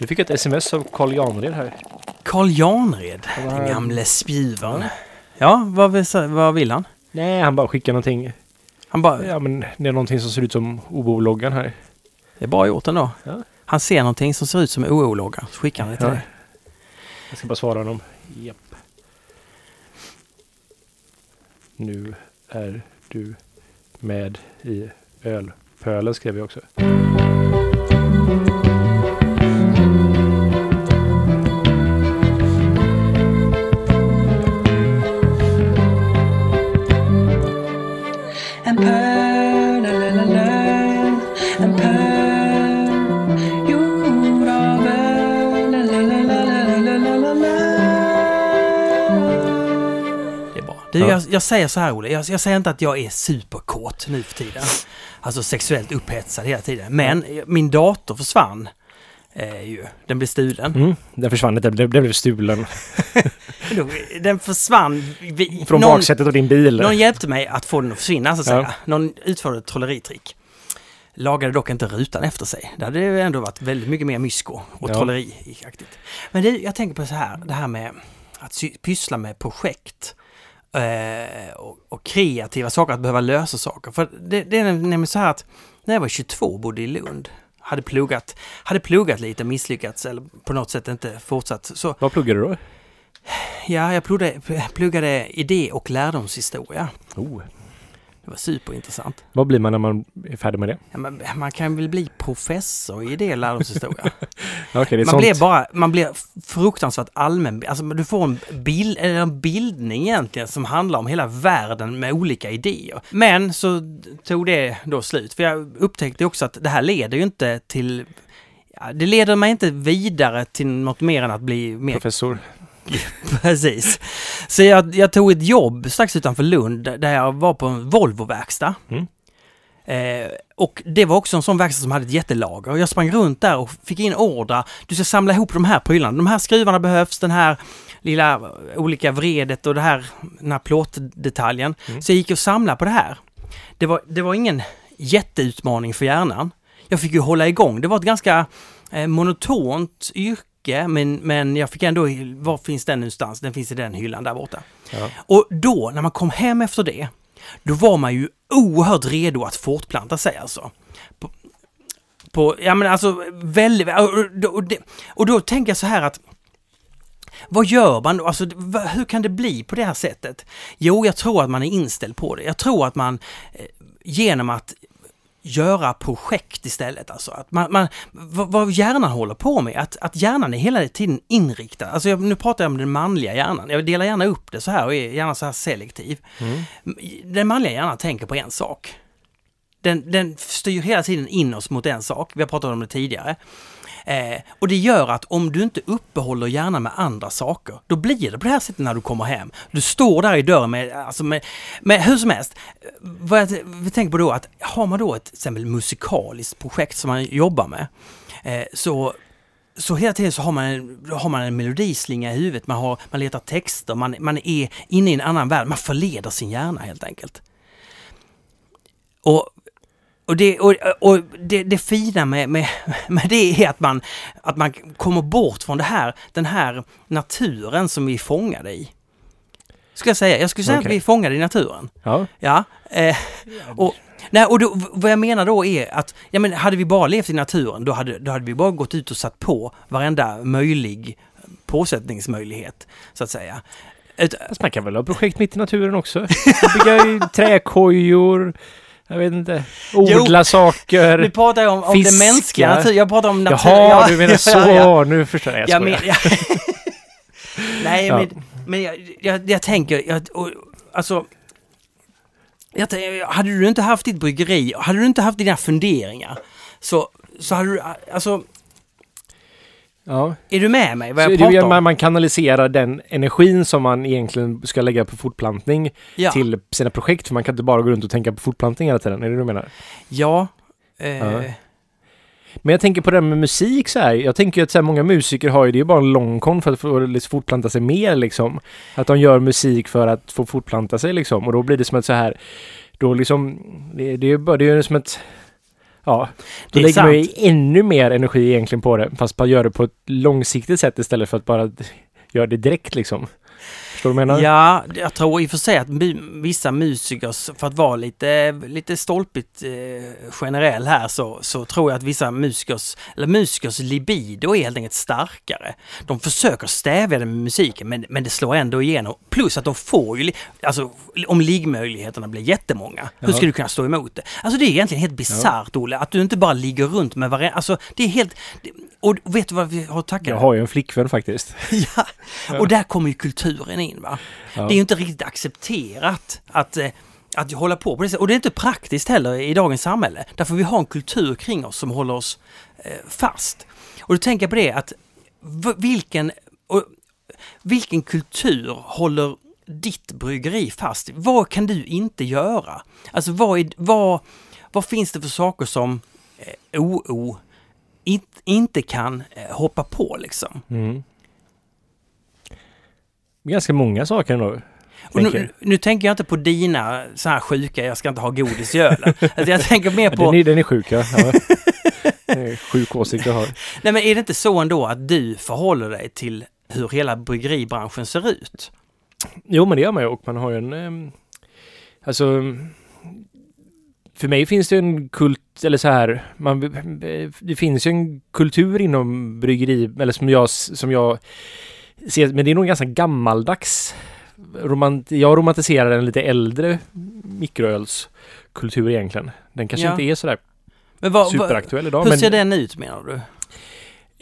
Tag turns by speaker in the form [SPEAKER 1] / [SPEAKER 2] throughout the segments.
[SPEAKER 1] Du fick ett sms av Carl Janred här.
[SPEAKER 2] Karl Janred,
[SPEAKER 1] Ja.
[SPEAKER 2] den gamle spjuvern. Ja, vad vill, vad vill han?
[SPEAKER 1] Nej, han bara skickar någonting.
[SPEAKER 2] Han bara,
[SPEAKER 1] Ja, men det är någonting som ser ut som OO-loggan här.
[SPEAKER 2] det är bra gjort ändå.
[SPEAKER 1] Ja.
[SPEAKER 2] Han ser någonting som ser ut som OO-loggan, så skickar han det till
[SPEAKER 1] Ja.
[SPEAKER 2] dig.
[SPEAKER 1] Jag ska bara svara honom. Japp. Nu är du med i ölpölen skrev jag också.
[SPEAKER 2] Jag, jag säger så här Olle, jag, jag säger inte att jag är superkåt nu för tiden. Alltså sexuellt upphetsad hela tiden. Men min dator försvann. Eh, ju. Den blev stulen.
[SPEAKER 1] Mm, den försvann inte, den blev, den blev stulen.
[SPEAKER 2] Den försvann. Vi,
[SPEAKER 1] Från
[SPEAKER 2] någon,
[SPEAKER 1] baksätet av din bil.
[SPEAKER 2] någon hjälpte mig att få den att försvinna så att
[SPEAKER 1] Ja.
[SPEAKER 2] säga. Någon utförde ett trolleritrick. Lagade dock inte rutan efter sig. Det hade ju ändå varit väldigt mycket mer mysko och
[SPEAKER 1] Ja.
[SPEAKER 2] trolleriaktigt. Men det, jag tänker på så här, det här med att sy- pyssla med projekt. Eh, och, och kreativa saker, att behöva lösa saker. För det, det är nämligen så här att när jag var 22 och bodde i Lund, hade pluggat, hade pluggat lite, misslyckats eller på något sätt inte fortsatt. Så
[SPEAKER 1] Vad pluggar du då?
[SPEAKER 2] ja, jag pluggade, pluggade idé och lärdomshistoria.
[SPEAKER 1] Oh.
[SPEAKER 2] Det var superintressant.
[SPEAKER 1] Vad blir man när man är färdig med det?
[SPEAKER 2] Ja, man, man kan väl bli professor i det lärdomshistoria.
[SPEAKER 1] Okej, det
[SPEAKER 2] man
[SPEAKER 1] sånt.
[SPEAKER 2] blir bara, man blir fruktansvärt allmän, alltså du får en, bild, en bildning egentligen som handlar om hela världen med olika idéer. Men så tog det då slut, för jag upptäckte också att det här leder ju inte till det leder mig inte vidare till något mer än att bli mer
[SPEAKER 1] Professor.
[SPEAKER 2] Precis. Så jag, jag tog ett jobb strax utanför Lund där jag var på en Volvo-verkstad.
[SPEAKER 1] Mm.
[SPEAKER 2] Eh, och det var också en sån verkstad som hade ett jättelager. Jag sprang runt där och fick in order. Du ska samla ihop de här prylarna. De här skruvarna behövs, den här lilla olika vredet och det här, den här plåtdetaljen.
[SPEAKER 1] Mm.
[SPEAKER 2] Så jag gick och samlade på det här. Det var, det var ingen jätteutmaning för hjärnan. Jag fick ju hålla igång. Det var ett ganska eh, monotont yrke, men, men jag fick ändå, var finns den någonstans? Den finns i den hyllan där borta.
[SPEAKER 1] Ja.
[SPEAKER 2] Och då, när man kom hem efter det, då var man ju oerhört redo att fortplanta sig alltså. På, på ja men alltså väldigt, och, och, och då tänker jag så här att vad gör man då? Alltså, hur kan det bli på det här sättet? Jo, jag tror att man är inställd på det. Jag tror att man eh, genom att göra projekt istället. Alltså att man, man, vad, hjärnan håller på med, att, att hjärnan är hela tiden inriktad. Alltså jag, nu pratar jag om den manliga hjärnan. Jag delar gärna upp det så här och är gärna så här selektiv.
[SPEAKER 1] Mm.
[SPEAKER 2] Den manliga hjärnan tänker på en sak. Den, den styr hela tiden in oss mot en sak. Vi har pratat om det tidigare. Eh, och det gör att om du inte uppehåller hjärnan med andra saker, då blir det på det här sättet när du kommer hem. Du står där i dörren med, alltså med, med hur som helst. Vad jag vi tänker på då att har man då ett till exempel musikaliskt projekt som man jobbar med, eh, så så hela tiden så har man en, har man en melodislinga i huvudet, man, har, man letar texter, man, man är inne i en annan värld, man förleder sin hjärna helt enkelt. Och, och, det, och, och det, det fina med, med, med det är att man, att man kommer bort från det här, den här naturen som vi är fångade i. Ska jag säga. Jag skulle säga att
[SPEAKER 1] Okej.
[SPEAKER 2] vi är fångade i naturen.
[SPEAKER 1] Ja.
[SPEAKER 2] Ja. Eh, och, nej, och då, vad jag menar då är att, ja men hade vi bara levt i naturen, då hade, då hade vi bara gått ut och satt på varenda möjlig påsättningsmöjlighet, så att säga. Ut,
[SPEAKER 1] Fast man kan väl ha projekt mitt i naturen också? Bygga i träkojor. Jag vet inte. Odla
[SPEAKER 2] nu
[SPEAKER 1] saker.
[SPEAKER 2] pratar jag om, om
[SPEAKER 1] Fiska.
[SPEAKER 2] det mänskliga naturen, jag pratar om natur.
[SPEAKER 1] Jaha,
[SPEAKER 2] ja,
[SPEAKER 1] du menar så.
[SPEAKER 2] ja, ja.
[SPEAKER 1] Nu förstår jag. Jag
[SPEAKER 2] men, jag, Nej,
[SPEAKER 1] Ja.
[SPEAKER 2] men, men jag, jag, jag tänker, jag, och, alltså... Jag, tänker, hade du inte haft ditt bryggeri, hade du inte haft dina funderingar, så, så hade du, alltså,
[SPEAKER 1] Ja.
[SPEAKER 2] är du med mig vad jag
[SPEAKER 1] det
[SPEAKER 2] pratar
[SPEAKER 1] man,
[SPEAKER 2] om?
[SPEAKER 1] man kanaliserar den energin som man egentligen ska lägga på fortplantning
[SPEAKER 2] Ja,
[SPEAKER 1] till sina projekt. För man kan inte bara gå runt och tänka på fortplantning hela tiden. Är det det du menar?
[SPEAKER 2] ja, eh,
[SPEAKER 1] Ja. Men jag tänker på det här med musik så här. Jag tänker att så här, många musiker har ju, det är ju bara en lång kon för att få liksom, fortplanta sig mer liksom. Att de gör musik för att få fortplanta sig liksom. Och då blir det som ett så här, då liksom, det, det är bara, det är ju som ett, Ja, då
[SPEAKER 2] Det
[SPEAKER 1] lägger man ju ännu mer energi egentligen på det. Fast bara gör det på ett långsiktigt sätt istället för att bara göra det direkt liksom. Förstår du vad jag menar?
[SPEAKER 2] Ja, jag tror i och för sig att vissa musikers, för att vara lite, lite stolpigt eh, generell här, så, så tror jag att vissa musikers, eller musikers libido är helt enkelt starkare. De försöker stävja det med musiken, men, men det slår ändå igenom. Plus att de får ju, alltså om liggmöjligheterna blir jättemånga, hur
[SPEAKER 1] Ja.
[SPEAKER 2] ska du kunna stå emot det? Alltså det är egentligen helt bisarrt, Olle, att du inte bara ligger runt med varandra. Alltså det är helt... Och vet du vad vi har att tacka?
[SPEAKER 1] Jag har ju en flickvän faktiskt.
[SPEAKER 2] Ja, och där kommer ju kulturen in va.
[SPEAKER 1] Ja.
[SPEAKER 2] Det är ju inte riktigt accepterat att, eh, att hålla på på det sättet. Och det är inte praktiskt heller i dagens samhälle. Därför vi har en kultur kring oss som håller oss eh, fast. Och då tänker jag på det att vilken, och, vilken kultur håller ditt bryggeri fast? Vad kan du inte göra? Alltså vad, är, vad, vad finns det för saker som eh, OO in, inte kan eh, hoppa på liksom?
[SPEAKER 1] Mm. Ganska många saker ändå.
[SPEAKER 2] Och nu, nu tänker jag inte på dina så här sjuka, jag ska inte ha godis i ölen. Alltså jag tänker mer på,
[SPEAKER 1] den, är, den är sjuk ja. ja. Är Sjuk åsikt jag har.
[SPEAKER 2] nej men är det inte så ändå att du förhåller dig till hur hela bryggeribranschen ser ut?
[SPEAKER 1] Jo men det gör man ju och man har ju en... ehm, alltså... För mig finns det en kult, eller så här, man, det finns ju en kultur inom bryggeri, eller som jag, som jag men det är nog ganska gammaldags. Romant, jag romantiserar en lite äldre mikroölskultur egentligen. Den kanske
[SPEAKER 2] Ja.
[SPEAKER 1] inte är sådär
[SPEAKER 2] Men vad,
[SPEAKER 1] superaktuell idag.
[SPEAKER 2] hur
[SPEAKER 1] men
[SPEAKER 2] ser den ut menar du?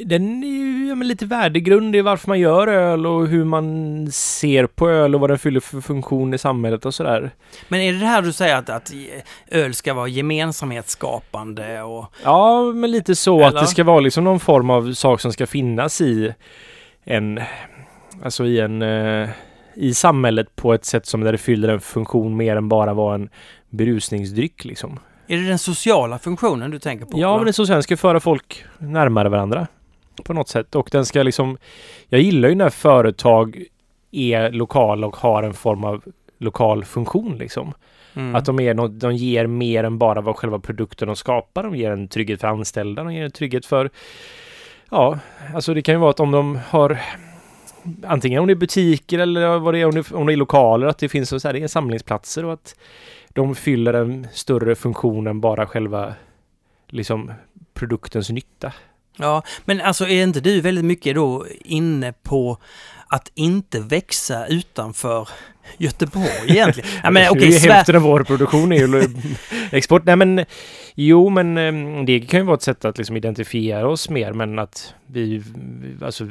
[SPEAKER 1] Den är ju ja, lite värdegrund i varför man gör öl och hur man ser på öl och vad den fyller för funktion i samhället och sådär.
[SPEAKER 2] Men är det det här du säger att, att öl ska vara gemensamhetsskapande och...
[SPEAKER 1] Ja, men lite så
[SPEAKER 2] Eller?
[SPEAKER 1] att det ska vara liksom någon form av sak som ska finnas i en, alltså i en, eh, i samhället på ett sätt som där det fyller en funktion mer än bara vara en berusningsdryck liksom.
[SPEAKER 2] Är det den sociala funktionen du tänker på?
[SPEAKER 1] Ja, men så sen ska föra folk närmare varandra på något sätt och den ska liksom, jag gillar ju när företag är lokala och har en form av lokal funktion liksom.
[SPEAKER 2] Mm.
[SPEAKER 1] Att de, är de ger mer än bara vad själva produkten de skapar. De ger en trygghet för anställda, de ger en trygghet för... Ja, alltså det kan ju vara att om de har... Antingen om det är butiker eller vad det är, om det, om det är lokaler, att det finns så här, det är samlingsplatser och att de fyller en större funktion än bara själva liksom produktens nytta.
[SPEAKER 2] Ja, men alltså är inte du väldigt mycket då inne på att inte växa utanför Göteborg egentligen? ja, men Sverige...
[SPEAKER 1] hälften av vår produktion är ju export. Nej men jo men eh, det kan ju vara ett sätt att liksom identifiera oss mer men att vi alltså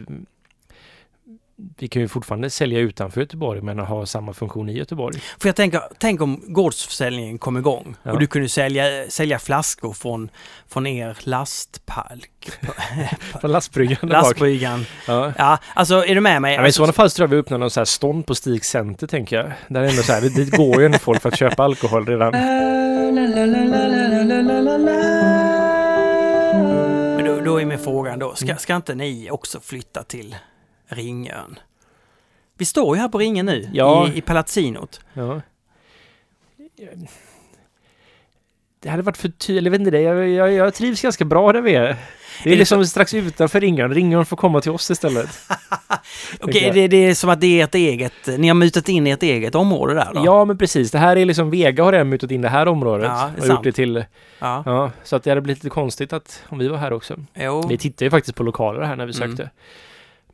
[SPEAKER 1] vi kan ju fortfarande sälja utanför Göteborg men ha samma funktion i Göteborg.
[SPEAKER 2] För jag tänker, tänk om gårdsförsäljningen kom igång
[SPEAKER 1] Ja.
[SPEAKER 2] och du kunde sälja, sälja flaskor från, från er lastpalk,
[SPEAKER 1] Från lastbryggan
[SPEAKER 2] lastbryggan.
[SPEAKER 1] Ja.
[SPEAKER 2] Ja, alltså är du med mig?
[SPEAKER 1] Ja, men I
[SPEAKER 2] Alltså,
[SPEAKER 1] sådana fall så tror jag vi öppnar någon så här stånd på Stig Center tänker jag. Där är ändå så här, det, det går ju ändå folk för att köpa alkohol redan.
[SPEAKER 2] men då, då är min fråga då, ska, ska inte ni också flytta till Ringön? Vi står ju här på Ringen nu,
[SPEAKER 1] Ja.
[SPEAKER 2] i, i Palatsinot.
[SPEAKER 1] Ja. Det hade varit för tydligt, jag vet inte det. Jag, jag, jag trivs ganska bra där vi är. Det är, liksom strax utanför Ringön. Ringön får komma till oss istället.
[SPEAKER 2] Okej,
[SPEAKER 1] jag.
[SPEAKER 2] det, det är som att det är ett eget, ni har mutat in i ett eget område där då?
[SPEAKER 1] Ja, men precis. Det här är liksom, Vega har redan mutat in det här området.
[SPEAKER 2] Ja, det
[SPEAKER 1] och
[SPEAKER 2] sant.
[SPEAKER 1] gjort det till,
[SPEAKER 2] ja.
[SPEAKER 1] ja, så att det hade blivit lite konstigt att, om vi var här också.
[SPEAKER 2] Jo.
[SPEAKER 1] Vi tittade ju faktiskt på lokaler här när vi
[SPEAKER 2] Mm.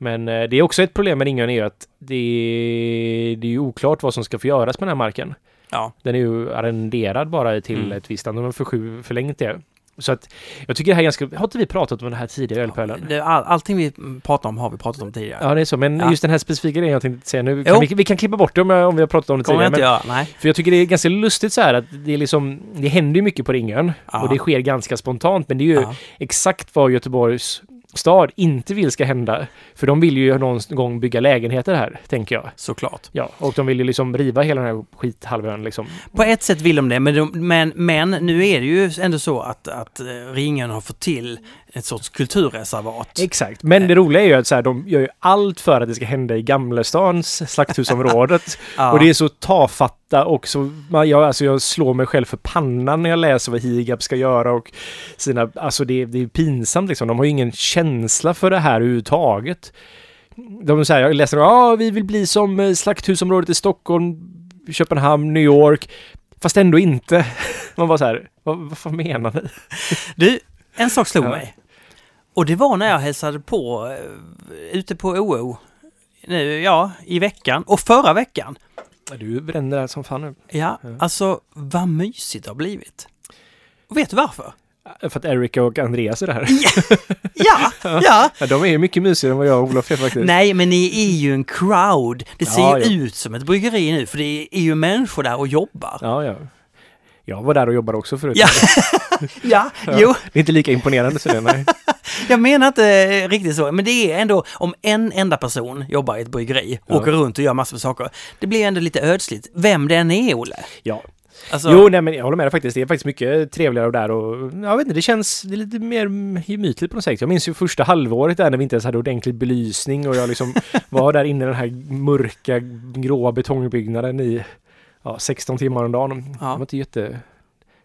[SPEAKER 1] Men eh, det är också ett problem med Ringön är ju att det är, det är oklart vad som ska få göras med den här marken.
[SPEAKER 2] Ja.
[SPEAKER 1] Den är ju arrenderad bara till
[SPEAKER 2] Mm.
[SPEAKER 1] ett visst land. De har för, förlängt det. Så att jag tycker det här är ganska... Har inte vi pratat om det här tidigare i?
[SPEAKER 2] Det, all, allting vi pratar om har vi pratat om tidigare.
[SPEAKER 1] Ja, det är så. Men
[SPEAKER 2] Ja.
[SPEAKER 1] just den här specifika grejen jag tänkte säga nu. Kan vi, vi kan klippa bort det om, om vi har pratat om det
[SPEAKER 2] kommer
[SPEAKER 1] tidigare.
[SPEAKER 2] inte
[SPEAKER 1] Men,
[SPEAKER 2] göra, nej.
[SPEAKER 1] för jag tycker det är ganska lustigt så här att det är liksom... Det händer ju mycket på Ringön.
[SPEAKER 2] Ja.
[SPEAKER 1] Och det sker ganska spontant. Men det är ju exakt vad Göteborgs stad inte vill ska hända. För de vill ju någon gång bygga lägenheter här, tänker jag.
[SPEAKER 2] Såklart.
[SPEAKER 1] Ja, och de vill ju liksom riva hela den här skithalvön liksom.
[SPEAKER 2] På ett sätt vill de det, men, de, men, men nu är det ju ändå så att, att eh, Ringön har fått till ett sorts kulturreservat.
[SPEAKER 1] Exakt, men det roliga är ju att så här, de gör ju allt för att det ska hända i Gamlestans slakthusområdet.
[SPEAKER 2] Ja.
[SPEAKER 1] Och det är så tafatta och så, man, jag, alltså jag slår mig själv för pannan när jag läser vad Higab ska göra och sina, alltså det, det är pinsamt liksom. De har ju ingen känsla för det här överhuvudtaget. De säger, jag läser, ja ah, vi vill bli som eh, slakthusområdet i Stockholm, Köpenhamn, New York. Fast ändå inte. Man var så här, vad, vad fan menar ni?
[SPEAKER 2] Du, en sak slog
[SPEAKER 1] Ja.
[SPEAKER 2] mig. Och det var när jag hälsade på eh, ute på OO. Nu, ja, i veckan. Och förra veckan.
[SPEAKER 1] Du bränner där som fan nu.
[SPEAKER 2] Ja,
[SPEAKER 1] Ja.
[SPEAKER 2] alltså vad mysigt det har blivit. Och vet du varför?
[SPEAKER 1] För att Erika och Andreas är där.
[SPEAKER 2] Ja, ja.
[SPEAKER 1] Ja, de är ju mycket mysigare än vad jag och Olof är faktiskt.
[SPEAKER 2] Nej, men ni är ju en crowd. Det ser
[SPEAKER 1] Ja,
[SPEAKER 2] ju
[SPEAKER 1] ja.
[SPEAKER 2] ut som ett bryggeri nu, för det är ju människor där och jobbar.
[SPEAKER 1] Ja, ja. Jag var där och jobbade också förut.
[SPEAKER 2] Ja, ja,
[SPEAKER 1] Ja.
[SPEAKER 2] jo,
[SPEAKER 1] Det är inte lika imponerande så det, nej.
[SPEAKER 2] jag menar inte riktigt så, men det är ändå om en enda person jobbar i ett bryggeri,
[SPEAKER 1] Ja.
[SPEAKER 2] åker runt och gör massor med saker. Det blir ändå lite ödsligt, vem den är, Olle.
[SPEAKER 1] Ja.
[SPEAKER 2] Alltså,
[SPEAKER 1] Jo, nej men jag håller med dig faktiskt. Det är faktiskt mycket trevligare där och jag vet inte, det känns det lite mer gemytligt på något sätt. Jag minns ju första halvåret där när vi inte ens hade ordentlig belysning och jag liksom var där inne i den här mörka gråa betongbyggnaden i ja, 16 timmar om dagen.
[SPEAKER 2] Ja.
[SPEAKER 1] Det var inte jätte...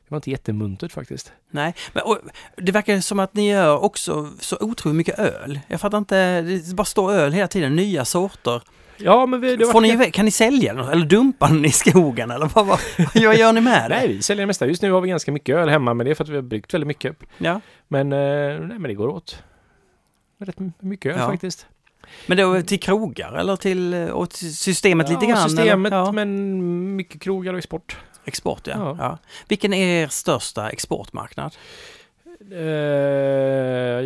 [SPEAKER 1] Det var inte jättemuntert faktiskt.
[SPEAKER 2] Nej, men och, det verkar som att ni gör också så otroligt mycket öl. Jag fattar inte, det bara står öl hela tiden, nya sorter.
[SPEAKER 1] Ja, men vi,
[SPEAKER 2] Får ni, kan ni sälja den eller dumpa den i skogen eller vad, vad, vad gör ni med det?
[SPEAKER 1] Nej, vi säljer det mesta. Just nu har vi ganska mycket öl hemma, men det är för att vi har bryggt väldigt mycket.
[SPEAKER 2] Ja.
[SPEAKER 1] Men, eh, nej, men det går åt. Rätt mycket öl
[SPEAKER 2] Ja.
[SPEAKER 1] faktiskt.
[SPEAKER 2] Men då till krogar eller till, och till systemet lite
[SPEAKER 1] ja,
[SPEAKER 2] grann?
[SPEAKER 1] systemet,
[SPEAKER 2] eller? Ja.
[SPEAKER 1] men mycket krogar och export.
[SPEAKER 2] Export ja.
[SPEAKER 1] Ja.
[SPEAKER 2] ja. Vilken är er största exportmarknad?
[SPEAKER 1] Eh,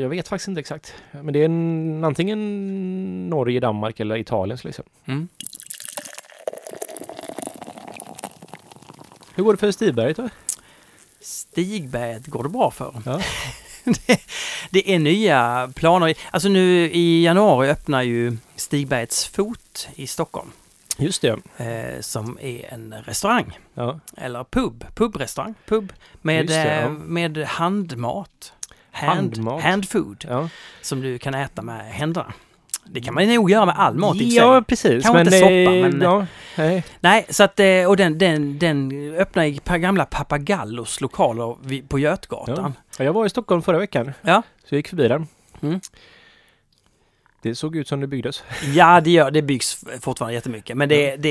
[SPEAKER 1] jag vet faktiskt inte exakt. Men det är en, antingen Norge, Danmark eller Italien. så Liksom.
[SPEAKER 2] Mm.
[SPEAKER 1] Hur går det för Stigberget då?
[SPEAKER 2] Stigberget går det bra för.
[SPEAKER 1] Ja.
[SPEAKER 2] det, det är nya planer. Alltså nu i januari öppnar ju Stigbergets fot i Stockholm.
[SPEAKER 1] Just det.
[SPEAKER 2] Eh, som är en restaurang.
[SPEAKER 1] Ja.
[SPEAKER 2] Eller pub. Pubrestaurang. Pub. Med,
[SPEAKER 1] det, ja.
[SPEAKER 2] eh, med handmat. Hand,
[SPEAKER 1] Handmat.
[SPEAKER 2] Handfood.
[SPEAKER 1] Ja,
[SPEAKER 2] Som du kan äta med händerna. Det kan man nog göra med all mat i för sig.
[SPEAKER 1] ja precis.
[SPEAKER 2] Kanske inte
[SPEAKER 1] eh,
[SPEAKER 2] soppa, men-
[SPEAKER 1] Ja, nej.
[SPEAKER 2] Nej, så att, eh, och den, den, den öppnar i gamla Papagallos lokaler på Götgatan.
[SPEAKER 1] Ja, jag var i Stockholm förra veckan.
[SPEAKER 2] Ja.
[SPEAKER 1] Så jag gick förbi den.
[SPEAKER 2] Mm.
[SPEAKER 1] Det såg ut som det byggdes.
[SPEAKER 2] Ja, det, gör, det byggs fortfarande jättemycket. Men det, det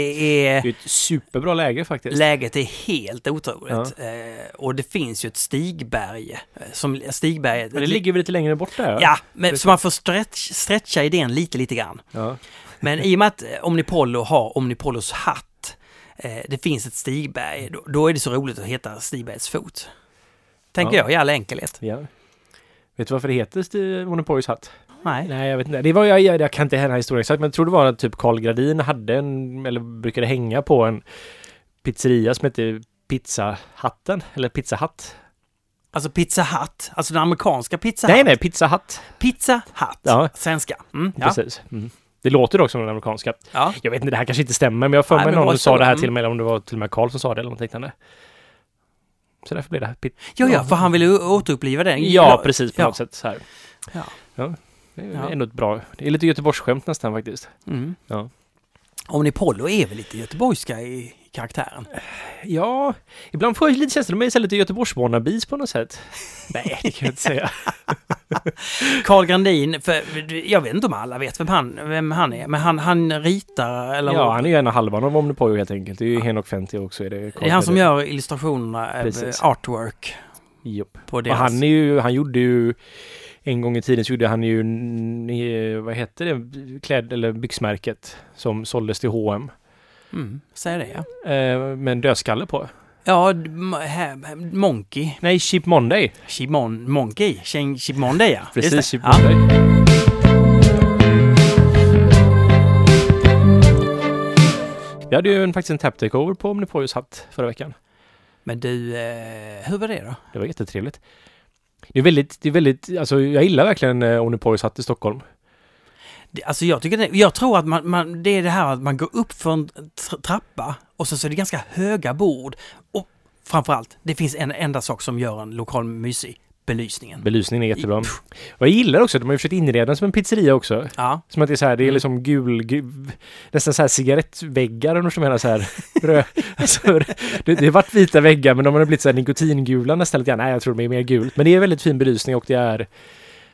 [SPEAKER 2] är...
[SPEAKER 1] Det är ett superbra läge faktiskt.
[SPEAKER 2] Läget är helt otroligt. Eh, och det finns ju ett Stigberg. eh, Som Stigberget...
[SPEAKER 1] Men det ligger väl lite längre bort där?
[SPEAKER 2] Ja, men, så man får stretch, stretcha idén lite, lite grann.
[SPEAKER 1] ja.
[SPEAKER 2] Men i och med att eh, Omnipollo har Omnipollos hatt, eh, det finns ett Stigberg, då, då är det så roligt att heta Stigbergs fot. Tänker
[SPEAKER 1] Ja.
[SPEAKER 2] jag i all enkelhet.
[SPEAKER 1] ja. Vet du varför det heter Monopoys hatt?
[SPEAKER 2] Nej.
[SPEAKER 1] Nej, jag vet inte. Det var, jag, jag, jag kan inte den här historien exakt, men jag tror det var att typ Karl Gradin hade en, eller brukade hänga på en pizzeria som hette Pizzahatten, eller Pizzahatt.
[SPEAKER 2] Alltså Pizza Hut, alltså den amerikanska Pizza
[SPEAKER 1] Nej,
[SPEAKER 2] Hut.
[SPEAKER 1] nej, Pizzahatt.
[SPEAKER 2] Pizza Hut,
[SPEAKER 1] Ja.
[SPEAKER 2] svenska. Mm, ja.
[SPEAKER 1] Precis. Mm. Det låter dock som den amerikanska.
[SPEAKER 2] Ja.
[SPEAKER 1] Jag vet inte, det här kanske inte stämmer, men jag för
[SPEAKER 2] Nej,
[SPEAKER 1] mig någon som sa det här till mig, eller om det var till och med Karl som sa det eller något liknande. Så därför blev det här
[SPEAKER 2] ja, ja, för han ville återuppliva den.
[SPEAKER 1] Ja, precis, på
[SPEAKER 2] Ja.
[SPEAKER 1] något sätt så här.
[SPEAKER 2] Ja.
[SPEAKER 1] Ja. Det är
[SPEAKER 2] Ja.
[SPEAKER 1] ändå ett bra, det är lite Göteborgsskämt nästan faktiskt.
[SPEAKER 2] Mm.
[SPEAKER 1] Ja.
[SPEAKER 2] Omnipollo är väl lite göteborgska i karaktären?
[SPEAKER 1] Ja, ibland får jag lite känsla, de är så här lite Göteborgsbonnabis på något sätt. Nej, det kan jag inte säga.
[SPEAKER 2] Carl Grandin, för jag vet inte om alla vet vem han, vem han är, men han, han ritar eller
[SPEAKER 1] Ja, han är ju en av halvan av Omnipojo helt enkelt. Det är ju Henok Fenty också. Är det,
[SPEAKER 2] det är han som gör illustrationerna, eh,
[SPEAKER 1] Precis.
[SPEAKER 2] artwork
[SPEAKER 1] Jopp.
[SPEAKER 2] på
[SPEAKER 1] Och han är ju, han gjorde ju en gång i tiden så gjorde han ju, eh, vad hette det, kläd eller byxmärket som såldes till H&M
[SPEAKER 2] Mm, säger det ja.
[SPEAKER 1] eh, med en dödskalle på.
[SPEAKER 2] Ja, Monkey.
[SPEAKER 1] Nej, Cheap Monday.
[SPEAKER 2] Shimon, Monkey. Shing- Cheap Monday ja.
[SPEAKER 1] Precis. Cheap
[SPEAKER 2] ja.
[SPEAKER 1] Monday. Vi hade ju en, faktiskt en tap takeover på Omnipojos hatt förra veckan.
[SPEAKER 2] Men du, eh, hur var det då?
[SPEAKER 1] Det var jättetrevligt. Det är väldigt, det är väldigt, alltså jag gillar verkligen eh, hatt i Stockholm.
[SPEAKER 2] Det, alltså jag tycker det, jag tror att man, man, det är det här att man går upp för en trappa och så, så är det ganska höga bord. Och framförallt, det finns en enda sak som gör en lokal mysig belysningen.
[SPEAKER 1] Belysningen är jättebra. Och jag gillar också att de har försökt inreda den som en pizzeria också.
[SPEAKER 2] Ja,
[SPEAKER 1] Som att det är så här, det är
[SPEAKER 2] Mm.
[SPEAKER 1] liksom gul, gul nästan så här cigarettväggar om du menar så här. Rö, alltså, det, det har varit vita väggar men de har blivit så här nikotingula nästan lite grann. Nej, jag tror de är mer gult. Men det är väldigt fin belysning och det är,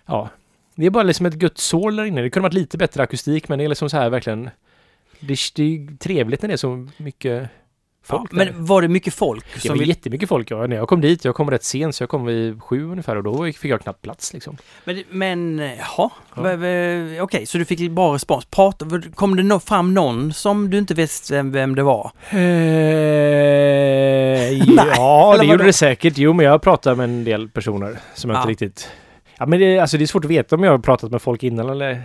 [SPEAKER 1] ja, det är bara liksom ett gött sål där inne. Det kunde varit lite bättre akustik men det är liksom så här verkligen, det, det är trevligt när det är så mycket
[SPEAKER 2] ja.
[SPEAKER 1] folk där.
[SPEAKER 2] Men var det mycket folk?
[SPEAKER 1] Det var
[SPEAKER 2] vill...
[SPEAKER 1] jättemycket folk. Ja. När jag kom dit, jag kom rätt sent så jag kom vid sju ungefär och då fick jag knappt plats liksom.
[SPEAKER 2] Men, men jaha,
[SPEAKER 1] Ja.
[SPEAKER 2] Okej, så du fick bra respons. Prata, kom det fram någon som du inte visste vem, det var?
[SPEAKER 1] Eh, ja, det gjorde det säkert. Jo, men jag pratar med en del personer som jag
[SPEAKER 2] Ja.
[SPEAKER 1] inte riktigt... Ja, men det, alltså, det är svårt att veta om jag har pratat med folk innan eller...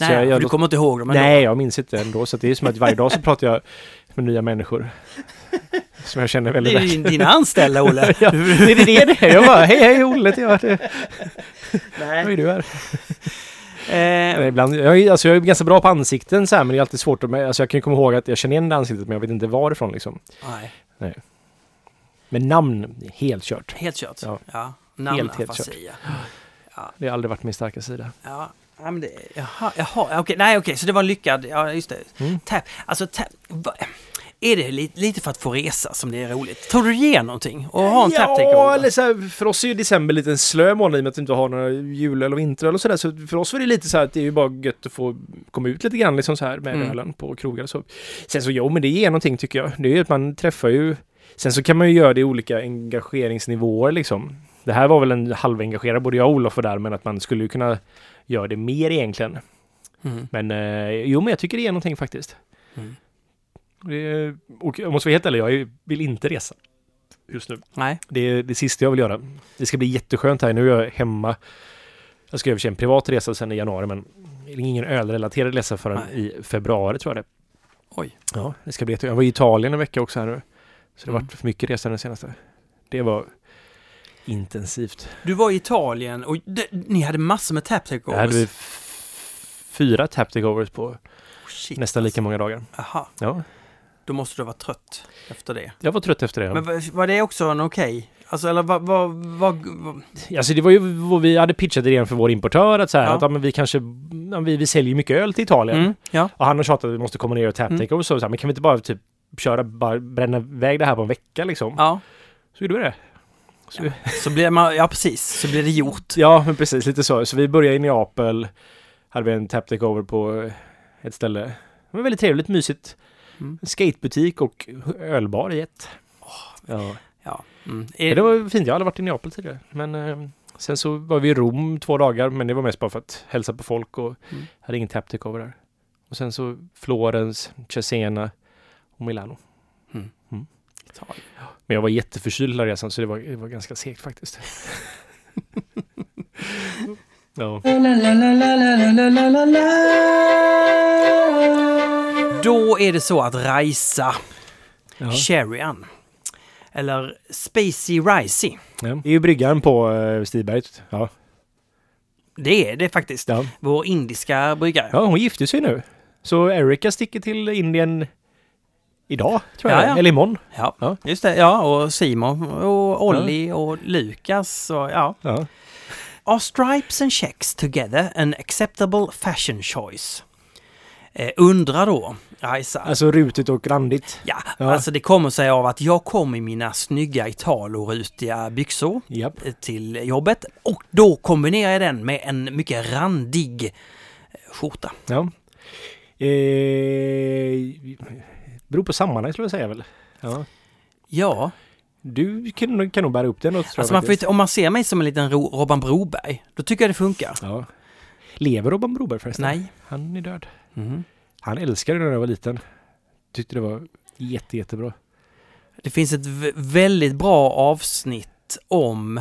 [SPEAKER 2] Nej,
[SPEAKER 1] jag, jag,
[SPEAKER 2] du kommer inte ihåg dem ändå.
[SPEAKER 1] Nej, jag minns inte ändå. Så det är som att varje dag så pratar jag med nya människor. Som jag känner
[SPEAKER 2] Det
[SPEAKER 1] väldigt
[SPEAKER 2] är
[SPEAKER 1] väl.
[SPEAKER 2] din, dina anställda, Olle.
[SPEAKER 1] Ja, det är det det är. Jag bara, hej hej Olle, det,
[SPEAKER 2] Nej.
[SPEAKER 1] vad är du här?
[SPEAKER 2] Eh,
[SPEAKER 1] Nej, Ibland, jag, är, alltså, jag är ganska bra på ansikten så här, men det är alltid svårt att... Alltså, jag kan komma ihåg att jag känner igen det ansiktet, men jag vet inte varifrån liksom.
[SPEAKER 2] nej,
[SPEAKER 1] Men namn, helt kört.
[SPEAKER 2] helt kört.
[SPEAKER 1] Ja.
[SPEAKER 2] Ja.
[SPEAKER 1] Helt, helt
[SPEAKER 2] Namnafasi, ja.
[SPEAKER 1] Det har aldrig varit min starka sida.
[SPEAKER 2] Ja, ja men det, jaha, jaha, okej, nej okej, så det var lyckad, ja just det.
[SPEAKER 1] Mm.
[SPEAKER 2] Tap, alltså tap, va, är det lite, lite för att få resa som det är roligt? Tror du ger någonting att ha en tap
[SPEAKER 1] Ja, eller så här, för oss är ju december lite en slö månad i och med att vi inte har några julöl och vinteröl och sådär. Så för oss var det lite så här att det är ju bara gött att få komma ut lite grann liksom så här med
[SPEAKER 2] Mm.
[SPEAKER 1] ölen på krogar och så. Sen så jo, men det ger någonting tycker jag. Det är ju att man träffar ju... Sen så kan man ju göra det i olika engageringsnivåer liksom. Det här var väl en halvengagerad, både jag och Olof var där, men att man skulle ju kunna göra det mer egentligen.
[SPEAKER 2] Mm.
[SPEAKER 1] Men eh, jo, men jag tycker det ger någonting faktiskt.
[SPEAKER 2] Mm.
[SPEAKER 1] Det, och jag måste vara helt ärlig, jag vill inte resa just nu.
[SPEAKER 2] Nej,
[SPEAKER 1] Det är det sista jag vill göra. Det ska bli jätteskönt här. Nu är jag hemma. Jag ska över en privat resa sen i januari, men är ingen ölrelaterad resa förrän
[SPEAKER 2] Nej.
[SPEAKER 1] i februari tror jag det
[SPEAKER 2] oj.
[SPEAKER 1] Ja, det ska bli jätte... Jag var i Italien en vecka också här nu. Så det
[SPEAKER 2] Mm.
[SPEAKER 1] varit för mycket resa den senaste. Det var intensivt.
[SPEAKER 2] Du var i Italien och d- ni hade massor med tap takeovers.
[SPEAKER 1] hade vi fyra tap takeovers på
[SPEAKER 2] Oh, shit,
[SPEAKER 1] nästan lika många dagar.
[SPEAKER 2] Aha,
[SPEAKER 1] Ja,
[SPEAKER 2] då måste du vara trött efter det.
[SPEAKER 1] jag var trött efter det. ja.
[SPEAKER 2] Men var, var det också en okej? Alltså eller vad, vad, vad, vad
[SPEAKER 1] Alltså det var ju vad vi hade pitchat idén för vår importör att så här,
[SPEAKER 2] Ja.
[SPEAKER 1] att ja, men vi kanske, ja, vi, vi säljer ju mycket öl till Italien.
[SPEAKER 2] mm, ja.
[SPEAKER 1] Och han har tjatat att vi måste komma ner och tap
[SPEAKER 2] Mm.
[SPEAKER 1] take och så, så här, men kan vi inte bara typ köra, bara bränna iväg det här på en vecka liksom?
[SPEAKER 2] ja,
[SPEAKER 1] Så gjorde vi det. Så, ja.
[SPEAKER 2] så blir man, ja precis, så blir det gjort.
[SPEAKER 1] men precis, lite så. Så vi började i Neapel, hade vi en tap over på ett ställe. Det var väldigt trevligt, mysigt.
[SPEAKER 2] Mm.
[SPEAKER 1] Skatebutik och ölbar i ett. Ja.
[SPEAKER 2] Ja. Mm.
[SPEAKER 1] Men
[SPEAKER 2] Är,
[SPEAKER 1] det var fint, jag har aldrig varit i Neapel tidigare. Men eh, sen så var vi i Rom två dagar, men det var mest bara för att hälsa på folk och
[SPEAKER 2] Mm.
[SPEAKER 1] hade ingen tap over där. Och sen så Florens, Cesena och Milano
[SPEAKER 2] ett tag.
[SPEAKER 1] Men jag var jätteförkyld hela resan så det var, det var ganska segt faktiskt. ja.
[SPEAKER 2] Då är det så att Raisa,
[SPEAKER 1] ja.
[SPEAKER 2] Eller Spacey Ricey.
[SPEAKER 1] Ja. Det är ju bryggan på eh, Stiberget. Ja.
[SPEAKER 2] Det är det faktiskt.
[SPEAKER 1] Ja.
[SPEAKER 2] Vår indiska bryggare.
[SPEAKER 1] Ja, hon gifte sig nu. Så Erika sticker till Indien idag, tror jag.
[SPEAKER 2] Ja, ja.
[SPEAKER 1] Eller imorgon.
[SPEAKER 2] Ja,
[SPEAKER 1] Ja.
[SPEAKER 2] just det. Ja, och Simon och Olli och Lukas och ja.
[SPEAKER 1] Ja.
[SPEAKER 2] Are stripes and checks together an acceptable fashion choice? Eh, undrar då Raisa.
[SPEAKER 1] Alltså rutigt och randigt.
[SPEAKER 2] Ja,
[SPEAKER 1] Ja.
[SPEAKER 2] alltså det kommer sig av att jag kom i mina snygga Italo-rutiga byxor
[SPEAKER 1] Japp.
[SPEAKER 2] eh, till jobbet och då kombinerar jag den med en mycket randig eh, skjorta.
[SPEAKER 1] Ja. Eh, beror på sammanhang skulle jag säga väl. Ja.
[SPEAKER 2] Ja,
[SPEAKER 1] Du kan, kan nog bära upp den något, tror
[SPEAKER 2] alltså
[SPEAKER 1] jag
[SPEAKER 2] man får,
[SPEAKER 1] faktiskt.
[SPEAKER 2] om man ser mig som en liten Ro- Robban Broberg, då tycker jag det funkar.
[SPEAKER 1] Ja. Lever Robban Broberg förresten?
[SPEAKER 2] Nej.
[SPEAKER 1] Han är död.
[SPEAKER 2] Mhm.
[SPEAKER 1] Han älskade det när jag var liten. Tyckte det var jätte, jättebra.
[SPEAKER 2] Det finns ett väldigt bra avsnitt om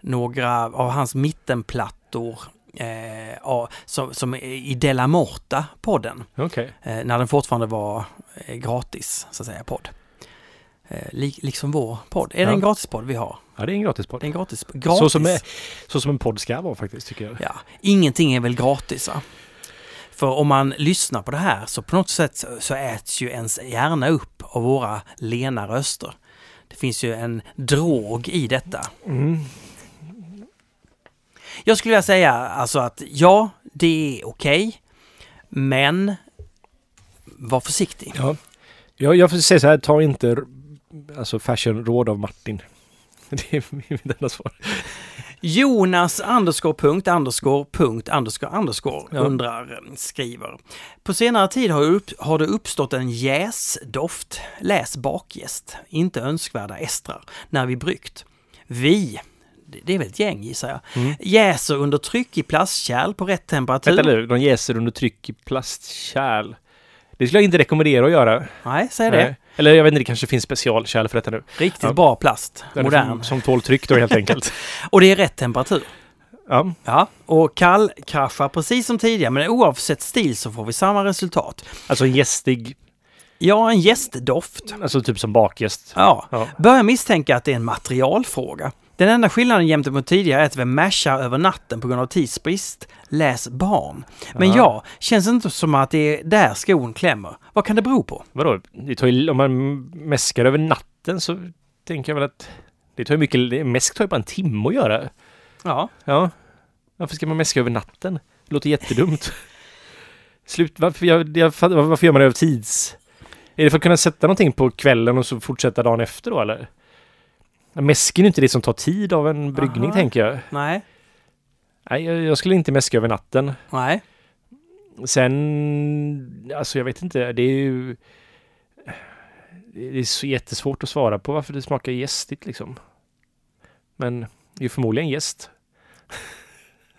[SPEAKER 2] några av hans mittenplattor eh, ja, som, som i Della Morta-podden.
[SPEAKER 1] Okej.
[SPEAKER 2] Eh, när den fortfarande var eh, gratis, så att säga, podd. Eh, li, liksom vår podd. Är det
[SPEAKER 1] Ja.
[SPEAKER 2] en gratispodd vi har?
[SPEAKER 1] Ja, det är en gratispodd.
[SPEAKER 2] Det är en gratis. gratis.
[SPEAKER 1] Så, som är, så som en podd ska vara faktiskt, tycker jag.
[SPEAKER 2] Ja, ingenting är väl gratis va? För om man lyssnar på det här så på något sätt så äts ju ens hjärna upp av våra lena röster. Det finns ju en drog i detta.
[SPEAKER 1] Mm.
[SPEAKER 2] Jag skulle vilja säga alltså att ja, det är okej. men var försiktig.
[SPEAKER 1] Ja. Jag, jag får säga så här, ta inte alltså fashion-råd av Martin. Det är mitt enda svar.
[SPEAKER 2] Jonas underscore punkt underscore punkt underscore underscore
[SPEAKER 1] Ja.
[SPEAKER 2] undrar, skriver. På senare tid har, upp, har det uppstått en jäsdoft, läs bakjäst, inte önskvärda estrar, när vi bryggt. Vi, det- är väl ett gäng gissar jag,
[SPEAKER 1] Mm.
[SPEAKER 2] jäser under tryck i plastkärl på rätt temperatur.
[SPEAKER 1] Vänta nu, de jäser under tryck i plastkärl. Det skulle jag inte rekommendera att göra.
[SPEAKER 2] Nej, säg det.
[SPEAKER 1] Nej. Eller jag vet inte, det kanske finns specialkärl för detta nu.
[SPEAKER 2] Riktigt
[SPEAKER 1] Ja.
[SPEAKER 2] bra plast, modern.
[SPEAKER 1] Som, som tål tryck då helt enkelt.
[SPEAKER 2] Och det är rätt temperatur.
[SPEAKER 1] Ja,
[SPEAKER 2] Ja, och kallkraschar precis som tidigare, men oavsett stil så får vi samma resultat.
[SPEAKER 1] alltså en gästig,
[SPEAKER 2] Ja, en gästdoft.
[SPEAKER 1] alltså typ som bakgäst.
[SPEAKER 2] Ja,
[SPEAKER 1] Ja.
[SPEAKER 2] börjar misstänka att det är en materialfråga. Den enda skillnaden gentemot tidigare är att vi mashar över natten på grund av tidsbrist. Läs barn. Men
[SPEAKER 1] Ja.
[SPEAKER 2] ja, känns det inte som att det är där skon klämmer. Vad kan det bero på?
[SPEAKER 1] Vadå? Det tar ju, om man mäskar över natten så tänker jag väl att det tar ju mycket, mäsk tar ju bara en timme att göra.
[SPEAKER 2] Ja,
[SPEAKER 1] Ja. Varför ska man mäska över natten? Det låter jättedumt. Slut, varför, jag, jag, varför gör man det över tids? Är det för att kunna sätta någonting på kvällen och så fortsätta dagen efter då eller? Mäsken är inte det som tar tid av en bryggning
[SPEAKER 2] Aha.
[SPEAKER 1] tänker jag.
[SPEAKER 2] nej,
[SPEAKER 1] Nej, jag, skulle inte mäska över natten.
[SPEAKER 2] nej.
[SPEAKER 1] Sen, alltså jag vet inte, det är ju... Det är så jättesvårt att svara på varför det smakar gästigt liksom. Men det är ju förmodligen gäst.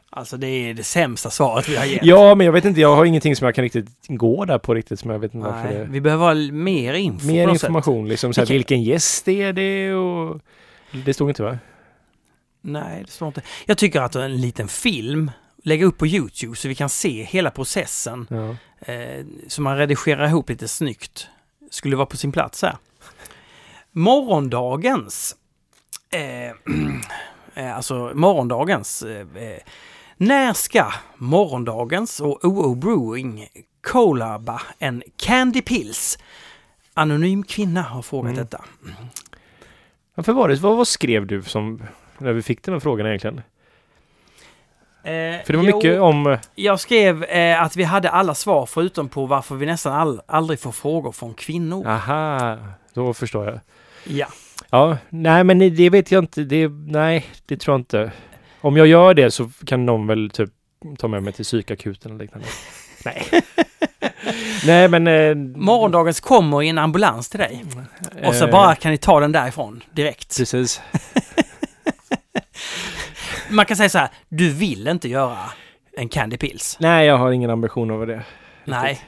[SPEAKER 2] Alltså det är det sämsta svaret vi har gett.
[SPEAKER 1] Ja, men jag vet inte, jag har ingenting som jag kan riktigt gå där på riktigt som jag vet inte varför det...
[SPEAKER 2] vi behöver ha mer info
[SPEAKER 1] Mer
[SPEAKER 2] något sätt.
[SPEAKER 1] information liksom, så här,
[SPEAKER 2] Vilken-
[SPEAKER 1] vilken gäst är det och... Det stod inte va?
[SPEAKER 2] Nej, det står inte. Jag tycker att en liten film, lägga upp på Youtube så vi kan se hela processen
[SPEAKER 1] Ja.
[SPEAKER 2] eh, så man redigerar ihop lite snyggt. Skulle vara på sin plats här. Morgondagens, eh, eh, alltså morgondagens, eh, eh, när ska morgondagens och OO Brewing collaba en Candy Pills? Anonym kvinna har frågat
[SPEAKER 1] Mm.
[SPEAKER 2] detta.
[SPEAKER 1] Varför var det, vad, vad skrev du som, när vi fick den här frågan egentligen?
[SPEAKER 2] Eh,
[SPEAKER 1] För det var
[SPEAKER 2] jo,
[SPEAKER 1] mycket om...
[SPEAKER 2] Jag skrev eh, att vi hade alla svar förutom på varför vi nästan all, aldrig får frågor från kvinnor.
[SPEAKER 1] Aha, då förstår jag.
[SPEAKER 2] Ja.
[SPEAKER 1] Ja, nej men det vet jag inte. Det, nej, det tror jag inte. Om jag gör det så kan någon väl typ ta med mig till psykakuten eller liknande. Nej. nej men... Eh,
[SPEAKER 2] Morgondagens kommer i en ambulans till dig. Och så
[SPEAKER 1] eh,
[SPEAKER 2] bara kan ni ta den därifrån direkt.
[SPEAKER 1] Precis.
[SPEAKER 2] Man kan säga så här, du vill inte göra en Candy Pills.
[SPEAKER 1] Nej, jag har ingen ambition över det.
[SPEAKER 2] Nej.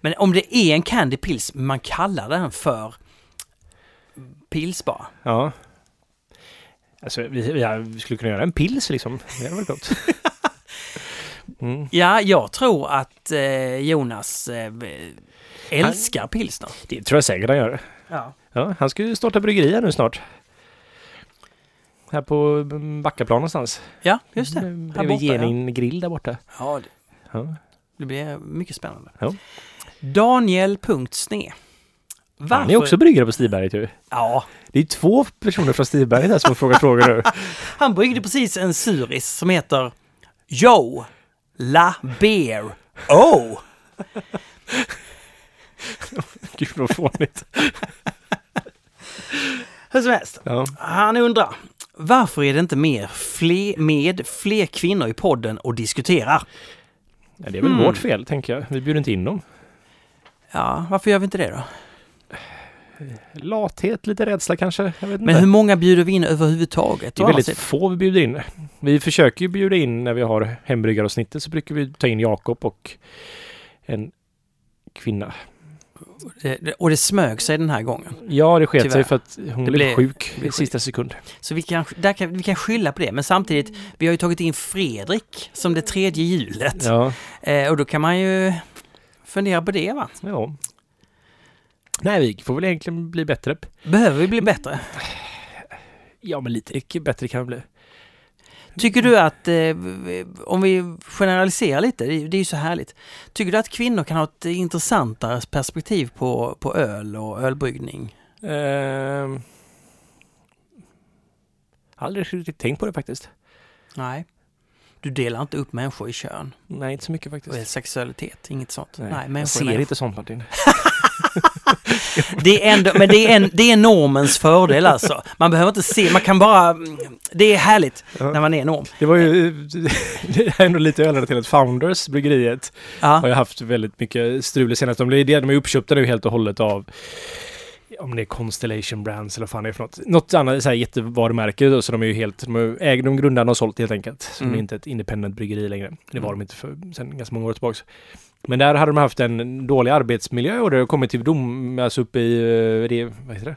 [SPEAKER 2] Men om det är en Candy Pills, man kallar den för Pils bara.
[SPEAKER 1] Ja. Alltså, vi, vi skulle kunna göra en pils liksom. Det hade varit gott. Mm.
[SPEAKER 2] Ja, jag tror att eh, Jonas eh, älskar pilsner.
[SPEAKER 1] Det tror jag säkert han gör.
[SPEAKER 2] Ja.
[SPEAKER 1] Ja, han ska ju starta bryggeri här nu snart. Här på mm, Backaplan någonstans.
[SPEAKER 2] ja, just det.
[SPEAKER 1] Mm,
[SPEAKER 2] Här
[SPEAKER 1] Bredvid
[SPEAKER 2] borta, ja.
[SPEAKER 1] Genin grill där borta.
[SPEAKER 2] Ja, det,
[SPEAKER 1] Ja.
[SPEAKER 2] det blir mycket spännande.
[SPEAKER 1] Ja.
[SPEAKER 2] Daniel.sne.
[SPEAKER 1] Han är också bryggare på Stiberget ju.
[SPEAKER 2] Ja,
[SPEAKER 1] Det är två personer från Stiberget här som har frågat frågor nu.
[SPEAKER 2] han bryggde precis en suris som heter Joe La Beer Oh.
[SPEAKER 1] Gud vad fånigt.
[SPEAKER 2] Hur som helst,
[SPEAKER 1] Ja.
[SPEAKER 2] han undrar varför är det inte mer fler, med fler kvinnor i podden och diskuterar?
[SPEAKER 1] ja, det är väl
[SPEAKER 2] Mm.
[SPEAKER 1] vårt fel tänker jag. Vi bjuder inte in dem.
[SPEAKER 2] Ja, varför gör vi inte det då?
[SPEAKER 1] Lathet, lite rädsla kanske.
[SPEAKER 2] Men hur många bjuder vi in överhuvudtaget?
[SPEAKER 1] Det är väldigt få vi bjuder in. Vi försöker ju bjuda in när vi har hembryggaravsnittet så brukar vi ta in Jakob och en kvinna.
[SPEAKER 2] Det- det- Och det smög sig den här gången.
[SPEAKER 1] Ja, det sket sig för att hon
[SPEAKER 2] Det
[SPEAKER 1] blev sjuk i sista sekund.
[SPEAKER 2] Så vi kan, där kan, vi kan skylla på det. Men samtidigt, vi har ju tagit in Fredrik som det tredje hjulet.
[SPEAKER 1] Ja,
[SPEAKER 2] Eh, och då kan man ju fundera på det va?
[SPEAKER 1] ja. Nej, vi får väl egentligen bli bättre.
[SPEAKER 2] Behöver vi bli bättre?
[SPEAKER 1] Ja, men lite bättre kan vi bli.
[SPEAKER 2] Tycker du att, eh, om vi generaliserar lite, det är ju så härligt. Tycker du att kvinnor kan ha ett intressantare perspektiv på, på öl och ölbryggning?
[SPEAKER 1] Ehm. aldrig riktigt tänkt på det faktiskt.
[SPEAKER 2] Nej. Du delar inte upp människor i kön
[SPEAKER 1] Nej, inte så mycket
[SPEAKER 2] och
[SPEAKER 1] faktiskt.
[SPEAKER 2] sexualitet, inget sånt. Nej,
[SPEAKER 1] jag
[SPEAKER 2] människor är
[SPEAKER 1] ser inte sånt Martin.
[SPEAKER 2] Det är ändå, men det är, en, det är normens fördel alltså. Man behöver inte se, man kan bara... Det är härligt
[SPEAKER 1] Ja.
[SPEAKER 2] när man är norm.
[SPEAKER 1] Det var ju det är ändå lite att Founders, bryggeriet, har
[SPEAKER 2] Ja,
[SPEAKER 1] ju haft väldigt mycket strul senast. De, blev- de är uppköpta nu helt och hållet av om det är Constellation Brands eller vad fan det är för något. Något annat så här jättevarumärke då, så de är ju helt, de äger de grundarna och sålt helt enkelt. Så
[SPEAKER 2] Mm.
[SPEAKER 1] de är inte ett independent bryggeri längre. Det var
[SPEAKER 2] Mm.
[SPEAKER 1] de inte för sen ganska många år tillbaks. Men där hade de haft en dålig arbetsmiljö och det har kommit till dom, alltså uppe i, eh, det, vad heter det?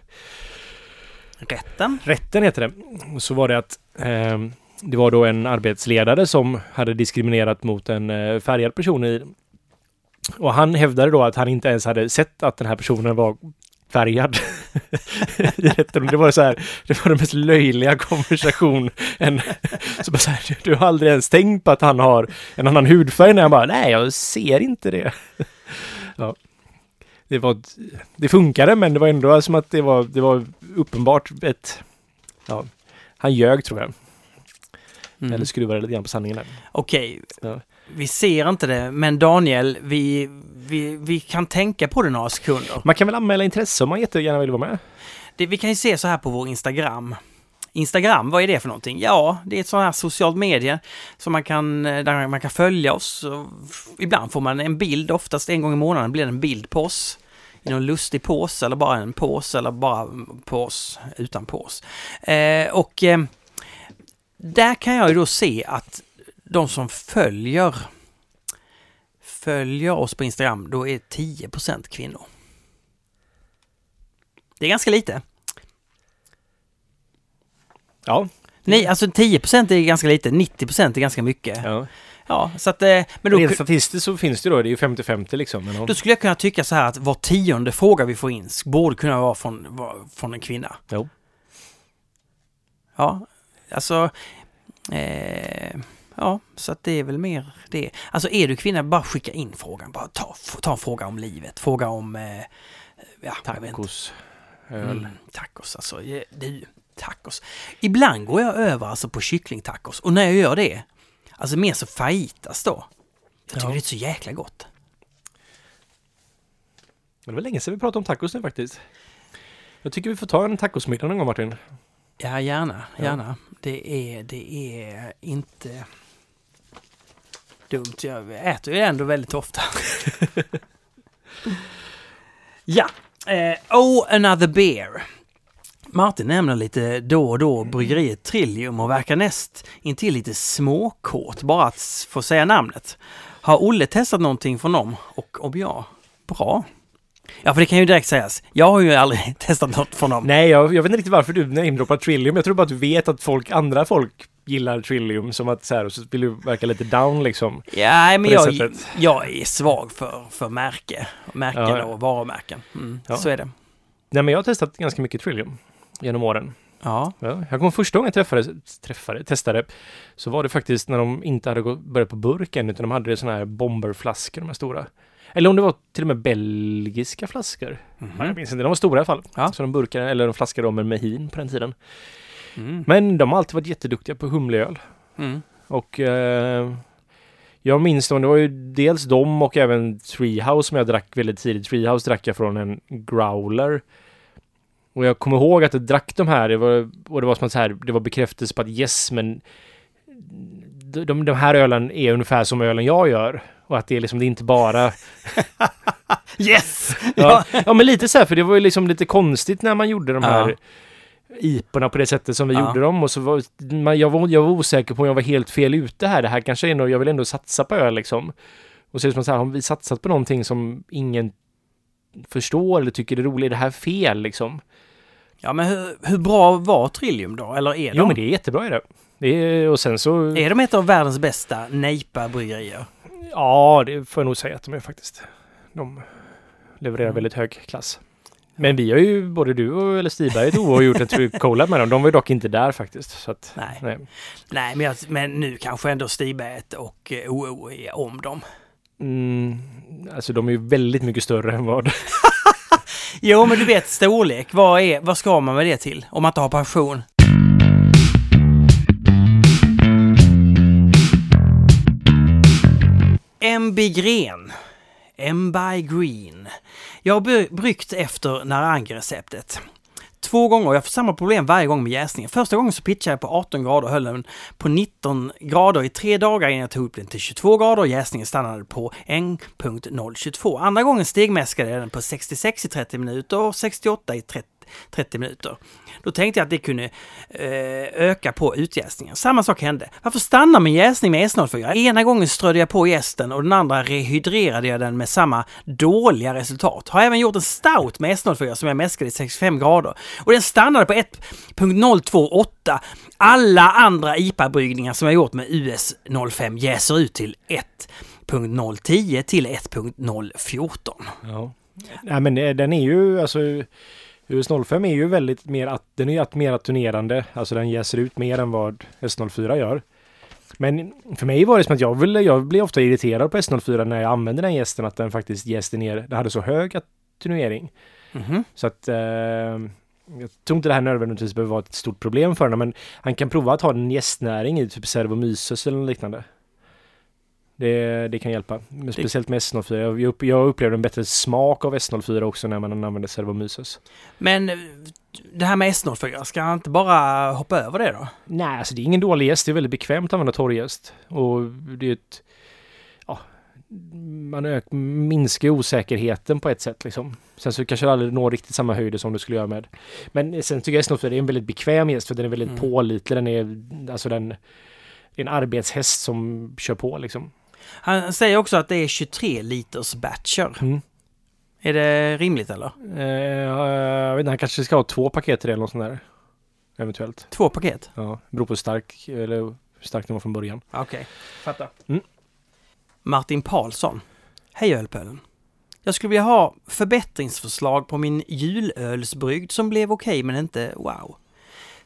[SPEAKER 2] rätten.
[SPEAKER 1] Rätten heter det. Och så var det att ehm, det var då en arbetsledare som hade diskriminerat mot en eh, färgad person i... Och han hävdade då att han inte ens hade sett att den här personen var färgad. Det var så här, det var den mest löjliga konversation. En, så bara så här, du, har aldrig ens tänkt på att han har en annan hudfärg? När jag bara, nej jag ser inte det. ja. Det, var, det funkade men det var ändå som att det var, det var uppenbart ett... Ja, han ljög tror jag.
[SPEAKER 2] Mm.
[SPEAKER 1] Eller skruvade lite grann på sanningen.
[SPEAKER 2] Okej,
[SPEAKER 1] Ja.
[SPEAKER 2] Vi ser inte det, men Daniel, vi, vi, vi kan tänka på det några sekunder.
[SPEAKER 1] Man kan väl anmäla intresse om man jättegärna vill vara med.
[SPEAKER 2] Det, vi kan ju se så här på vår Instagram. Instagram, vad är det för någonting? Ja, det är ett sånt här socialt medie som man kan, eh, där man kan följa oss. Ibland får man en bild, oftast en gång i månaden blir det en bild på oss. I någon lustig påse eller bara en påse eller bara på oss utan pås. Eh, och eh, där kan jag ju då se att de som följer följer oss på Instagram, då är 10% kvinnor. Det är ganska lite.
[SPEAKER 1] Ja.
[SPEAKER 2] Nej, alltså 10% är ganska lite, 90% är ganska mycket. Ja,
[SPEAKER 1] ja.
[SPEAKER 2] så att... eh, Men då,
[SPEAKER 1] Rent statistiskt så finns det då, det är ju 50-50 liksom. Men,
[SPEAKER 2] då skulle jag kunna tycka så här att var tionde fråga vi får in borde kunna vara från, från en kvinna.
[SPEAKER 1] Jo.
[SPEAKER 2] Ja, alltså... Eh, ja, så att det är väl mer det. Alltså är du kvinna, bara skicka in frågan. Bara ta, ta en fråga om livet, fråga om... Eh, ja.
[SPEAKER 1] Tacos, öl.
[SPEAKER 2] Mm, tacos alltså. Ja, Du, tacos. Ibland går jag över alltså på kycklingtacos och när jag gör det, alltså mer så fajitas då. Jag tycker
[SPEAKER 1] Ja.
[SPEAKER 2] det är så jäkla gott.
[SPEAKER 1] Men det var länge sedan vi pratade om tacos nu faktiskt. Jag tycker vi får ta en tacosmiddag någon gång Martin.
[SPEAKER 2] Ja, gärna,
[SPEAKER 1] Ja.
[SPEAKER 2] gärna. Det är, det är inte dumt. Jag äter ju ändå väldigt ofta. ja, eh, Oh Another Beer. Martin nämner lite då och då bryggeriet Trillium och verkar näst intill lite småkåt bara att få säga namnet. Har Olle testat någonting från dem? Och om ja, bra. Ja, för det kan ju direkt sägas. Jag har ju aldrig testat något från dem.
[SPEAKER 1] Nej, jag, jag vet inte riktigt varför du namedroppar Trillium. Jag tror bara att du vet att folk, andra folk gillar Trillium som att så här, och så vill du verka lite down liksom.
[SPEAKER 2] Ja, men jag,
[SPEAKER 1] sättet.
[SPEAKER 2] jag är svag för, för märke. Märken
[SPEAKER 1] Ja.
[SPEAKER 2] och varumärken. Mm,
[SPEAKER 1] Ja.
[SPEAKER 2] Så är det.
[SPEAKER 1] Nej, men jag har testat ganska mycket Trillium genom åren.
[SPEAKER 2] Ja.
[SPEAKER 1] Ja, jag kommer första gången jag träffade, träffade, testade, så var det faktiskt när de inte hade gått, börjat på burk än, utan de hade såna här bomberflaskor, de här stora. Eller om det var till och med belgiska flaskor.
[SPEAKER 2] Mhm.
[SPEAKER 1] Ja, jag minns inte, de var stora i alla fall.
[SPEAKER 2] Ja.
[SPEAKER 1] Så de burkade, eller de flaskade dem med mehin på den tiden.
[SPEAKER 2] Mm.
[SPEAKER 1] Men de har alltid varit jätteduktiga på humleöl.
[SPEAKER 2] Mm.
[SPEAKER 1] Och eh, jag minns dem, det var ju dels dem och även Treehouse som jag drack väldigt tidigt. Treehouse drack jag från en growler. Och jag kommer ihåg att jag drack de här, det var, och det var som att så här, det var bekräftelse på att yes, men de, de, de här ölen är ungefär som ölen jag gör. Och att det är liksom, det är inte bara...
[SPEAKER 2] Yes!
[SPEAKER 1] Ja, ja men lite så här, för det var ju liksom lite konstigt när man gjorde de
[SPEAKER 2] Ja.
[SPEAKER 1] Iporna på det sättet som vi
[SPEAKER 2] Ja.
[SPEAKER 1] gjorde dem. Och så var, man, jag, var, jag var osäker på om jag var helt fel ute här. Det här kanske är nog, jag vill ändå satsa på öl liksom. Och så är det som så här, har vi satsat på någonting som ingen förstår eller tycker är roligt? Är det här fel liksom?
[SPEAKER 2] Ja, men hur, hur bra var Trillium då? Eller är de?
[SPEAKER 1] Jo men det är jättebra är det. det är, och sen så...
[SPEAKER 2] Är de ett av världens bästa nejpa-bryggerier?
[SPEAKER 1] Ja, det får jag nog säga att de är faktiskt. De levererar
[SPEAKER 2] Mm.
[SPEAKER 1] väldigt hög klass. Men vi har ju, både du och eller Stiberg och har gjort en collab med dem. De var ju dock inte där faktiskt. Så att,
[SPEAKER 2] Nej.
[SPEAKER 1] nej.
[SPEAKER 2] Nej, men, jag, men nu kanske ändå Stiberget och eh, OO är om dem.
[SPEAKER 1] Mm, alltså de är ju väldigt mycket större än vad...
[SPEAKER 2] Jo, men du vet storlek. Vad, är, vad ska man med det till? Om man inte har passion? MB Gren. MBY Green. Jag har bryggt efter Narangi-receptet. Två gånger, jag får samma problem varje gång med jäsningen. Första gången så pitchade jag på 18 grader och höll den på 19 grader i tre dagar innan jag tog upp den till 22 grader och jäsningen stannade på 1.022. Andra gången stegmäskade jag den på 66 i 30 minuter och 68 i 30, 30 minuter. Då tänkte jag att det kunde eh, öka på utjäsningen. Samma sak hände. Varför stanna med jäsning med S04? Ena gången strödde jag på jästen och den andra rehydrerade jag den med samma dåliga resultat. Har även gjort en stout med S04 som jag mäskade i 65 grader och den stannade på 1.028. Alla andra IPA-bryggningar som jag gjort med US 05 jäser ut till 1.010 till 1.014.
[SPEAKER 1] Ja. Nej men eh, den är ju alltså US 05 är ju väldigt mer att den är att turnerande. Alltså den jäser ut mer än vad S04 gör. Men för mig var det som att jag ville, jag blir ofta irriterad på S04 när jag använder den gästen att den faktiskt jäste ner, den hade så hög attenuering.
[SPEAKER 2] Mhm.
[SPEAKER 1] Så att eh, jag tror inte det här nödvändigtvis behöver vara ett stort problem för honom, men han kan prova att ha en gästnäring i typ Servomyces eller liknande. Det, det kan hjälpa. Men speciellt med S04. Jag, jag upp- jag upplevde en bättre smak av S04 också när man använder Servomyces.
[SPEAKER 2] Men eh, det här med S04, ska han inte bara hoppa över det då?
[SPEAKER 1] Nej, alltså det är ingen dålig gäst. Det är väldigt bekvämt att använda torrgäst. Och det är ett... Ja, man ök, minskar osäkerheten på ett sätt liksom. Sen så kanske det aldrig når riktigt samma höjder som du skulle göra med. Men sen tycker jag S04 är en väldigt bekväm gäst för den är väldigt
[SPEAKER 2] Mm.
[SPEAKER 1] pålitlig. Den är, alltså den... Det är en arbetshäst som kör på liksom.
[SPEAKER 2] Han säger också att det är 23 liters batcher.
[SPEAKER 1] Mm.
[SPEAKER 2] Är det rimligt eller?
[SPEAKER 1] Eh, jag vet inte, han kanske ska ha två paket till det eller något sånt där. Eventuellt.
[SPEAKER 2] Två paket?
[SPEAKER 1] Ja, beror på hur stark, eller hur stark den var från början.
[SPEAKER 2] Okej, fattar.
[SPEAKER 1] Mm.
[SPEAKER 2] Martin Paulsson. Hej ölpölen. Jag skulle vilja ha förbättringsförslag på min julölsbrygd som blev okej men inte wow.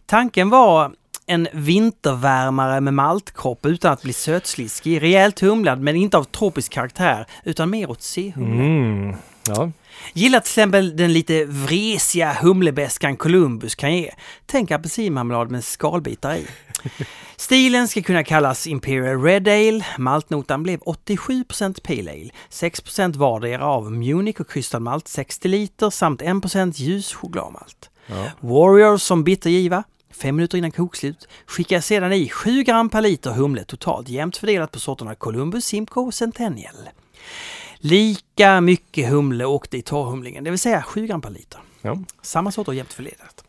[SPEAKER 2] Tanken var en vintervärmare med maltkropp utan att bli sötsliskig, rejält humlad men inte av tropisk karaktär utan mer åt C-humle.
[SPEAKER 1] Mm. Ja.
[SPEAKER 2] Gillar till exempel den lite vresiga humlebäskan Columbus kan ge. Tänk apelsinmarmelad med skalbitar i. Stilen ska kunna kallas Imperial Red Ale. Maltnotan blev 87% Pale Ale, 6% vardera av Munich och krystad 60 liter samt 1% ljus chokladmalt.
[SPEAKER 1] ja.
[SPEAKER 2] Warrior som bittergiva. Fem minuter innan kokslut skickar sedan i 7 gram per liter humle totalt jämnt fördelat på sorterna Columbus, Simcoe och Centennial. Lika mycket humle åkte i torrhumlingen, det vill säga 7 gram per liter.
[SPEAKER 1] ja.
[SPEAKER 2] Samma sorter jämnt fördelat.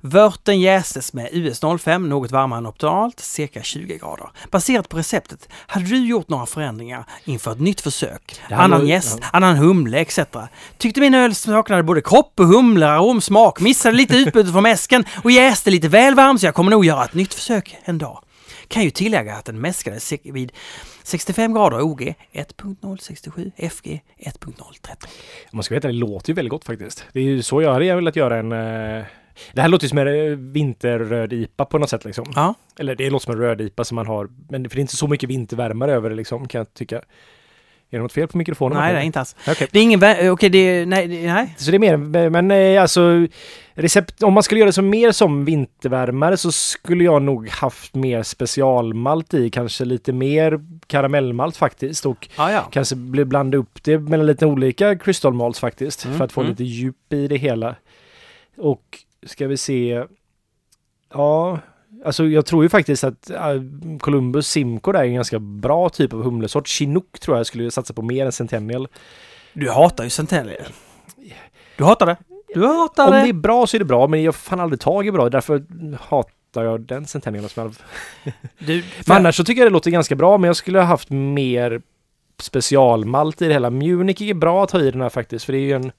[SPEAKER 2] Vörten jästes med US 05, något varmare än optimalt, cirka 20 grader. Baserat på receptet, hade du gjort några förändringar inför ett nytt försök? Annan
[SPEAKER 1] var-
[SPEAKER 2] jäst,
[SPEAKER 1] ja.
[SPEAKER 2] annan humle etc. Tyckte min öl saknade både kropp och humle, aromsmak, missade lite utbudet från mäsken och jäste lite väl varm så jag kommer nog göra ett nytt försök en dag. Kan ju tillägga att den mäskades vid 65 grader OG 1.067 FG 1.013.
[SPEAKER 1] Om man ska veta, det låter ju väldigt gott faktiskt. Det är ju så jag hade velat göra en... eh, Det här låter ju som en eh, vinterröd IPA på något sätt liksom.
[SPEAKER 2] Ja,
[SPEAKER 1] Eller det låter som en röd IPA som man har. Men det för det är inte så mycket vintervärmare över det liksom, kan jag tycka. Är det något fel på mikrofonen?
[SPEAKER 2] nej det är inte alls.
[SPEAKER 1] Okej.
[SPEAKER 2] Det är ingen... vä- Okej, det är... Nej, nej.
[SPEAKER 1] Så det är mer, men eh, alltså recept, om man skulle göra det som mer som vintervärmare så skulle jag nog haft mer specialmalt i, kanske lite mer karamellmalt faktiskt och
[SPEAKER 2] Ja, ja.
[SPEAKER 1] kanske blanda upp det mellan lite olika crystal malts faktiskt
[SPEAKER 2] Mm,
[SPEAKER 1] för att få
[SPEAKER 2] mm.
[SPEAKER 1] lite djup i det hela. Och ska vi se, ja, alltså jag tror ju faktiskt att äh, Columbus Simcoe där är en ganska bra typ av humlesort. Chinook tror jag skulle satsa på mer än Centennial.
[SPEAKER 2] Du hatar ju Centennial. Du hatar det. Du hatar
[SPEAKER 1] Om
[SPEAKER 2] det.
[SPEAKER 1] det är bra så är det bra, men jag får fan aldrig tag i bra. Därför hatar jag den Centennial som.
[SPEAKER 2] Du,
[SPEAKER 1] Men annars så tycker jag det låter ganska bra, men jag skulle ha haft mer specialmalt i det hela. Munich är bra att ha i den här faktiskt, för det är ju en...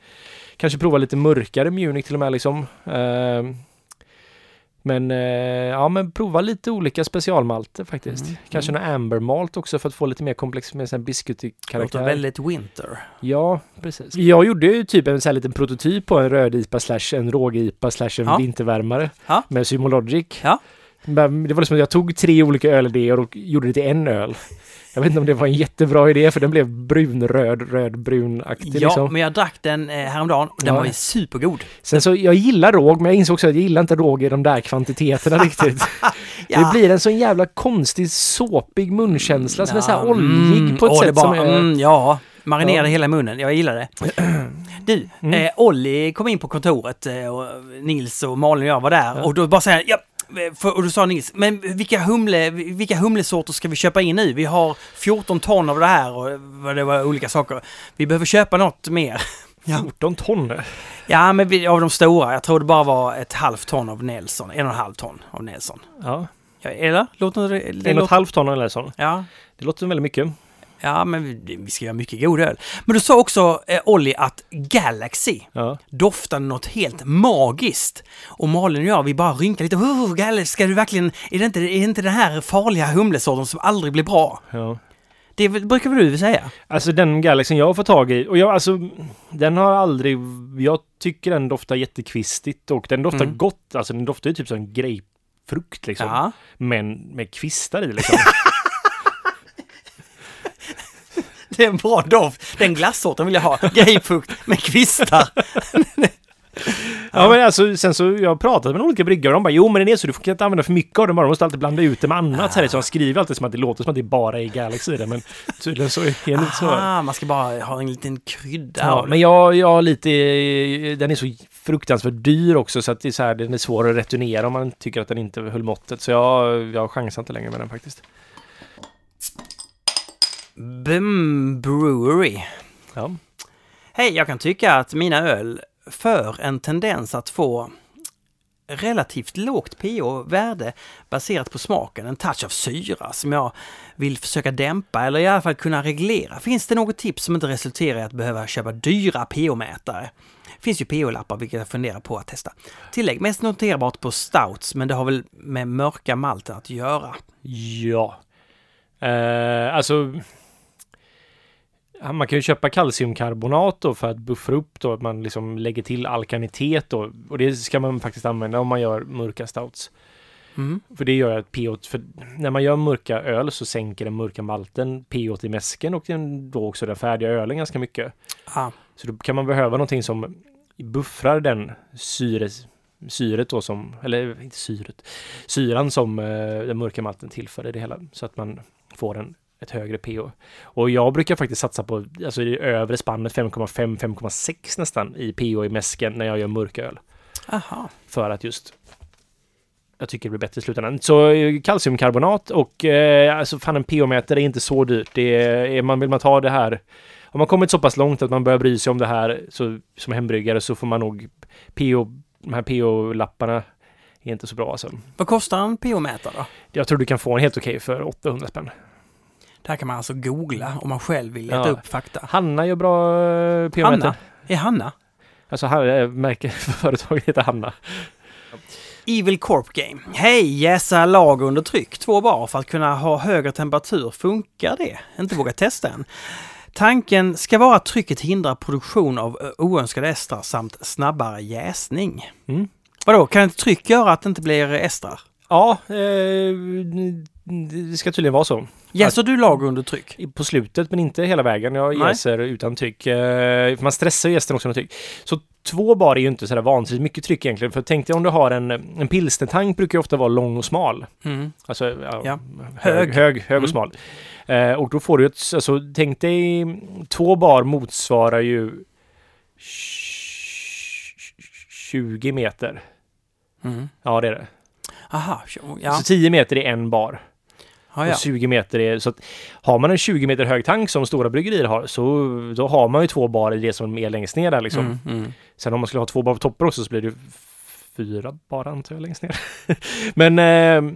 [SPEAKER 1] Kanske prova lite mörkare Munich till och med liksom. Ehm, men eh, ja, men prova lite olika specialmalter faktiskt.
[SPEAKER 2] Mm,
[SPEAKER 1] Kanske någon ambermalt också för att få lite mer komplex med en biscuitig
[SPEAKER 2] låter väldigt winter.
[SPEAKER 1] Ja, precis. Jag gjorde ju typ en sån här liten prototyp på en röd IPA slash en råg IPA slash en
[SPEAKER 2] Ja.
[SPEAKER 1] vintervärmare
[SPEAKER 2] Ja.
[SPEAKER 1] med Symologic.
[SPEAKER 2] Ja.
[SPEAKER 1] Men Det var liksom att jag tog tre olika ölidéer och gjorde det till en öl. Jag vet inte om det var en jättebra idé för den blev brunröd, rödbrunaktig
[SPEAKER 2] Ja,
[SPEAKER 1] liksom.
[SPEAKER 2] men jag drack den eh, häromdagen och den
[SPEAKER 1] Ja.
[SPEAKER 2] var ju supergod.
[SPEAKER 1] Sen så, jag gillar råg, men jag insåg också att jag gillar inte råg i de där kvantiteterna riktigt.
[SPEAKER 2] Ja.
[SPEAKER 1] Det blir en sån jävla konstig såpig munkänsla som är så här
[SPEAKER 2] Ja,
[SPEAKER 1] oljig
[SPEAKER 2] mm,
[SPEAKER 1] på ett sätt
[SPEAKER 2] bara,
[SPEAKER 1] som är...
[SPEAKER 2] Mm, ja, marinerade
[SPEAKER 1] Ja.
[SPEAKER 2] hela munnen. Jag gillar det. Du,
[SPEAKER 1] Mm.
[SPEAKER 2] eh, Olli kom in på kontoret eh, och Nils och Malin och jag var där och då bara säger ja, för, och då sa Nils, men vilka, humle, vilka humlesorter ska vi köpa in nu? Vi har 14 ton av det här och vad det var olika saker. Vi behöver köpa något mer. Ja.
[SPEAKER 1] 14 ton.
[SPEAKER 2] Ja, men vi, av de stora. Jag tror det bara var ett halvt ton av Nelson. En och en halv ton av Nelson.
[SPEAKER 1] Ja,
[SPEAKER 2] Ja, eller? Låter det... det
[SPEAKER 1] en och ett halvt ton eller så.
[SPEAKER 2] ja,
[SPEAKER 1] Det låter väldigt mycket.
[SPEAKER 2] Ja, men vi, vi ska göra mycket god öl. Men du sa också, eh, Olli, att Galaxy
[SPEAKER 1] Ja.
[SPEAKER 2] doftade något helt magiskt. Och Malin och jag, vi bara rynkade lite. Oh, Galaxy, ska du verkligen... Är det inte, är det inte den här farliga humlesorten som aldrig blir bra?
[SPEAKER 1] ja.
[SPEAKER 2] Det brukar väl du säga?
[SPEAKER 1] Alltså den Galaxyn jag har fått tag i, och jag alltså, den har aldrig, jag tycker den doftar jättekvistigt och den doftar
[SPEAKER 2] Mm.
[SPEAKER 1] gott, alltså den doftar ju typ som grapefrukt liksom.
[SPEAKER 2] Ja.
[SPEAKER 1] Men med kvistar i liksom.
[SPEAKER 2] Det är en bra doft. Den glassorten vill jag ha. Grapefrukt med kvistar.
[SPEAKER 1] ja men alltså sen så, jag pratat med olika bryggare och de bara jo men det är så, du får inte använda för mycket av den bara, du måste alltid blanda ut det med annat. Så här, så de skriver alltid som att det låter som att det bara är Galaxy i det, men tydligen så är det inte så.
[SPEAKER 2] Ah, man ska bara ha en liten krydda.
[SPEAKER 1] Ja, men jag, jag lite, den är så fruktansvärt dyr också så att det är så här, den är svår att returnera om man tycker att den inte höll måttet. Så jag, jag chansar inte längre med den faktiskt.
[SPEAKER 2] Bum Brewery.
[SPEAKER 1] Ja.
[SPEAKER 2] Hej, jag kan tycka att mina öl för en tendens att få relativt lågt pH-värde baserat på smaken, en touch av syra som jag vill försöka dämpa eller i alla fall kunna reglera. Finns det något tips som inte resulterar i att behöva köpa dyra pH-mätare? Finns ju pH-lappar vilket jag funderar på att testa. Tillägg, mest noterbart på stouts men det har väl med mörka malten att göra.
[SPEAKER 1] Ja. Eh, alltså... Man kan ju köpa kalciumkarbonat då för att buffra upp då, att man liksom lägger till alkanitet då. Och det ska man faktiskt använda om man gör mörka stouts.
[SPEAKER 2] Mm.
[SPEAKER 1] För det gör att pH, för när man gör mörka öl så sänker den mörka malten pH i mäsken och den, då också den färdiga ölen ganska mycket.
[SPEAKER 2] Ah.
[SPEAKER 1] Så då kan man behöva någonting som buffrar den syres, syret då som, eller inte syret, syran som eh, den mörka malten tillför i det hela. Så att man får en, ett högre pH. Och jag brukar faktiskt satsa på, alltså i övre spannet 5,5-5,6 nästan i pH i mäsken när jag gör mörköl.
[SPEAKER 2] Aha.
[SPEAKER 1] För att just jag tycker det blir bättre i slutändan. Så eh, kalciumkarbonat och eh, alltså fan en pH-mätare är inte så dyrt. Det är, man vill man ta det här om man kommit så pass långt att man börjar bry sig om det här så, som hembryggare så får man nog pH, de här pH-lapparna är inte så bra alltså.
[SPEAKER 2] Vad kostar en pH-mätare då?
[SPEAKER 1] Jag tror du kan få en helt okej för 800 spänn.
[SPEAKER 2] Det här kan man alltså googla om man själv vill leta
[SPEAKER 1] Ja.
[SPEAKER 2] upp fakta.
[SPEAKER 1] Hanna gör bra eh, pH-mätare.
[SPEAKER 2] Hanna? Är Hanna?
[SPEAKER 1] Alltså här, eh, märke, företaget heter Hanna.
[SPEAKER 2] Evil Corp Game. Hej! Jäsa lager under tryck, två bar för att kunna ha högre temperatur. Funkar det? Inte våga testa än. Tanken ska vara att trycket hindrar produktion av ö, oönskade estrar samt snabbare jäsning.
[SPEAKER 1] Mm.
[SPEAKER 2] Vadå, kan ett tryck göra att det inte blir estrar?
[SPEAKER 1] Ja, eh, det ska tydligen vara så.
[SPEAKER 2] Jäser du lager under tryck?
[SPEAKER 1] På slutet, men inte hela vägen. Jag
[SPEAKER 2] Nej.
[SPEAKER 1] jäser utan tryck. Eh, man stressar ju jästen också med tryck. Så två bar är ju inte sådär vansinnigt mycket tryck egentligen. För tänk dig om du har en, en pilsnertank brukar ju ofta vara lång och smal.
[SPEAKER 2] Mm.
[SPEAKER 1] Alltså ja,
[SPEAKER 2] Ja.
[SPEAKER 1] hög,
[SPEAKER 2] Hög.
[SPEAKER 1] hög, hög
[SPEAKER 2] Mm.
[SPEAKER 1] och smal. Eh, och då får du ett, alltså tänk dig två bar motsvarar ju 20 meter.
[SPEAKER 2] Mm.
[SPEAKER 1] Ja, det är det.
[SPEAKER 2] Aha, ja.
[SPEAKER 1] Så 10 meter är en bar.
[SPEAKER 2] Ja, ja.
[SPEAKER 1] Och 20 meter är... Så att har man en 20 meter hög tank som stora bryggerier har så då har man ju två bar i det som är längst ner där liksom.
[SPEAKER 2] Mm, mm.
[SPEAKER 1] Sen om man skulle ha två bar på toppen också så blir det fyra bar antar jag längst ner. men eh,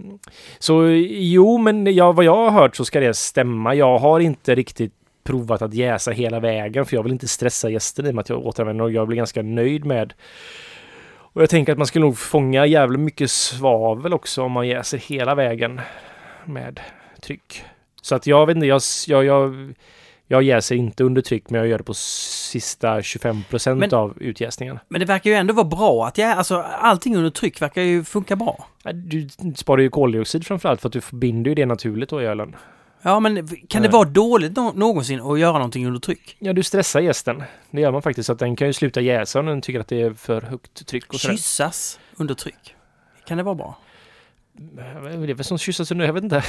[SPEAKER 1] så jo, men ja, vad jag har hört så ska det stämma. Jag har inte riktigt provat att jäsa hela vägen för jag vill inte stressa gästen i och med att jag återanvänder och jag blir ganska nöjd med och jag tänker att man skulle nog fånga jävligt mycket svavel också om man jäser hela vägen med tryck. Så att jag vet inte, jag, jag, jag, Jag jäser inte under tryck, men jag gör det på sista 25 procent av utjäsningen.
[SPEAKER 2] Men det verkar ju ändå vara bra att jag, alltså allting under tryck verkar ju funka bra.
[SPEAKER 1] Du sparar ju koldioxid framförallt för att du binder ju det naturligt då i ölen.
[SPEAKER 2] Ja, men kan det
[SPEAKER 1] Ja.
[SPEAKER 2] vara dåligt nå- någonsin att göra någonting under tryck?
[SPEAKER 1] Ja, du stressar gästen. Det gör man faktiskt. Så att den kan ju sluta jäsa om den tycker att det är för högt tryck och sådär.
[SPEAKER 2] Kyssas under tryck. Kan det vara bra?
[SPEAKER 1] Det är väl som kyssas under, jag vet inte.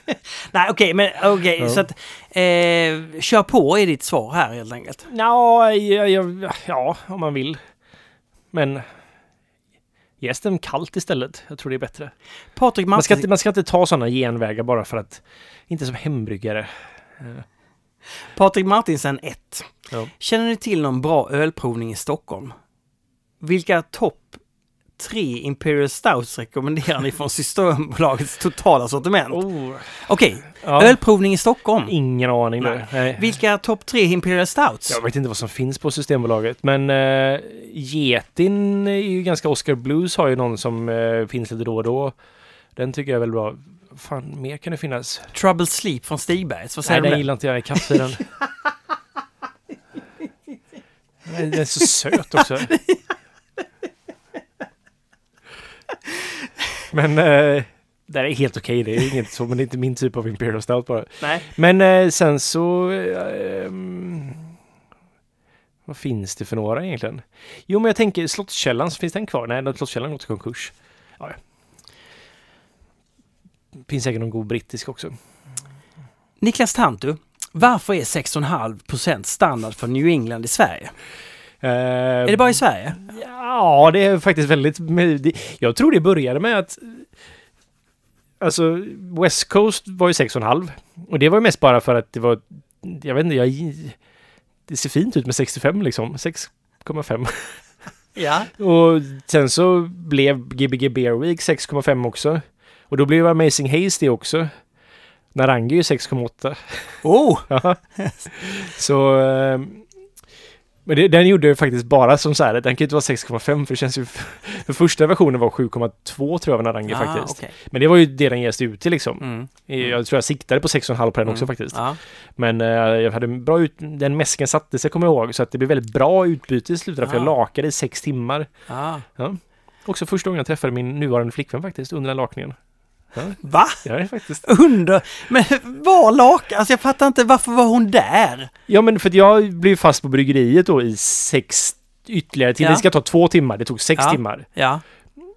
[SPEAKER 2] Nej, okej, men okej,
[SPEAKER 1] Ja.
[SPEAKER 2] så att eh, kör på är ditt svar här helt enkelt.
[SPEAKER 1] Ja, ja, ja, ja, om man vill. Men jäs den kallt istället. Jag tror det är bättre.
[SPEAKER 2] Patrik
[SPEAKER 1] Man ska, inte, man ska inte ta sådana genvägar bara för att, inte som hembryggare.
[SPEAKER 2] Patrik Martinsen 1.
[SPEAKER 1] Ja.
[SPEAKER 2] Känner ni till någon bra ölprovning i Stockholm? Vilka topp tre Imperial Stouts rekommenderar ni från Systembolagets totala sortiment?
[SPEAKER 1] Oh,
[SPEAKER 2] Okej,
[SPEAKER 1] ja.
[SPEAKER 2] ölprovning i Stockholm.
[SPEAKER 1] Ingen aning.
[SPEAKER 2] Nej.
[SPEAKER 1] Nej.
[SPEAKER 2] Vilka topp tre Imperial Stouts?
[SPEAKER 1] Jag vet inte vad som finns på Systembolaget, men uh, Getin är ju ganska Oscar Blues har ju någon som eh, finns lite då och då. Den tycker jag är väl bra. Fan, mer kan det finnas.
[SPEAKER 2] Trouble Sleep från Stigbergs, vad
[SPEAKER 1] Nej,
[SPEAKER 2] säger du
[SPEAKER 1] den
[SPEAKER 2] om det?
[SPEAKER 1] gillar inte jag. Kaffe i den. Den den är så söt också. Men eh, det är helt okej. Det är inget så, men det är inte min typ av Imperial Stout bara.
[SPEAKER 2] Nej.
[SPEAKER 1] Men eh, sen så... Eh, ehm, vad finns det för några egentligen? Jo, men jag tänker Slottskällan, finns den kvar? Nej, Slottskällan har gått i konkurs. Ja, ja. Finns säkert någon god brittisk också.
[SPEAKER 2] Niklas Tantu, varför är 6,5% standard för New England i Sverige?
[SPEAKER 1] Eh,
[SPEAKER 2] Är det bara i Sverige?
[SPEAKER 1] Ja, det är faktiskt väldigt... Jag tror det började med att... Alltså, West Coast var ju 6,5. Och det var ju mest bara för att det var... Jag vet inte, jag... Det ser fint ut med 65 liksom. 6,5.
[SPEAKER 2] Ja.
[SPEAKER 1] Och sen så blev Gbg Beer Week 6,5 också. Och då blev Amazing Haze det också. Narangi är ju 6,8.
[SPEAKER 2] Oh!
[SPEAKER 1] Ja. så... eh, Men det, den gjorde ju faktiskt bara som så här, den kan ju inte vara 6,5 för det känns ju... För första versionen var 7,2 tror jag var Narangi faktiskt.
[SPEAKER 2] okej.
[SPEAKER 1] Men det var ju det den jäste ut till liksom.
[SPEAKER 2] Mm.
[SPEAKER 1] Jag tror jag siktade på 6,5 på den också
[SPEAKER 2] Mm.
[SPEAKER 1] faktiskt.
[SPEAKER 2] Ja.
[SPEAKER 1] Men eh, jag hade en bra ut... Den mäsken satte sig kommer jag ihåg. Så att det blev väldigt bra utbyte i slutet. För jag
[SPEAKER 2] Ah.
[SPEAKER 1] lakade i sex timmar.
[SPEAKER 2] Ja.
[SPEAKER 1] Också första gången jag träffade min nuvarande flickvän faktiskt under den lakningen.
[SPEAKER 2] Va?
[SPEAKER 1] Ja, det är faktiskt.
[SPEAKER 2] Under? Men var laka? Alltså jag fattar inte, varför var hon där?
[SPEAKER 1] Ja, men för att jag blev fast på bryggeriet då i sex ytterligare timmar.
[SPEAKER 2] Ja.
[SPEAKER 1] Det ska ta två timmar. Det tog sex
[SPEAKER 2] Ja.
[SPEAKER 1] timmar.
[SPEAKER 2] Ja.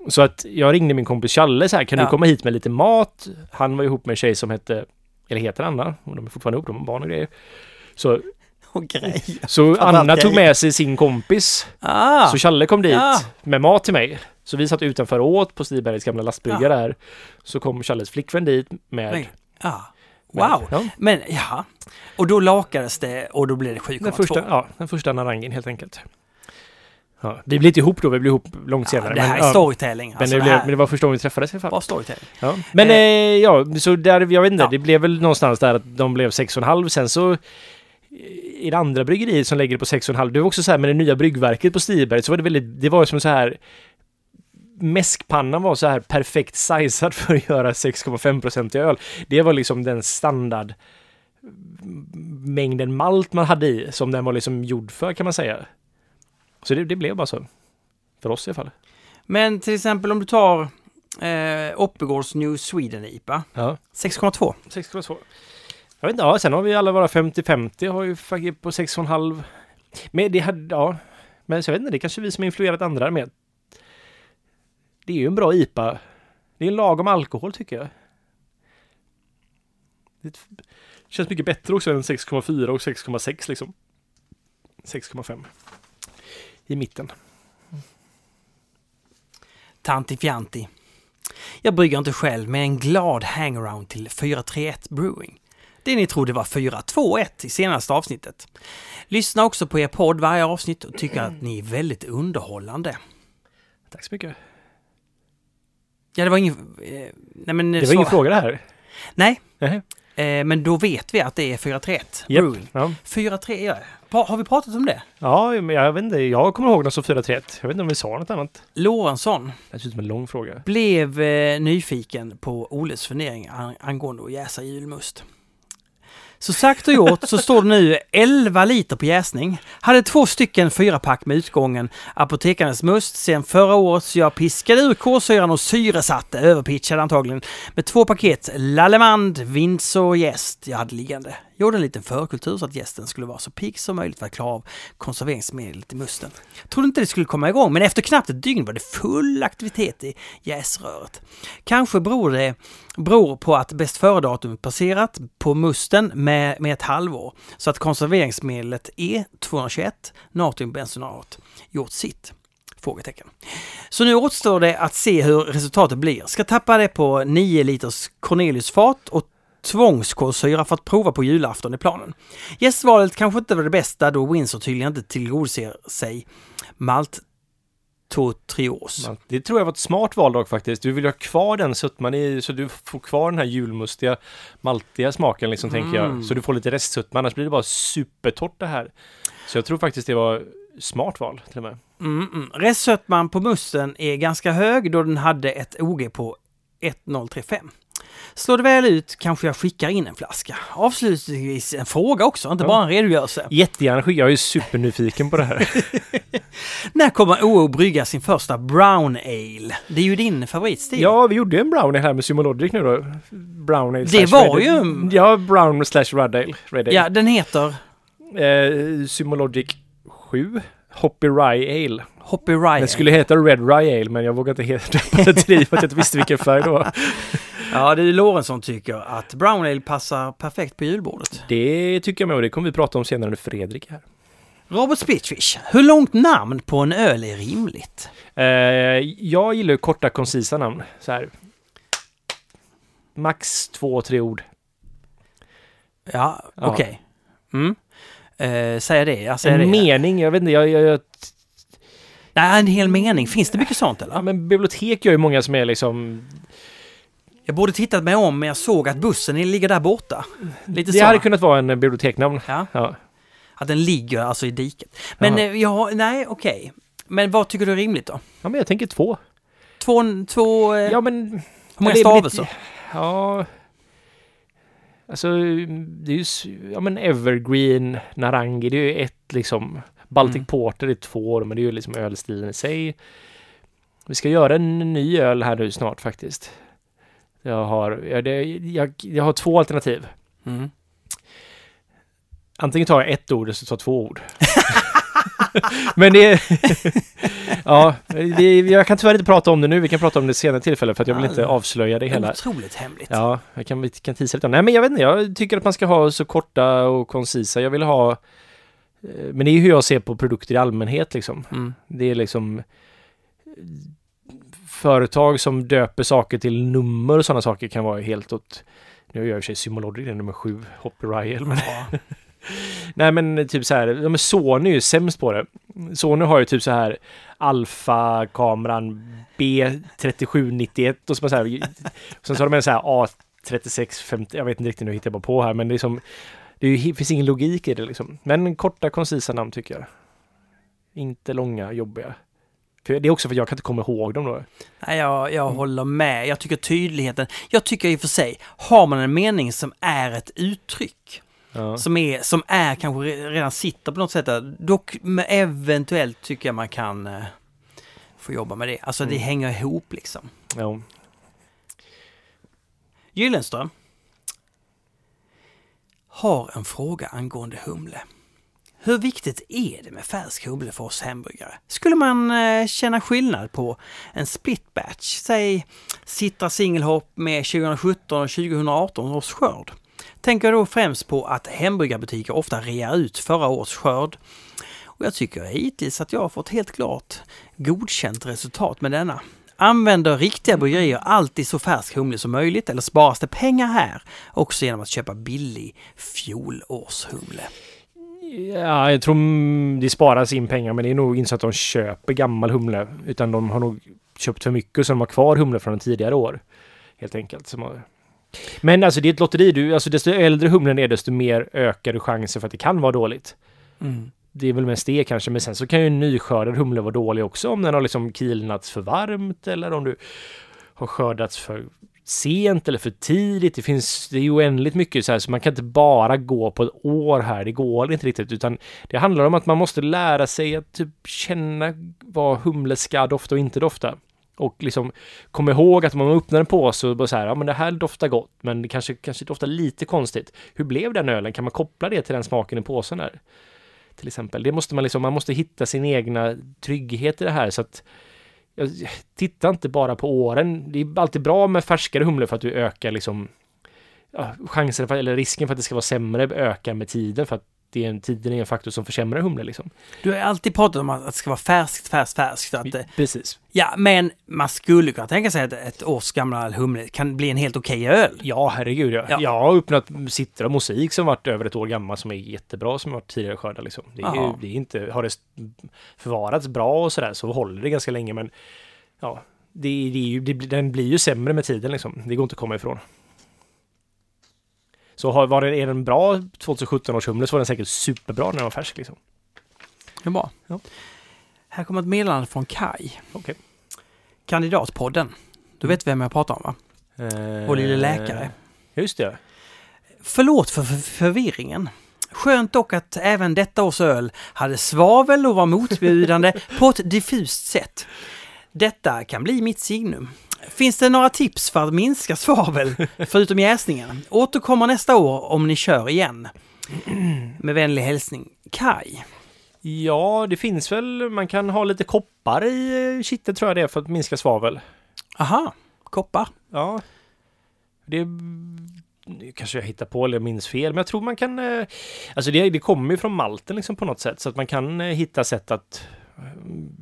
[SPEAKER 1] Så att jag ringde min kompis Challe så här, kan
[SPEAKER 2] Ja.
[SPEAKER 1] du komma hit med lite mat? Han var ihop med en tjej som hette, eller heter Anna, och de är fortfarande ihop, de har barn och grejer. Så,
[SPEAKER 2] Och grejer.
[SPEAKER 1] så Anna tog med sig sin kompis.
[SPEAKER 2] Ah!
[SPEAKER 1] Så Challe kom dit
[SPEAKER 2] Ja.
[SPEAKER 1] med mat till mig. Så vi satt utanför och åt på Stibergs gamla lastbrygga
[SPEAKER 2] Ja.
[SPEAKER 1] där. Så kom Challes flickvän dit med...
[SPEAKER 2] Nej.
[SPEAKER 1] Med-
[SPEAKER 2] Wow!
[SPEAKER 1] Ja,
[SPEAKER 2] Men ja, och då lakades det och då blev det 7,2.
[SPEAKER 1] den första, ja, den första narangen helt enkelt. Ja, vi blev inte ihop då, vi blev ihop långt
[SPEAKER 2] Ja,
[SPEAKER 1] senare.
[SPEAKER 2] det här
[SPEAKER 1] men,
[SPEAKER 2] är storytelling.
[SPEAKER 1] men,
[SPEAKER 2] Alltså,
[SPEAKER 1] det
[SPEAKER 2] det
[SPEAKER 1] blev, men det var första gången vi träffades i alla fall.
[SPEAKER 2] var storytelling.
[SPEAKER 1] Ja. Men
[SPEAKER 2] Eh.
[SPEAKER 1] eh, ja, så där, jag vet inte, det blev väl någonstans där att de blev 6,5. Sen så i det andra bryggeriet som lägger det på 6,5. Det var också så här med det nya bryggverket på Stiberg så var det väldigt, det var som så här Mäskpannan var så här perfekt sizad för att göra 6,5% i öl. Det var liksom den standard mängden malt man hade i som den var liksom gjord för kan man säga. Så det, det blev bara så. För oss i alla fall.
[SPEAKER 2] Men till exempel om du tar eh, Oppegårds New Sweden IPA.
[SPEAKER 1] Ja.
[SPEAKER 2] 6,2.
[SPEAKER 1] 6,2. Jag vet inte, ja, sen har vi alla våra 50-50 har ju faktiskt på 6,5. Men det hade, ja. Men så jag vet inte, det är kanske vi som har influerat andra med. Det är ju en bra IPA. Det är en lagom alkohol tycker jag. Det känns mycket bättre också än 6,4 och 6,6 liksom. 6,5. I mitten.
[SPEAKER 2] Tanti Fjanti. Jag brygger inte själv, men en glad hangaround till 431 Brewing. Det ni trodde var 421 i senaste avsnittet. Lyssna också på er podd varje avsnitt och tycker att ni är väldigt underhållande.
[SPEAKER 1] Tack så mycket.
[SPEAKER 2] Ja, det var ingen... Eh, nej, men
[SPEAKER 1] Det var ingen fråga det här.
[SPEAKER 2] Nej,
[SPEAKER 1] Nej.
[SPEAKER 2] eh, men då vet vi att det är 431
[SPEAKER 1] Japp.
[SPEAKER 2] Brewing.
[SPEAKER 1] Ja.
[SPEAKER 2] 431, ja. Har vi pratat om det?
[SPEAKER 1] ja, men jag vet inte. Jag kommer ihåg något som 431. Jag vet inte om vi sa något annat.
[SPEAKER 2] Lorentzon
[SPEAKER 1] Det ser ut som en lång fråga.
[SPEAKER 2] blev eh, nyfiken på Oles fundering an- angående att jäsa julmust. Så sagt och gjort så står det nu 11 liter på jäsning. Hade två stycken fyra pack med utgången Apotekarnas must sen förra året så jag piskade ur kolsyran och syresatte, överpitchade antagligen, med två paket Lallemand, Windsor och jäst jag hade liggande. Gjorde en liten förkultur så att gästen skulle vara så pigg som möjligt för att klara av konserveringsmedlet i musten. Trodde inte det skulle komma igång, men efter knappt ett dygn var det full aktivitet i jäsröret. Kanske beror det beror på att bäst före-datum passerat på musten med, med ett halvår, så att konserveringsmedlet E221, natriumbensonat, gjort sitt. Frågetecken. Så nu återstår det att se hur resultatet blir. Ska tappa det på 9 liters Corneliusfat och tvångskolsyra för att prova på julafton i planen. Gästvalet kanske inte var det bästa då Windsor tydligen inte tillgodoser sig malt Trios.
[SPEAKER 1] Det tror jag var ett smart val dock faktiskt. Du vill ha kvar den sötman i, så du får kvar den här julmustiga, maltiga smaken liksom tänker
[SPEAKER 2] Mm.
[SPEAKER 1] jag. Så du får lite restsötma, annars blir det bara supertorrt det här. Så jag tror faktiskt det var smart val till och med.
[SPEAKER 2] Mm, mm. Restsötman på musten är ganska hög då den hade ett OG på 1035. Slår det väl ut kanske jag skickar in en flaska. Avslutningsvis en fråga också, inte
[SPEAKER 1] Ja.
[SPEAKER 2] bara en redogörelse.
[SPEAKER 1] Jättegärna skicka, jag är supernyfiken på det här.
[SPEAKER 2] När kommer OO brygga sin första Brown Ale? Det är ju din favoritstil.
[SPEAKER 1] ja, vi gjorde ju en brownie här med Symologic nu då. Brown ale
[SPEAKER 2] Det var ju
[SPEAKER 1] ale.
[SPEAKER 2] en-
[SPEAKER 1] Ja, brown slash red ale. Red ale.
[SPEAKER 2] ja den heter
[SPEAKER 1] Eh, Symologic 7. Hoppy Rye Ale.
[SPEAKER 2] Hoppy Rye.
[SPEAKER 1] Den skulle heta Red Rye Ale men jag vågar inte heta det till för att jag inte visste vilken färg det var.
[SPEAKER 2] Ja, det är Lorentzon tycker att Brown Ale passar perfekt på julbordet.
[SPEAKER 1] Det tycker jag med och det kommer vi prata om senare när Fredrik är här.
[SPEAKER 2] Robert Spitfish, hur långt namn på en öl är rimligt?
[SPEAKER 1] Eh, jag gillar ju korta koncisa namn. Så här. Max två, tre ord.
[SPEAKER 2] Ja,
[SPEAKER 1] Ja.
[SPEAKER 2] okej. Mm. Eh, säger det, jag säger
[SPEAKER 1] En
[SPEAKER 2] det.
[SPEAKER 1] mening, jag vet inte, jag, jag, jag,
[SPEAKER 2] Nej, en hel mening. Finns det mycket sånt eller?
[SPEAKER 1] ja, men bibliotek gör ju många som är liksom...
[SPEAKER 2] Jag borde tittat mig om, men jag såg att bussen ligger där borta. Lite
[SPEAKER 1] Det
[SPEAKER 2] så.
[SPEAKER 1] hade kunnat vara en eh, biblioteknamn.
[SPEAKER 2] Ja,
[SPEAKER 1] Ja.
[SPEAKER 2] att den ligger alltså i diket. Men
[SPEAKER 1] Jaha.
[SPEAKER 2] eh, ja, nej, okej. Men vad tycker du är rimligt då?
[SPEAKER 1] ja, men jag tänker två.
[SPEAKER 2] Två, två eh,
[SPEAKER 1] Ja, men...
[SPEAKER 2] hur många stavelser?
[SPEAKER 1] Ja... Alltså, det är ju... Ja, men Evergreen, Narangi, det är ju ett liksom... Baltic
[SPEAKER 2] Mm.
[SPEAKER 1] Porter är två, men det är ju liksom ölstilen i sig. Vi ska göra en ny öl här nu snart faktiskt. Jag har, ja, det, jag, jag har två alternativ.
[SPEAKER 2] Mm.
[SPEAKER 1] Antingen tar jag ett ord eller så tar jag två ord. Men det ja, det, jag kan tyvärr inte prata om det nu. Vi kan prata om det senare tillfälle för att jag vill inte
[SPEAKER 2] Ja.
[SPEAKER 1] avslöja det hela.
[SPEAKER 2] Otroligt hemligt.
[SPEAKER 1] Ja, jag kan, vi kan tisa lite om. Nej, men jag vet inte. Jag tycker att man ska ha så korta och koncisa. Jag vill ha... eh, Men det är ju hur jag ser på produkter i allmänhet liksom.
[SPEAKER 2] Mm.
[SPEAKER 1] Det är liksom... Företag som döper saker till nummer och sådana saker kan vara helt åt... Nu gör jag i och för sig Symologic, det är nummer sju, Hoppy Riel, men...
[SPEAKER 2] Ja.
[SPEAKER 1] Nej men typ så här, ja, men Sony är ju sämst på det. Sony har ju typ så här Alfa-kameran B3791 och så så här. Sen så har de en så här A3650, jag vet inte riktigt nu hittar jag bara på här men det är som det är ju, finns ingen logik i det liksom. Men korta koncisa namn tycker jag. Inte långa, jobbiga. För det är också för att jag kan inte komma ihåg dem då.
[SPEAKER 2] Nej, jag, jag håller med. Jag tycker tydligheten... Jag tycker i och för sig, har man en mening som är ett uttryck,
[SPEAKER 1] Ja.
[SPEAKER 2] som är, som är kanske re- redan sitter på något sätt dock eventuellt tycker jag man kan eh, få jobba med det. Alltså det
[SPEAKER 1] Mm.
[SPEAKER 2] hänger ihop liksom.
[SPEAKER 1] ja.
[SPEAKER 2] Gyllenström har en fråga angående humle. Hur viktigt är det med färsk humle för oss hembryggare? Skulle man eh, känna skillnad på en split batch, säg Citra singelhopp med 2017 och 2018 års skörd? Tänker då främst på att hembryggarbutiker ofta rear ut förra årets skörd. Och jag tycker hittills att jag har fått helt klart godkänt resultat med denna. Använder riktiga bryggerier alltid så färsk humle som möjligt eller sparas det pengar här också genom att köpa billig fjolårshumle?
[SPEAKER 1] Ja, jag tror mm, det sparas in pengar men det är nog inte så att de köper gammal humle utan de har nog köpt för mycket så de har kvar humle från tidigare år. Helt enkelt. Men alltså det är ett lotteri. Du, alltså desto äldre humlen är desto mer ökar du chansen för att det kan vara dåligt.
[SPEAKER 2] Mm.
[SPEAKER 1] Det är väl mest det kanske, men sen så kan ju en nyskördad humle vara dålig också om den har liksom kilnats för varmt eller om du har skördats för sent eller för tidigt. Det finns, det är oändligt mycket så här, så man kan inte bara gå på ett år här. Det går inte riktigt, utan det handlar om att man måste lära sig att typ känna vad humle ska dofta och inte dofta. Och liksom kom ihåg att om man öppnar en påse och bara så här, ja men det här doftar gott, men det kanske, kanske doftar lite konstigt. Hur blev den ölen? Kan man koppla det till den smaken i påsen där? Till exempel. Det måste man liksom, man måste hitta sin egna trygghet i det här så att titta inte bara på åren. Det är alltid bra med färskare humlor för att du ökar liksom ja, chansen för, eller risken för att det ska vara sämre ökar med tiden för att det är en, tiden är en faktor som försämrar humle liksom.
[SPEAKER 2] Du har alltid pratat om att det ska vara färskt, färskt, färskt. Att,
[SPEAKER 1] Precis.
[SPEAKER 2] ja, men man skulle kunna tänka sig att ett års gamla humle kan bli en helt okej öl.
[SPEAKER 1] Ja, herregud ja.
[SPEAKER 2] Ja.
[SPEAKER 1] Jag har öppnat sitter och musik som varit över ett år gammal som är jättebra som varit tidigare skördar liksom. Det är, ju, det är inte, har det förvarats bra och sådär så håller det ganska länge men ja, det, det är ju, det, den blir ju sämre med tiden liksom. Det går inte att komma ifrån. Så har, var det, är den bra 2017 års humle så var den säkert superbra när den var färsk liksom.
[SPEAKER 2] Det är bra.
[SPEAKER 1] Ja.
[SPEAKER 2] Här kommer ett meddelande från Kai.
[SPEAKER 1] Okej.
[SPEAKER 2] Kandidatpodden. Du vet vem jag pratar om va? Vår lille läkare.
[SPEAKER 1] Eh, Just det.
[SPEAKER 2] Förlåt för för förvirringen. Skönt dock att även detta års öl hade svavel och var motbjudande på ett diffust sätt. Detta kan bli mitt signum. Finns det några tips för att minska svavel, förutom jäsningen? Återkommer nästa år om ni kör igen. Med vänlig hälsning, Kai.
[SPEAKER 1] Ja, det finns väl, man kan ha lite koppar i eh, kittet tror jag det är för att minska svavel.
[SPEAKER 2] Aha, koppar.
[SPEAKER 1] Ja. Det kanske jag hittar på eller minns fel, men jag tror man kan... eh, Alltså det, det kommer ju från malten liksom på något sätt, så att man kan eh, hitta sätt att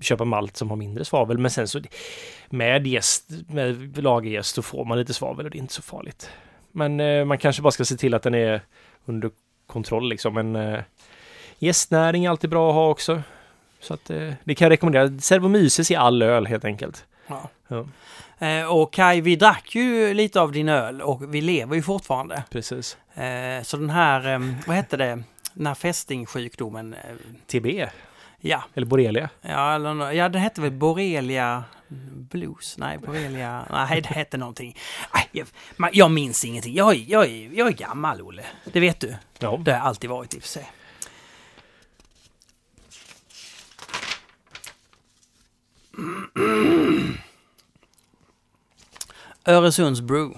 [SPEAKER 1] köpa malt som har mindre svavel. Men sen så med jäst, med lagerjäst, så får man lite svavel och det är inte så farligt. Men eh, man kanske bara ska se till att den är under kontroll liksom. Men eh, jästnäring är alltid bra att ha också. Så att eh, det kan jag rekommendera. Servomyces i all öl helt enkelt.
[SPEAKER 2] Ja.
[SPEAKER 1] Ja.
[SPEAKER 2] Eh, och Kai, vi drack ju lite av din öl och vi lever ju fortfarande.
[SPEAKER 1] Precis.
[SPEAKER 2] Eh, så den här, eh, vad hette det, den här fästingsjukdomen.
[SPEAKER 1] TB,
[SPEAKER 2] ja,
[SPEAKER 1] eller borrelia.
[SPEAKER 2] ja, eller, ja, den hette väl borrelia blues? Nej, borrelia, nej det hette någonting. Nej, jag, man, jag minns ingenting. Jag, är- jag, jag är gammal, Olle. Det vet du.
[SPEAKER 1] Ja.
[SPEAKER 2] Det har jag alltid varit i och för sig. Öresunds Brew.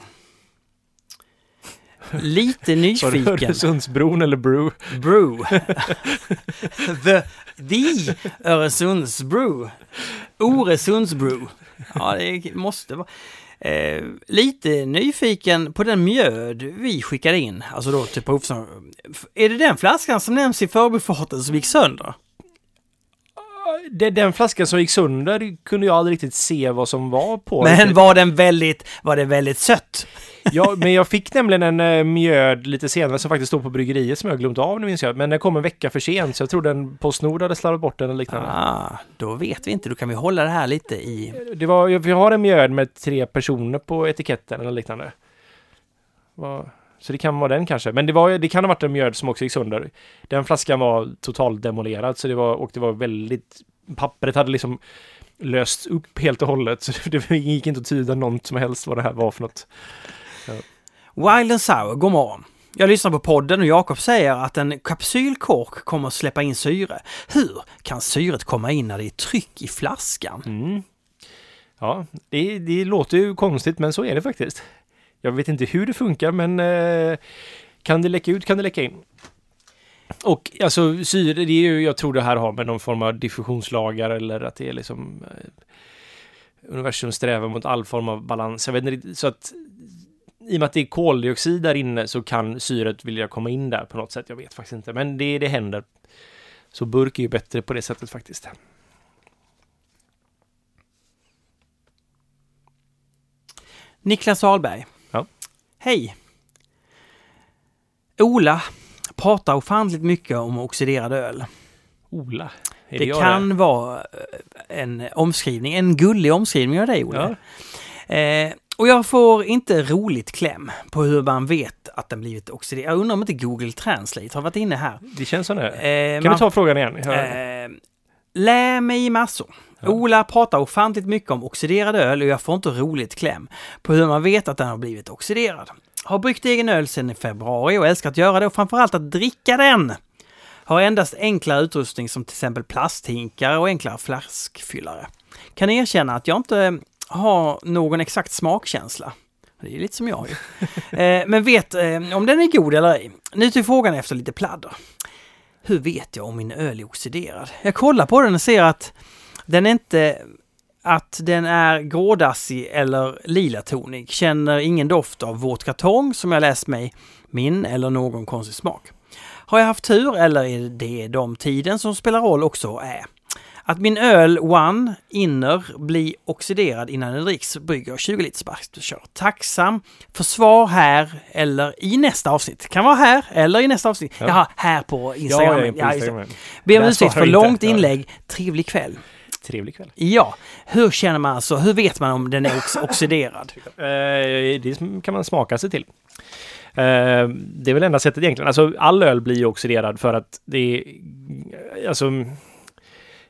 [SPEAKER 2] Lite nyfiken.
[SPEAKER 1] Öresundsbron eller Brew?
[SPEAKER 2] Brew. the, the Öresunds Brew. Oresunds Brew. Ja, det måste vara. Eh, lite nyfiken på den mjöd vi skickade in, alltså då till provsam. Är det den flaskan som nämns i förbifarten som gick sönder?
[SPEAKER 1] Det, den flaskan som gick sönder kunde jag aldrig riktigt se vad som var på.
[SPEAKER 2] Men var den väldigt, var det väldigt sött?
[SPEAKER 1] Ja, men jag fick nämligen en eh, mjöd lite senare som faktiskt stod på bryggeriet som jag glömt av nu minns jag. Men den kom en vecka för sent så jag tror den Postnord hade slarvat bort den eller liknande.
[SPEAKER 2] Ah, då vet vi inte, då kan vi hålla det här lite i...
[SPEAKER 1] Det var, vi har en mjöd med tre personer på etiketten eller liknande. Vad- Så det kan vara den kanske. Men det, var, det kan ha varit en mjöd som också gick sönder. Den flaskan var totalt demolerad så det var, och det var väldigt... Pappret hade liksom löst upp helt och hållet så det gick inte att tyda något som helst vad det här var för något.
[SPEAKER 2] Wild and Sour, god morgon. Jag lyssnar på podden och Jakob säger att en kapsylkork kommer att släppa in syre. Hur kan syret komma in när det är tryck i flaskan?
[SPEAKER 1] Mm. Ja, det, det låter ju konstigt men så är det faktiskt. Jag vet inte hur det funkar men eh, kan det läcka ut kan det läcka in. Och alltså syre, det är ju, jag tror det här har med någon form av diffusionslagar eller att det är liksom eh, universum strävar mot all form av balans. Jag vet inte så att i och med att det är koldioxid där inne så kan syret vilja komma in där på något sätt. Jag vet faktiskt inte, men det, det händer. Så burk är ju bättre på det sättet faktiskt.
[SPEAKER 2] Niklas Ahlberg.
[SPEAKER 1] Ja.
[SPEAKER 2] Hej! Ola pratar ofantligt mycket om oxiderad öl.
[SPEAKER 1] Ola. Är
[SPEAKER 2] Det,
[SPEAKER 1] jag
[SPEAKER 2] kan vara eh, en omskrivning, en gullig omskrivning av dig Ola. Eh, och jag får inte roligt kläm på hur man vet att den blivit oxiderad. Jag undrar om inte Google Translate har varit inne här.
[SPEAKER 1] Det känns som det.
[SPEAKER 2] Eh,
[SPEAKER 1] Kan
[SPEAKER 2] man-
[SPEAKER 1] vi ta frågan igen? Ja.
[SPEAKER 2] Eh, Lär mig massor. Ola pratar ofantligt mycket om oxiderad öl och jag får inte roligt kläm på hur man vet att den har blivit oxiderad. Har bryggt egen öl sedan i februari och älskar att göra det och framförallt att dricka den. Har endast enklare utrustning som till exempel plasthinkar och enklare flaskfyllare. Kan erkänna att jag inte har någon exakt smakkänsla. Det är lite som jag ju. Eh, Men vet eh, om den är god eller ej. Nu till frågan efter lite pladder. Hur vet jag om min öl är oxiderad? Jag kollar på den och ser att den är inte att den är grådassig eller lilatonig. Känner ingen doft av våt kartong som jag läst mig min eller någon konstig smak. Har jag haft tur eller är det de tiden som spelar roll också är? Att min öl One Inner blir oxiderad innan den dricks brygger 20 liters bastkör. Tacksam för svar här eller i nästa avsnitt. Kan vara här eller i nästa avsnitt.
[SPEAKER 1] Ja.
[SPEAKER 2] Jaha, här på Instagram.
[SPEAKER 1] Ja, ja, på
[SPEAKER 2] Ja, just det.
[SPEAKER 1] Instagram.
[SPEAKER 2] Ber om ursäkt för
[SPEAKER 1] jag inte.
[SPEAKER 2] långt
[SPEAKER 1] Ja.
[SPEAKER 2] inlägg. Trevlig kväll.
[SPEAKER 1] Trevlig kväll.
[SPEAKER 2] Ja, hur känner man alltså? Hur vet man om den är ox- oxiderad?
[SPEAKER 1] Eh, det kan man smaka sig till. Eh, det är väl enda sättet egentligen. Alltså all öl blir ju oxiderad för att det är... Alltså...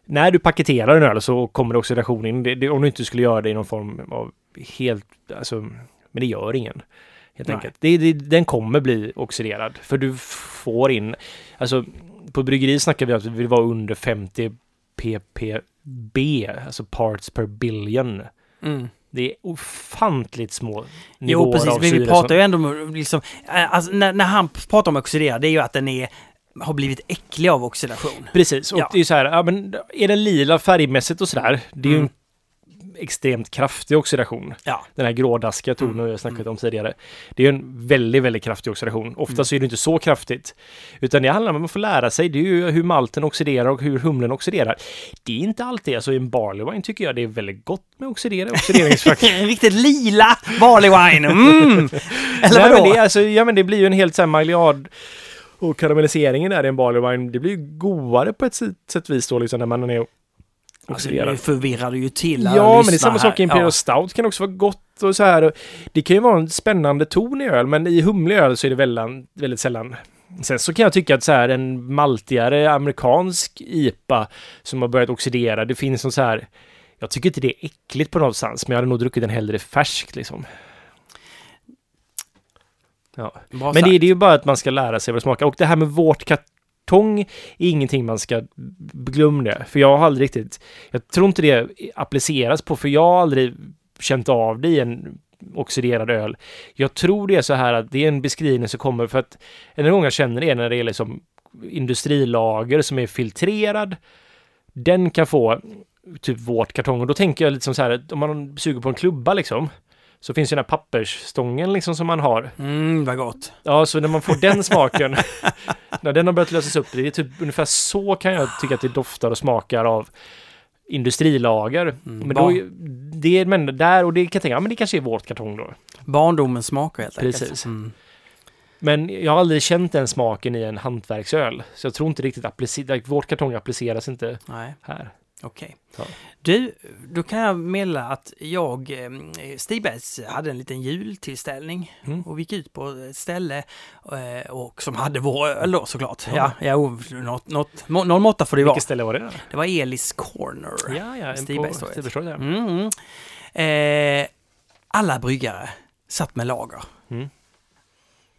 [SPEAKER 1] När du paketerar en öl så kommer det oxidation in. Det, det, om du inte skulle göra det i någon form av helt... Alltså, men det gör ingen. Helt
[SPEAKER 2] Nej.
[SPEAKER 1] enkelt. Det, det, den kommer bli oxiderad. För du får in... Alltså på bryggeri snackar vi att vi vill vara under 50 ppb, alltså parts per billion.
[SPEAKER 2] Mm.
[SPEAKER 1] Det är ofantligt små
[SPEAKER 2] Jo,
[SPEAKER 1] nivåer
[SPEAKER 2] precis.
[SPEAKER 1] av
[SPEAKER 2] Men vi
[SPEAKER 1] syre
[SPEAKER 2] pratar
[SPEAKER 1] som-
[SPEAKER 2] ju ändå om, liksom, eh, alltså, när, när han pratar om oxidera, det är ju att den är, har blivit äcklig av oxidation.
[SPEAKER 1] Precis, och
[SPEAKER 2] Ja.
[SPEAKER 1] det är ju så här, ja, men är den lila färgmässigt och sådär, det är ju
[SPEAKER 2] Mm.
[SPEAKER 1] en extremt kraftig oxidation.
[SPEAKER 2] Ja.
[SPEAKER 1] Den här grådaskiga tonen
[SPEAKER 2] Mm.
[SPEAKER 1] har snackat om tidigare. Det är en väldigt, väldigt kraftig oxidation. Ofta
[SPEAKER 2] Mm.
[SPEAKER 1] så är det inte så kraftigt. Utan det handlar om att man får lära sig, det är ju hur malten oxiderar och hur humlen oxiderar. Det är inte alltid, alltså i en barley wine tycker jag det är väldigt gott med oxidera, oxideringsfaktor.
[SPEAKER 2] En riktigt lila barley wine! Mm. Eller
[SPEAKER 1] Nej,
[SPEAKER 2] vadå?
[SPEAKER 1] men det, alltså, ja, men det blir ju en helt så här maillard och karamelliseringen där i en barley wine, det blir ju godare på ett sätt vis då liksom när man är
[SPEAKER 2] Alltså, nu förvirrar du ju till
[SPEAKER 1] Ja, men det är samma sak i. Imperial Stout kan också vara gott och så här. Det kan ju vara en spännande ton i öl, men i humlig öl så är det väldigt, väldigt sällan. Sen så kan jag tycka att så här en maltigare amerikansk IPA som har börjat oxidera, det finns som så här jag tycker inte det är äckligt på någonstans, men jag hade nog druckit den hellre färskt liksom. Ja. Men det, det är ju bara att man ska lära sig vad det smakar. Och det här med vårt kartong är ingenting man ska glömma det. För jag har aldrig riktigt, jag tror inte det appliceras på, för jag har aldrig känt av det i en oxiderad öl. Jag tror det är så här att det är en beskrivning som kommer för att en gång jag känner det när det är liksom industrilager som är filtrerad. Den kan få typ vårt kartong och då tänker jag lite som så här om man suger på en klubba liksom så finns ju den här pappersstången liksom som man har.
[SPEAKER 2] Mm, vad gott.
[SPEAKER 1] Ja, så när man får den smaken, när den har börjat lösas upp, det är typ ungefär så kan jag tycka att det doftar och smakar av industrilager.
[SPEAKER 2] Mm,
[SPEAKER 1] Men då, det är men där och det kan jag tänka, ja men det kanske är vårt kartong då.
[SPEAKER 2] Barndomens smaker helt enkelt.
[SPEAKER 1] Precis.
[SPEAKER 2] Mm.
[SPEAKER 1] Men jag har aldrig känt den smaken i en hantverksöl. Så jag tror inte riktigt att vårt kartong appliceras inte
[SPEAKER 2] Nej,
[SPEAKER 1] här.
[SPEAKER 2] Okej.
[SPEAKER 1] Ja.
[SPEAKER 2] Du, då kan jag meddela att jag, eh, Stigbergs hade en liten jultillställning
[SPEAKER 1] Mm.
[SPEAKER 2] och vi gick ut på ett ställe eh, och som hade vår öl då såklart.
[SPEAKER 1] Ja.
[SPEAKER 2] Ja, ja något, något, någon måtta får det vara.
[SPEAKER 1] Vilket ställe var det? Då?
[SPEAKER 2] Det var Elis Corner.
[SPEAKER 1] Ja, ja, en
[SPEAKER 2] Stigbergs
[SPEAKER 1] på. Ja.
[SPEAKER 2] Mm. mm. Eh, alla bryggare satt med lager.
[SPEAKER 1] Mm.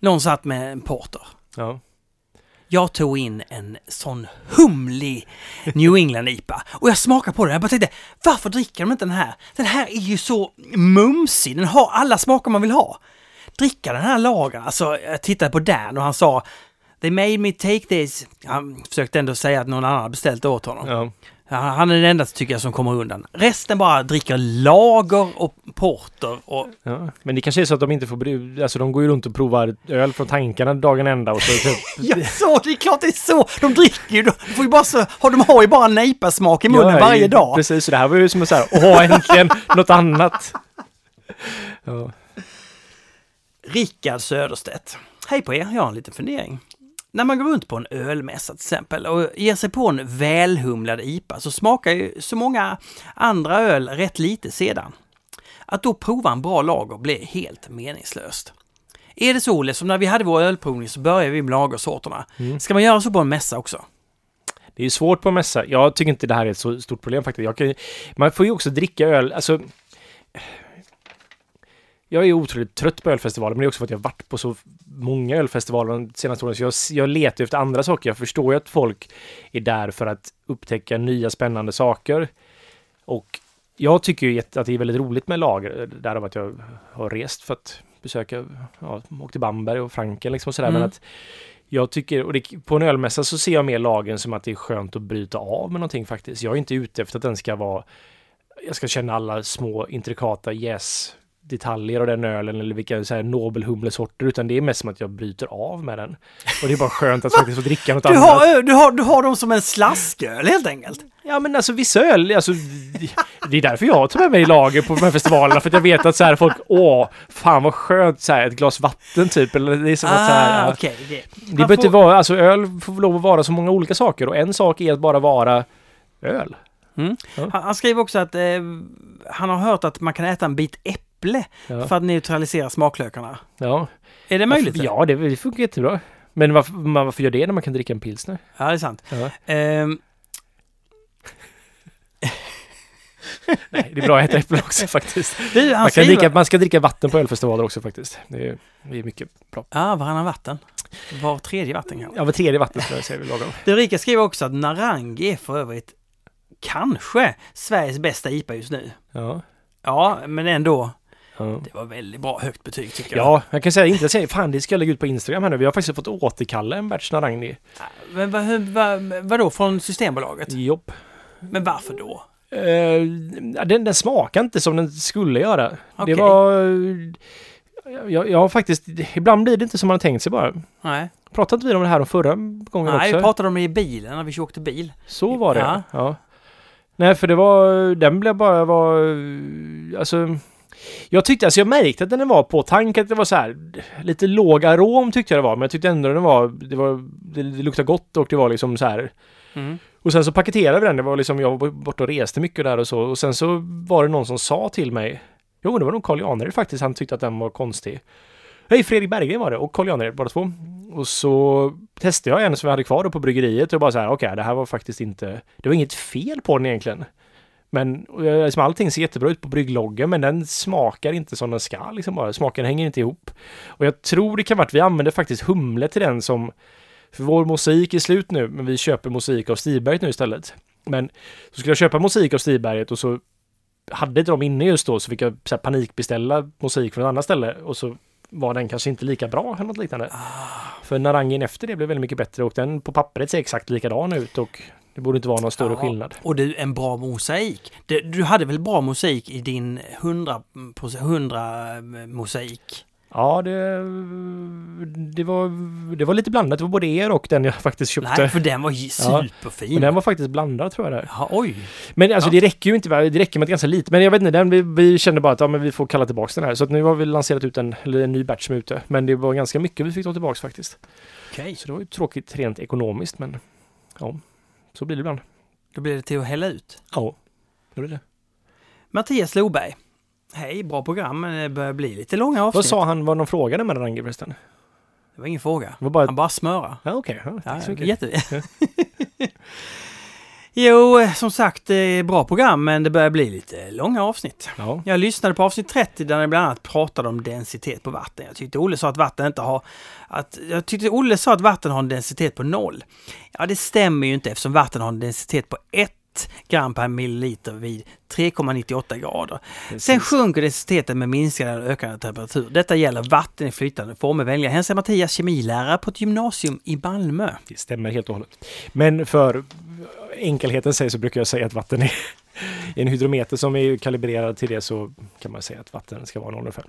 [SPEAKER 2] Någon satt med en porter.
[SPEAKER 1] ja.
[SPEAKER 2] Jag tog in en sån humlig New England IPA och jag smakade på den. Jag bara tänkte, varför dricker de inte den här? Den här är ju så mumsig, den har alla smaker man vill ha. Dricka den här lagern, alltså jag tittade på Dan och han sa They made me take this. Han försökte ändå säga att någon annan beställt åt honom.
[SPEAKER 1] ja.
[SPEAKER 2] Han är den enda tycker jag som kommer undan. Resten bara dricker lager och porter och...
[SPEAKER 1] Ja, men det kanske är så att de inte får alltså de går ju runt och provar öl från tankarna dagen ända och så typ,
[SPEAKER 2] Ja, så, det är klart det är så! De dricker ju, de, får ju bara så, har- de har ju bara nejpa-smak i munnen
[SPEAKER 1] Ja,
[SPEAKER 2] varje
[SPEAKER 1] ju-
[SPEAKER 2] dag.
[SPEAKER 1] Precis, så det här var ju som att säga, åh äntligen något annat. Ja.
[SPEAKER 2] Rickard Söderstedt. Hej på er, jag har en liten fundering. När man går runt på en ölmässa till exempel och ger sig på en välhumlad IPA så smakar ju så många andra öl rätt lite sedan. Att då prova en bra lager blir helt meningslöst. Är det så Olle, som när vi hade vår ölprovning så började vi med lagersorterna.
[SPEAKER 1] Mm.
[SPEAKER 2] Ska man göra så på en mässa också?
[SPEAKER 1] Det är svårt på en mässa. Jag tycker inte det här är ett så stort problem faktiskt. Kan, man får ju också dricka öl, alltså... Jag är otroligt trött på ölfestivaler, men det är också för att jag har varit på så många ölfestivaler de senaste åren, så jag, jag letar efter andra saker. Jag förstår ju att folk är där för att upptäcka nya spännande saker. Och jag tycker ju att det är väldigt roligt med lager, därav att jag har rest för att besöka, ja, åkt till Bamberg och Franken liksom och sådär,
[SPEAKER 2] Mm.
[SPEAKER 1] men att jag tycker, och det, på en ölmässa så ser jag mer lagen som att det är skönt att bryta av med någonting faktiskt. Jag är inte ute efter att den ska vara, jag ska känna alla små intrikata yes detaljer av den ölen eller vilka så här nobelhumlesorter utan det är mest som att jag bryter av med den. Och det är bara skönt att faktiskt få dricka något
[SPEAKER 2] Du
[SPEAKER 1] annat.
[SPEAKER 2] har, du, har, du har dem som en slasköl helt enkelt.
[SPEAKER 1] Ja men alltså vissa öl, alltså, det är därför jag tar med mig lager på de här festivalerna för att jag vet att så här folk, åh, fan vad skönt så här, ett glas vatten typ. Eller det är som att så här,
[SPEAKER 2] Ah, okej. det-
[SPEAKER 1] behöver inte vara, alltså öl får lov att vara så många olika saker och en sak är att bara vara öl.
[SPEAKER 2] Mm.
[SPEAKER 1] Ja.
[SPEAKER 2] Han, han skriver också att eh, han har hört att man kan äta en bit äpple
[SPEAKER 1] Ja.
[SPEAKER 2] för att neutralisera smaklökarna.
[SPEAKER 1] Ja,
[SPEAKER 2] Är det möjligt?
[SPEAKER 1] Ja, det, funkar jättebra. Men varför, man, varför gör det när man kan dricka en pilsner?
[SPEAKER 2] ja det är sant.
[SPEAKER 1] Ja.
[SPEAKER 2] Ehm,
[SPEAKER 1] Nej, det är bra att äta äpplen också faktiskt.
[SPEAKER 2] du,
[SPEAKER 1] Man, kan dricka, man ska dricka vatten på ölfestivaler också faktiskt. Det är, det är mycket bra.
[SPEAKER 2] Ja, varannan vatten. Var tredje vatten kanske.
[SPEAKER 1] Ja, var tredje vatten skulle jag säga lagom.
[SPEAKER 2] Du, Ulrika skriver också att Narangi är för övrigt kanske Sveriges bästa IPA just nu.
[SPEAKER 1] Ja.
[SPEAKER 2] Ja, men ändå.
[SPEAKER 1] Ja.
[SPEAKER 2] Det var väldigt bra högt betyg tycker jag.
[SPEAKER 1] Ja, jag kan säga inte säga, fan det ska jag lägga ut på Instagram här nu. Vi har faktiskt fått återkalla en batch Narangni.
[SPEAKER 2] Men vad, vad, vadå, från Systembolaget?
[SPEAKER 1] Jobb.
[SPEAKER 2] Men varför då?
[SPEAKER 1] Uh, den, den smakar inte som den skulle göra.
[SPEAKER 2] Okej.
[SPEAKER 1] Det var... Jag, jag har faktiskt... Ibland blir det inte som man har tänkt sig bara.
[SPEAKER 2] Nej,
[SPEAKER 1] Pratade inte vi om det här om förra gången
[SPEAKER 2] Nej
[SPEAKER 1] också?
[SPEAKER 2] vi pratade om det i bilen när vi åkte bil.
[SPEAKER 1] Så var det,
[SPEAKER 2] Ja.
[SPEAKER 1] ja. Nej, för det var... Den blev bara... Var, alltså... Jag tyckte, alltså jag märkte att den var på tank, att det var så här lite låg arom tyckte jag det var, men jag tyckte ändå den var, det var, det, det luktade gott och det var liksom så här.
[SPEAKER 2] Mm.
[SPEAKER 1] Och sen så paketerade vi den, det var liksom, jag var borta och reste mycket där och så, och sen så var det någon som sa till mig, jo det var nog Carl Janered faktiskt, han tyckte att den var konstig. Hej, Fredrik Berggren var det och Carl Janered, båda två. Och så testade jag en som vi hade kvar då på bryggeriet och bara så här, okej, det här var faktiskt inte, det var inget fel på den egentligen. Men liksom, allting ser jättebra ut på bryggloggen, men den smakar inte som den ska. Liksom bara. Smaken hänger inte ihop. Och jag tror det kan vara att vi använder faktiskt humle till den som... För vår mosaik är slut nu, men vi köper mosaik av Stiberget nu istället. Men så skulle jag köpa mosaik av Stiberget och så hade inte de inne just då, så fick jag så här, panikbeställa mosaik från ett annat ställe och så var den kanske inte lika bra eller något liknande. För Narangen efter det blev väldigt mycket bättre och den på pappret ser exakt likadan ut och det borde inte vara någon större
[SPEAKER 2] Ja,
[SPEAKER 1] skillnad.
[SPEAKER 2] Och du, en bra mosaik. Du hade väl bra mosaik i din 100, proce- 100 mosaik?
[SPEAKER 1] Ja, det, det, var, det var lite blandat. Det var både er och den jag faktiskt köpte.
[SPEAKER 2] Nej, för den var ju
[SPEAKER 1] Ja,
[SPEAKER 2] superfin.
[SPEAKER 1] Men den var faktiskt blandad tror jag där.
[SPEAKER 2] Ja, oj.
[SPEAKER 1] Men alltså
[SPEAKER 2] Ja.
[SPEAKER 1] det räcker ju inte, det räcker med ganska lite. Men jag vet inte, den, vi, vi kände bara att ja, men vi får kalla tillbaka den här. Så nu har vi lanserat ut en, en ny batch som är ute. Men det var ganska mycket vi fick ta tillbaka faktiskt.
[SPEAKER 2] Okej,
[SPEAKER 1] Så det var ju tråkigt rent ekonomiskt men ja, så blir det ibland.
[SPEAKER 2] då blir det till att hälla ut.
[SPEAKER 1] Ja, det blir det.
[SPEAKER 2] Mattias Loberg. Hej, bra program, men det börjar bli lite långa avsnitt.
[SPEAKER 1] Vad sa han, var någon fråga med Ranger förresten?
[SPEAKER 2] Det var ingen fråga.
[SPEAKER 1] Var bara...
[SPEAKER 2] Han bara smöra.
[SPEAKER 1] Ja, okej. Ja,
[SPEAKER 2] Ja,
[SPEAKER 1] tack så mycket.
[SPEAKER 2] jätte... jo, som sagt, det är bra program, men det börjar bli lite långa avsnitt.
[SPEAKER 1] Ja.
[SPEAKER 2] Jag lyssnade på avsnitt 30 där ni bland annat pratade om densitet på vatten. Jag tyckte Olle sa att vatten inte har... Att, jag tyckte Olle sa att vatten har en densitet på noll. Ja, det stämmer ju inte eftersom vatten har en densitet på 1 gram per milliliter vid 3,98 grader. Sen sjunker densiteten med minskad eller ökande temperatur. Detta gäller vatten i flytande former. Vänliga hälsar Mattias, kemilärare på ett gymnasium i Malmö.
[SPEAKER 1] Det stämmer helt och hållet. Men för enkelhetens säg så brukar jag säga att vatten är i en hydrometer som är kalibrerad till det så kan man säga att vatten ska vara noll ungefär.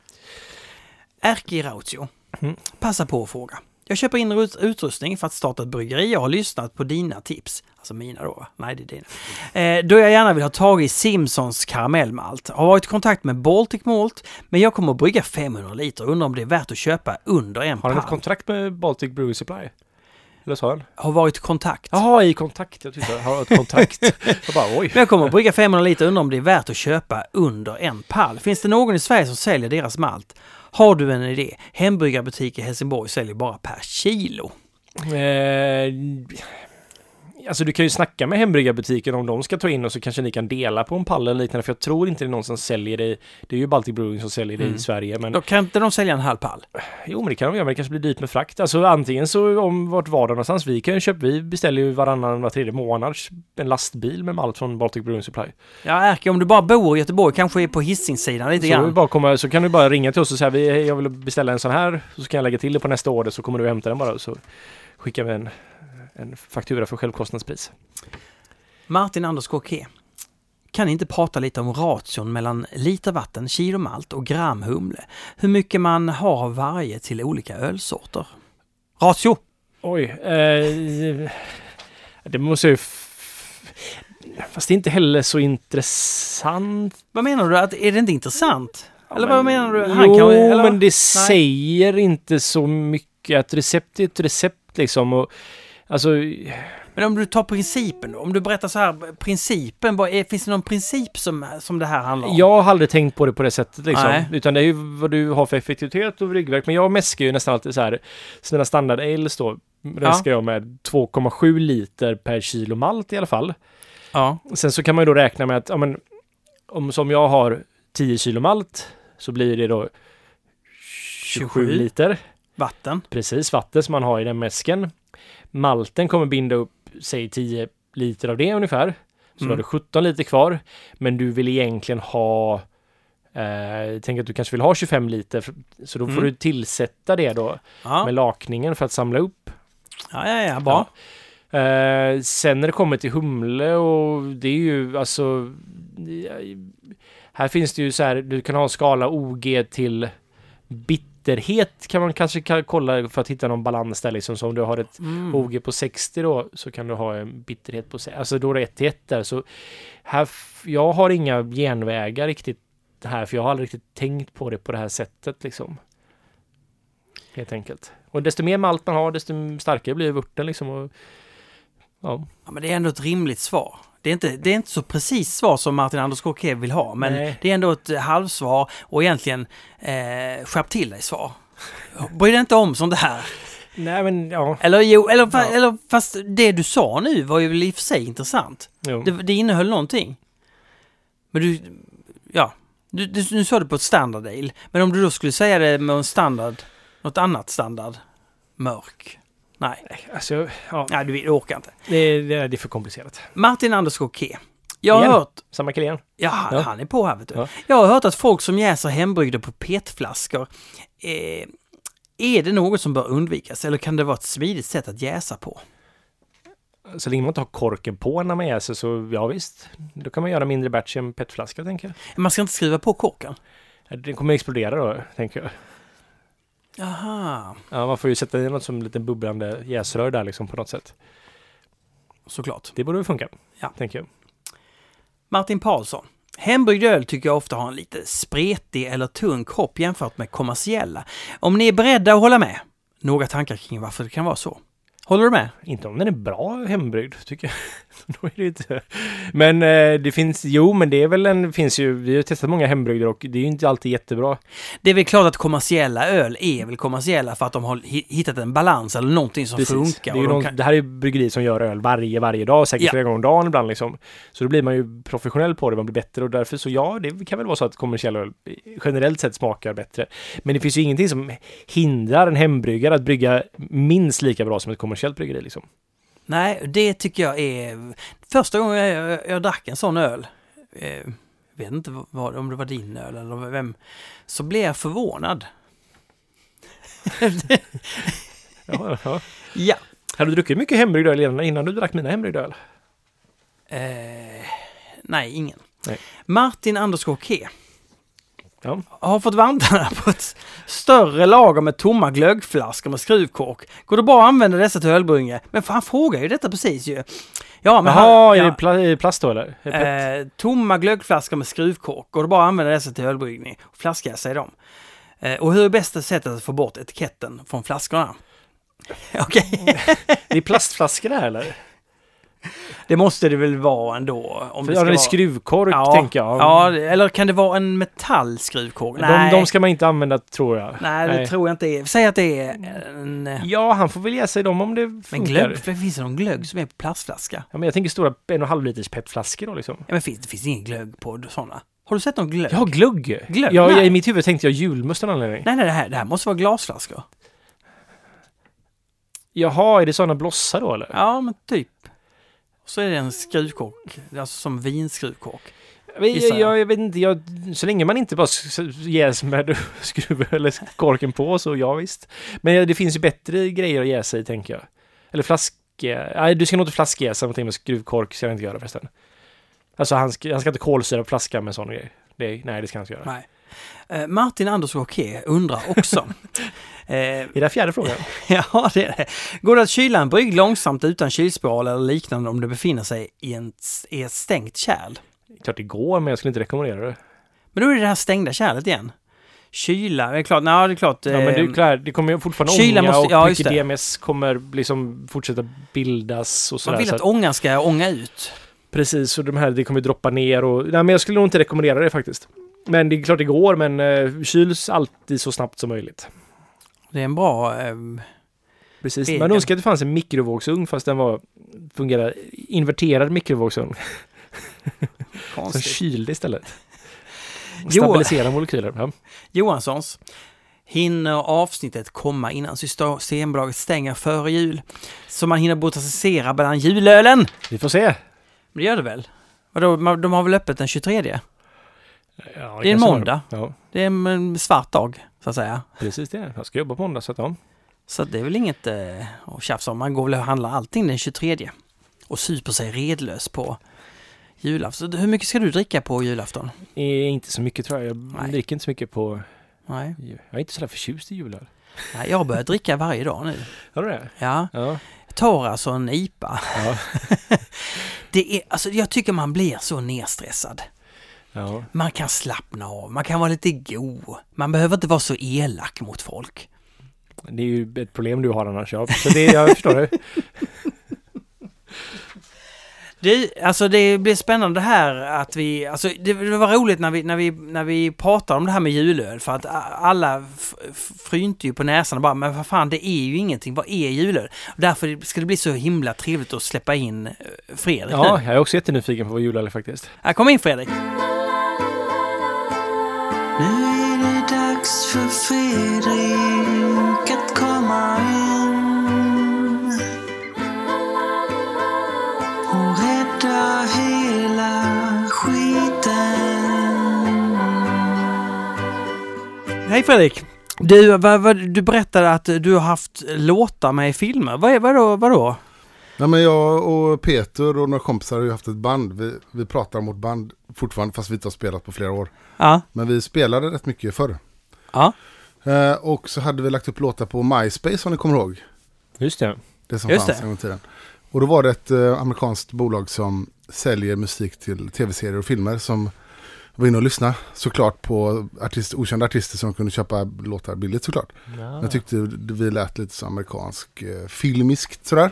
[SPEAKER 2] Erki Rautio.
[SPEAKER 1] Mm.
[SPEAKER 2] Passa på att fråga. Jag köper in ut- utrustning för att starta ett bryggeri och har lyssnat på dina tips. Alltså mina då? Nej, det är dina. Eh, då jag gärna vill ha tag i Simpsons karamellmalt. Har varit i kontakt med Baltic Malt, men jag kommer att brygga 500 liter undrar om det är värt att köpa under en
[SPEAKER 1] Har han ett
[SPEAKER 2] pall.
[SPEAKER 1] kontrakt med Baltic Brewery Supply? Eller sa han?
[SPEAKER 2] Har varit i kontakt.
[SPEAKER 1] Jaha, i kontakt. Jag tyckte har ett kontrakt. jag bara oj.
[SPEAKER 2] Men jag kommer att brygga 500 liter undrar om det är värt att köpa under en pall. Finns det någon i Sverige som säljer deras malt? Har du en idé? Hembryggarbutik i Helsingborg säljer bara per kilo.
[SPEAKER 1] Eh, Alltså du kan ju snacka med hembryggarbutiken om de ska ta in och så kanske ni kan dela på en pall eller liknande. För jag tror inte det är någon som säljer det. Det är ju Baltic Brewing som säljer det
[SPEAKER 2] Mm.
[SPEAKER 1] i Sverige. Men
[SPEAKER 2] Då kan inte de sälja en halv pall?
[SPEAKER 1] jo, men det kan de göra. Men det kanske blir dyrt med frakt. Alltså antingen så om vart var det någonstans. Vi kan ju köpa. Vi beställer ju varannan, var tredje månad en lastbil med malt från Baltic Brewing Supply.
[SPEAKER 2] Ja, Erke, om du bara bor i Göteborg, kanske är på Hisingssidan lite
[SPEAKER 1] Så,
[SPEAKER 2] grann.
[SPEAKER 1] bara komma, så kan du bara ringa till oss och säga vi, jag vill beställa en sån här. Så kan jag lägga till det på nästa order så kommer du hämta den bara. Så skickar vi en, en faktura för självkostnadspris.
[SPEAKER 2] Martin Anders KK. Kan ni inte prata lite om ration mellan liter vatten, kilo malt och gram humle? Hur mycket man har av varje till olika ölsorter? Ratio!
[SPEAKER 1] Oj. Eh, det måste jag ju... Fast det är inte heller så intressant.
[SPEAKER 2] Vad menar du? Att, är det inte intressant? eller
[SPEAKER 1] men-
[SPEAKER 2] vad menar du?
[SPEAKER 1] jo,
[SPEAKER 2] kan- eller
[SPEAKER 1] men det säger inte så mycket. Ett recept är ett recept liksom. Och, alltså,
[SPEAKER 2] Men om du tar principen då? Om du berättar så här, principen, vad är, finns det någon princip som, som det här handlar om?
[SPEAKER 1] jag har aldrig tänkt på det på det sättet liksom.
[SPEAKER 2] Nej.
[SPEAKER 1] Utan det är ju vad du har för effektivitet och ryggverk. Men jag mäskar ju nästan alltid så här. Så mina standard ales då. Mäskar jag med 2,7 liter per kilo malt i alla fall.
[SPEAKER 2] Ja.
[SPEAKER 1] Sen så kan man ju då räkna med att, ja men, om som jag har 10 kilo malt så blir det då 27
[SPEAKER 2] 27.
[SPEAKER 1] liter.
[SPEAKER 2] Vatten.
[SPEAKER 1] Precis, vatten som man har i den mäsken. Malten kommer binda upp, säg 10 liter av det ungefär. Så
[SPEAKER 2] Mm.
[SPEAKER 1] har du 17 liter kvar. Men du vill egentligen ha Eh, tänk att du kanske vill ha 25 liter, så då får
[SPEAKER 2] Mm.
[SPEAKER 1] du tillsätta det då
[SPEAKER 2] Ja,
[SPEAKER 1] med lakningen för att samla upp.
[SPEAKER 2] ja, ja, ja bra.
[SPEAKER 1] Eh, sen när det kommer till humle och det är ju alltså... Här finns det ju så här, du kan ha en skala OG till bitterhet kan man kanske kan kolla för att hitta någon balans där liksom. Så om du har ett
[SPEAKER 2] Mm.
[SPEAKER 1] OG på 60 då så kan du ha en bitterhet på se- Alltså då är det 1 till 1 där. Så här, jag har inga genvägar riktigt här för jag har aldrig riktigt tänkt på det på det här sättet liksom. Helt enkelt. Och desto mer malt man har desto starkare blir vörten liksom. Och, ja.
[SPEAKER 2] Ja, men det är ändå ett rimligt svar. Det är inte, det är inte så precis svar som Martin Anders KK vill ha, men
[SPEAKER 1] Nej.
[SPEAKER 2] det är ändå ett eh, halvsvar och egentligen eh, skärp till dig svar. Bry dig inte om sånt här.
[SPEAKER 1] Nej men ja.
[SPEAKER 2] Eller jo, eller,
[SPEAKER 1] Ja.
[SPEAKER 2] eller fast det du sa nu var ju i och för sig intressant. Det, det innehöll någonting. Men du, ja, du, du, nu sa du på ett standard ale. Men om du då skulle säga det med en standard, något annat standard, mörk. Nej,
[SPEAKER 1] Alltså, ja.
[SPEAKER 2] nej du, du orkar inte.
[SPEAKER 1] Det, det, det är för komplicerat.
[SPEAKER 2] Martin Anders KK. Jag har
[SPEAKER 1] Igen.
[SPEAKER 2] hört
[SPEAKER 1] Samma kille.
[SPEAKER 2] Ja, han,
[SPEAKER 1] Ja.
[SPEAKER 2] han är på här vet du.
[SPEAKER 1] Ja.
[SPEAKER 2] Jag har hört att folk som jäser hembryggda på petflaskor, eh, är det något som bör undvikas eller kan det vara ett smidigt sätt att jäsa på?
[SPEAKER 1] Så länge man inte har korken på när man jäser så ja visst. Då kan man göra mindre batch i en petflaska tänker jag.
[SPEAKER 2] Man ska inte skriva på korken.
[SPEAKER 1] Den kommer explodera då, tänker jag.
[SPEAKER 2] Aha,
[SPEAKER 1] Ja, man får ju sätta i något som lite bubblande jäsrör där liksom på något sätt.
[SPEAKER 2] såklart.
[SPEAKER 1] Det borde väl funka,
[SPEAKER 2] Ja.
[SPEAKER 1] tänker jag.
[SPEAKER 2] Martin Paulsson. Hembryggd öl tycker jag ofta har en lite spretig eller tung kropp jämfört med kommersiella. Om ni är beredda att hålla med? Några tankar kring varför det kan vara så? Håller du med?
[SPEAKER 1] Inte om den är bra hembryggd, tycker jag. Då är det inte... Men eh, det finns, jo men det är väl en, finns ju, vi har testat många hembryggder och det är ju inte alltid jättebra.
[SPEAKER 2] Det är väl klart att kommersiella öl är väl kommersiella för att de har hi- hittat en balans eller någonting som
[SPEAKER 1] Precis.
[SPEAKER 2] funkar.
[SPEAKER 1] Det, är
[SPEAKER 2] de
[SPEAKER 1] någon,
[SPEAKER 2] kan-
[SPEAKER 1] det här är ju bryggeri som gör öl varje, varje dag, säkert
[SPEAKER 2] Ja.
[SPEAKER 1] flera gånger om dagen ibland liksom. Så då blir man ju professionell på det, man blir bättre och därför så ja, det kan väl vara så att kommersiell öl generellt sett smakar bättre. Men det finns ju ingenting som hindrar en hembryggare att brygga minst lika bra som ett kommersiellt bryggeri liksom.
[SPEAKER 2] Nej, det tycker jag är... Första gången jag, jag, jag drack en sån öl, eh, vet inte vad, om det var din öl eller vem, så blev jag förvånad.
[SPEAKER 1] Ja, ja.
[SPEAKER 2] Ja.
[SPEAKER 1] Har du druckit mycket hembryggd öl innan, innan du drack mina hembryggda öl?
[SPEAKER 2] Eh, nej, ingen.
[SPEAKER 1] Nej.
[SPEAKER 2] Martin Anders KK
[SPEAKER 1] Ja.
[SPEAKER 2] har fått vandra på ett större lager med tomma glöggflaskor med skruvkork. Går det bra att använda dessa till ölbryggning? Men han frågar ju detta precis ju. Ja, men
[SPEAKER 1] Jaha,
[SPEAKER 2] han, ja,
[SPEAKER 1] är det plast då eller?
[SPEAKER 2] Eh, tomma glöggflaskor med skruvkork. Går det bara att använda dessa till ölbryggning? Flaskjäsa i dem. Eh, och hur är bästa sättet att få bort etiketten från flaskorna? Okej.
[SPEAKER 1] Det är plastflaskor det här eller?
[SPEAKER 2] Det måste det väl vara ändå? Om
[SPEAKER 1] För
[SPEAKER 2] det
[SPEAKER 1] ja,
[SPEAKER 2] ska
[SPEAKER 1] det är
[SPEAKER 2] vara...
[SPEAKER 1] skruvkork
[SPEAKER 2] Ja,
[SPEAKER 1] tänker jag.
[SPEAKER 2] Ja, eller kan det vara en metallskruvkork?
[SPEAKER 1] de, de ska man inte använda tror jag.
[SPEAKER 2] Nej, det tror jag inte är. Säg att det är en...
[SPEAKER 1] Ja, han får väl ge sig dem om det
[SPEAKER 2] Men
[SPEAKER 1] funkar.
[SPEAKER 2] glögg, för finns det någon glögg som är på plastflaska?
[SPEAKER 1] Ja, men jag tänker stora en och en halv liters petflaskor då liksom.
[SPEAKER 2] Ja, men finns, det finns ingen glögg på sådana. Har du sett någon glögg?
[SPEAKER 1] Ja, glögg!
[SPEAKER 2] Glögg?
[SPEAKER 1] Ja,
[SPEAKER 2] Nej.
[SPEAKER 1] i mitt huvud tänkte jag julmust av anledning.
[SPEAKER 2] Nej, nej, det här, det här måste vara glasflaskor.
[SPEAKER 1] Jaha, är det sådana blossar då eller?
[SPEAKER 2] Ja, men typ. Så är det en skruvkork, alltså som vinskruvkork.
[SPEAKER 1] Jag,
[SPEAKER 2] jag.
[SPEAKER 1] jag, vet inte, jag, så länge man inte bara jäser med skruv eller korken på så ja visst. Men det finns ju bättre grejer att jäsa i tänker jag. Eller flask... Nej, du ska nog inte flaskjäsa någonting med skruvkork, ska jag inte göra förresten. Alltså han ska, han ska inte kolsyra flaskan med sån grej. Det, nej, det ska han inte göra.
[SPEAKER 2] Nej. Eh, Martin Anders Roquet undrar också. eh,
[SPEAKER 1] Är det fjärde frågan?
[SPEAKER 2] ja, det är det. Går det att kyla en brygg långsamt utan kylspiral eller liknande om det befinner sig i, en, i ett stängt kärl?
[SPEAKER 1] Klart det går, men jag skulle inte rekommendera det.
[SPEAKER 2] Men då är det det här stängda kärlet igen. Kyla, det är klart, nej det är klart.
[SPEAKER 1] Ja, men det är
[SPEAKER 2] eh,
[SPEAKER 1] klart, det kommer ju fortfarande
[SPEAKER 2] kyla
[SPEAKER 1] ånga
[SPEAKER 2] måste-
[SPEAKER 1] och
[SPEAKER 2] ja,
[SPEAKER 1] mycket. DMS kommer liksom fortsätta bildas och
[SPEAKER 2] man
[SPEAKER 1] sådär.
[SPEAKER 2] vill
[SPEAKER 1] så
[SPEAKER 2] att
[SPEAKER 1] att-
[SPEAKER 2] ångan ska ånga ut.
[SPEAKER 1] Precis, och de här, det kommer droppa ner och... Nej, men jag skulle nog inte rekommendera det faktiskt. Men det är klart det går, men uh, kyls alltid så snabbt som möjligt.
[SPEAKER 2] Det är en bra... ehm,
[SPEAKER 1] Precis.
[SPEAKER 2] Egen.
[SPEAKER 1] Man önskar att det fanns en mikrovågsugn fast den var fungerar inverterad mikrovågsugn som kylde istället.
[SPEAKER 2] Jo.
[SPEAKER 1] Stabilisera molekyler. Ja.
[SPEAKER 2] Johanssons. Hinner avsnittet komma innan Systembolaget stänger före jul? Så man hinner botanisera bland julölen?
[SPEAKER 1] Vi får se.
[SPEAKER 2] Men det gör det väl? Vadå, de har väl öppet den 23?
[SPEAKER 1] Ja,
[SPEAKER 2] Det är en måndag.
[SPEAKER 1] Ja,
[SPEAKER 2] Det är en svart dag, så att säga.
[SPEAKER 1] precis det. Jag ska jobba på måndag så att ja.
[SPEAKER 2] Så det är väl inget eh, att tjafsa om. Man går väl och handlar allting den 23. Och super sig redlös på julafton. Hur mycket ska du dricka på julafton?
[SPEAKER 1] Eh, Inte så mycket tror jag. Jag
[SPEAKER 2] Nej.
[SPEAKER 1] dricker inte så mycket på...
[SPEAKER 2] Nej,
[SPEAKER 1] Jag är inte så där förtjust i julöl.
[SPEAKER 2] Nej jag har börjat dricka varje dag nu.
[SPEAKER 1] Har du det?
[SPEAKER 2] Ja,
[SPEAKER 1] Ja.
[SPEAKER 2] jag tar alltså en IPA.
[SPEAKER 1] Ja.
[SPEAKER 2] Det är, alltså jag tycker man blir så nedstressad.
[SPEAKER 1] Ja.
[SPEAKER 2] Man kan slappna av, man kan vara lite god. Man behöver inte vara så elak mot folk.
[SPEAKER 1] Det är ju ett problem du har annars. Ja. Så det, jag förstår det.
[SPEAKER 2] Det, alltså det blir spännande här att vi, alltså det, det var roligt när vi, när vi, när vi pratade om det här med julöl för att alla frynte ju på näsan och bara men vad fan det är ju ingenting, vad är julöl? Och därför ska det bli så himla trevligt att släppa in eh, Fredrik
[SPEAKER 1] Ja,
[SPEAKER 2] nu.
[SPEAKER 1] jag är också jättenyfiken på vad julöl är faktiskt.
[SPEAKER 2] Här, kom in Fredrik!
[SPEAKER 3] För Fredrik att komma in och rädda hela skiten.
[SPEAKER 2] Hej Fredrik! Du, vad, vad, du berättade att du har haft låtar med i filmer. Vad är, vadå, vadå?
[SPEAKER 4] Nej, men jag och Peter och några kompisar har ju haft ett band. Vi, vi pratar om vårt band fortfarande fast vi inte har spelat på flera år.
[SPEAKER 2] Ja,
[SPEAKER 4] Men vi spelade rätt mycket förr.
[SPEAKER 2] Ja,
[SPEAKER 4] Eh, och så hade vi lagt upp låtar på MySpace om ni kommer ihåg.
[SPEAKER 1] Just det.
[SPEAKER 4] Det som
[SPEAKER 2] Just
[SPEAKER 4] fanns
[SPEAKER 2] det.
[SPEAKER 4] en gång i tiden. Och då var det ett eh, amerikanskt bolag som säljer musik till tv-serier och filmer som var inne och lyssnade såklart på artist, okända artister som kunde köpa låtar billigt såklart.
[SPEAKER 1] Ja.
[SPEAKER 4] Jag tyckte vi lät lite så amerikansk eh, filmiskt sådär.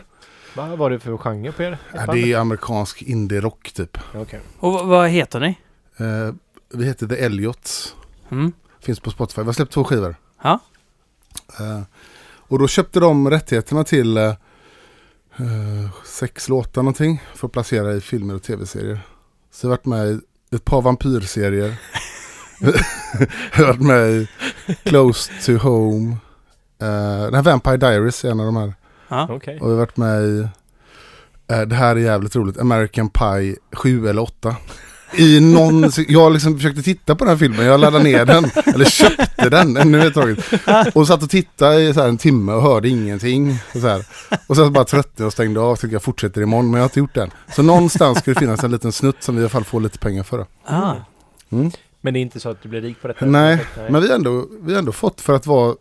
[SPEAKER 1] Vad var det för genre på er?
[SPEAKER 4] Ja, det är amerikansk indie-rock typ.
[SPEAKER 1] Okej.
[SPEAKER 2] och vad- vad heter ni?
[SPEAKER 4] Eh, vi heter The Elliots.
[SPEAKER 2] Mm.
[SPEAKER 4] Finns på Spotify. Vi har släppt två skivor.
[SPEAKER 2] Ja.
[SPEAKER 4] Eh, och då köpte de rättigheterna till eh, sex låtar någonting. För att placera i filmer och tv-serier. Så jag har varit med i ett par vampyrserier. jag har varit med i Close to Home. Eh, den här Vampire Diaries är en av de här.
[SPEAKER 2] Ja.
[SPEAKER 1] Okej.
[SPEAKER 4] Och vi har varit med i, eh, det här är jävligt roligt, American Pie 7 eller 8. I någon, jag liksom försökte titta på den här filmen, jag laddade ner den, eller köpte den, ännu mer taget. Och satt och tittade i så här en timme och hörde ingenting. Och, så här. och sen bara tröttnade och stängde av, tänkte jag fortsätter imorgon, men jag har inte gjort den. Så någonstans ska det finnas en liten snutt som vi i alla fall får lite pengar för.
[SPEAKER 2] Ah.
[SPEAKER 4] Mm.
[SPEAKER 1] Men det är inte så att du blir rik på detta?
[SPEAKER 4] Nej, men vi har ändå, vi har ändå fått för att vara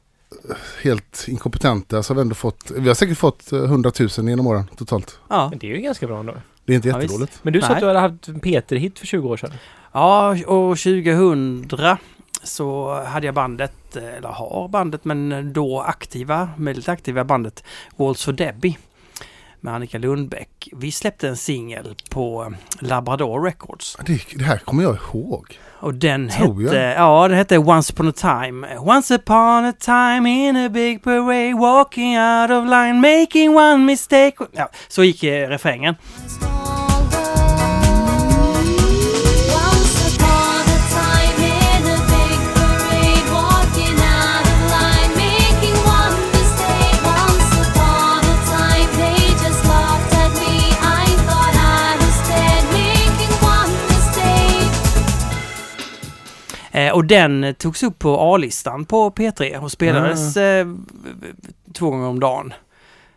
[SPEAKER 4] helt inkompetenta så har vi ändå fått, vi har säkert fått eh, 100 000 genom åren totalt.
[SPEAKER 2] Ja.
[SPEAKER 1] Men det är ju ganska bra ändå.
[SPEAKER 4] Det är inte
[SPEAKER 2] Ja,
[SPEAKER 4] jättedåligt.
[SPEAKER 1] Men du sa
[SPEAKER 2] Nej.
[SPEAKER 1] att du hade haft en Peter-hit för 20 år sedan.
[SPEAKER 2] Ja, år 2000 så hade jag bandet, eller har bandet, men då aktiva, väldigt aktiva bandet Walls for Debbie. med Annika Lundbäck. Vi släppte en singel på Labrador Records.
[SPEAKER 4] Det, det här kommer jag ihåg.
[SPEAKER 2] Och den
[SPEAKER 4] Tror jag.
[SPEAKER 2] hette, ja den hette Once upon a time. Once upon a time in a big parade walking out of line making one mistake. Ja, så gick eh, refrängen. Eh, och den togs upp på A-listan på P3 och spelades eh, två gånger om dagen.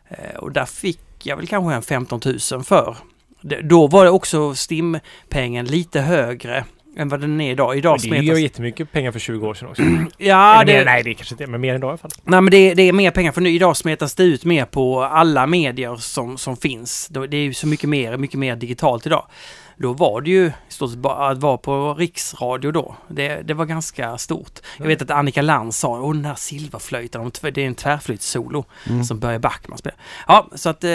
[SPEAKER 2] Eh, och där fick jag väl kanske en 15 000 för. Det, då var det också STIM-pengen lite högre än vad den är idag. Idag
[SPEAKER 1] Men det är ju jättemycket pengar för 20 år sedan också.
[SPEAKER 2] Ja,
[SPEAKER 1] Eller mer,
[SPEAKER 2] det,
[SPEAKER 1] nej, det är kanske inte men mer än idag i alla fall.
[SPEAKER 2] Nej men det, det är mer pengar för nu idag smetas det ut mer på alla medier som, som finns. Det är ju så mycket mer, mycket mer digitalt idag. Då var det ju i stort sett bara att vara på riksradio då. Det, det var ganska stort. Jag vet att Annika Lantz sa, åh den här silverflöjten, det är en tvärflöjtssolo
[SPEAKER 4] Mm.
[SPEAKER 2] som Börje Backman spelar. Ja, så att, eh,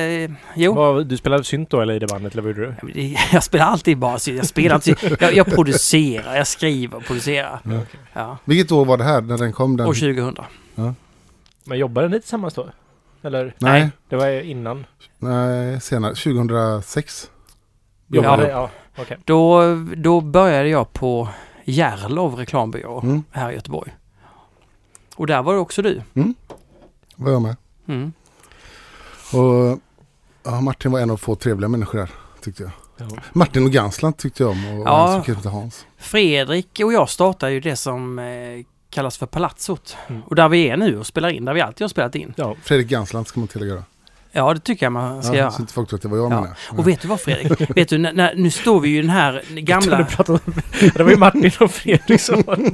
[SPEAKER 2] jo.
[SPEAKER 1] Du spelade synt då eller i det bandet eller vad gjorde du?
[SPEAKER 2] Ja, Jag spelar alltid bara synt. Jag spelar inte jag, jag producerar, jag skriver och producerar.
[SPEAKER 4] Ja.
[SPEAKER 2] Ja.
[SPEAKER 4] Vilket år var det här när den kom? Den?
[SPEAKER 2] År 2000.
[SPEAKER 1] Men jobbade ni tillsammans då? Eller?
[SPEAKER 4] Nej,
[SPEAKER 1] Det var innan.
[SPEAKER 4] nej, senare. 2006.
[SPEAKER 1] Jobbade? Ja, okej.
[SPEAKER 2] Då, då började jag på Järlov reklambyrå
[SPEAKER 4] Mm.
[SPEAKER 2] här i Göteborg. Och där var det också du.
[SPEAKER 4] Var jag med.
[SPEAKER 2] Mm.
[SPEAKER 4] Och ja, Martin var en av få trevliga människor där, tyckte jag.
[SPEAKER 1] Ja.
[SPEAKER 4] Martin och Gansland tyckte jag om och
[SPEAKER 2] Ja.
[SPEAKER 4] han som hette Hans.
[SPEAKER 2] Fredrik och jag startade ju det som eh, kallas för Palatsot.
[SPEAKER 1] Mm.
[SPEAKER 2] Och där vi är nu och spelar in, där vi alltid har spelat in.
[SPEAKER 1] Ja.
[SPEAKER 4] Fredrik Gansland ska man tillägga.
[SPEAKER 2] Ja, det tycker jag man ska
[SPEAKER 4] Ja,
[SPEAKER 2] göra.
[SPEAKER 4] så inte folk tror att det var jag
[SPEAKER 2] Ja.
[SPEAKER 4] menar.
[SPEAKER 2] Och vet du vad Fredrik? vet du, när, när, nu står vi ju i den här
[SPEAKER 1] Du
[SPEAKER 2] gamla...
[SPEAKER 1] pratade det var ju Martin och Fredrik som var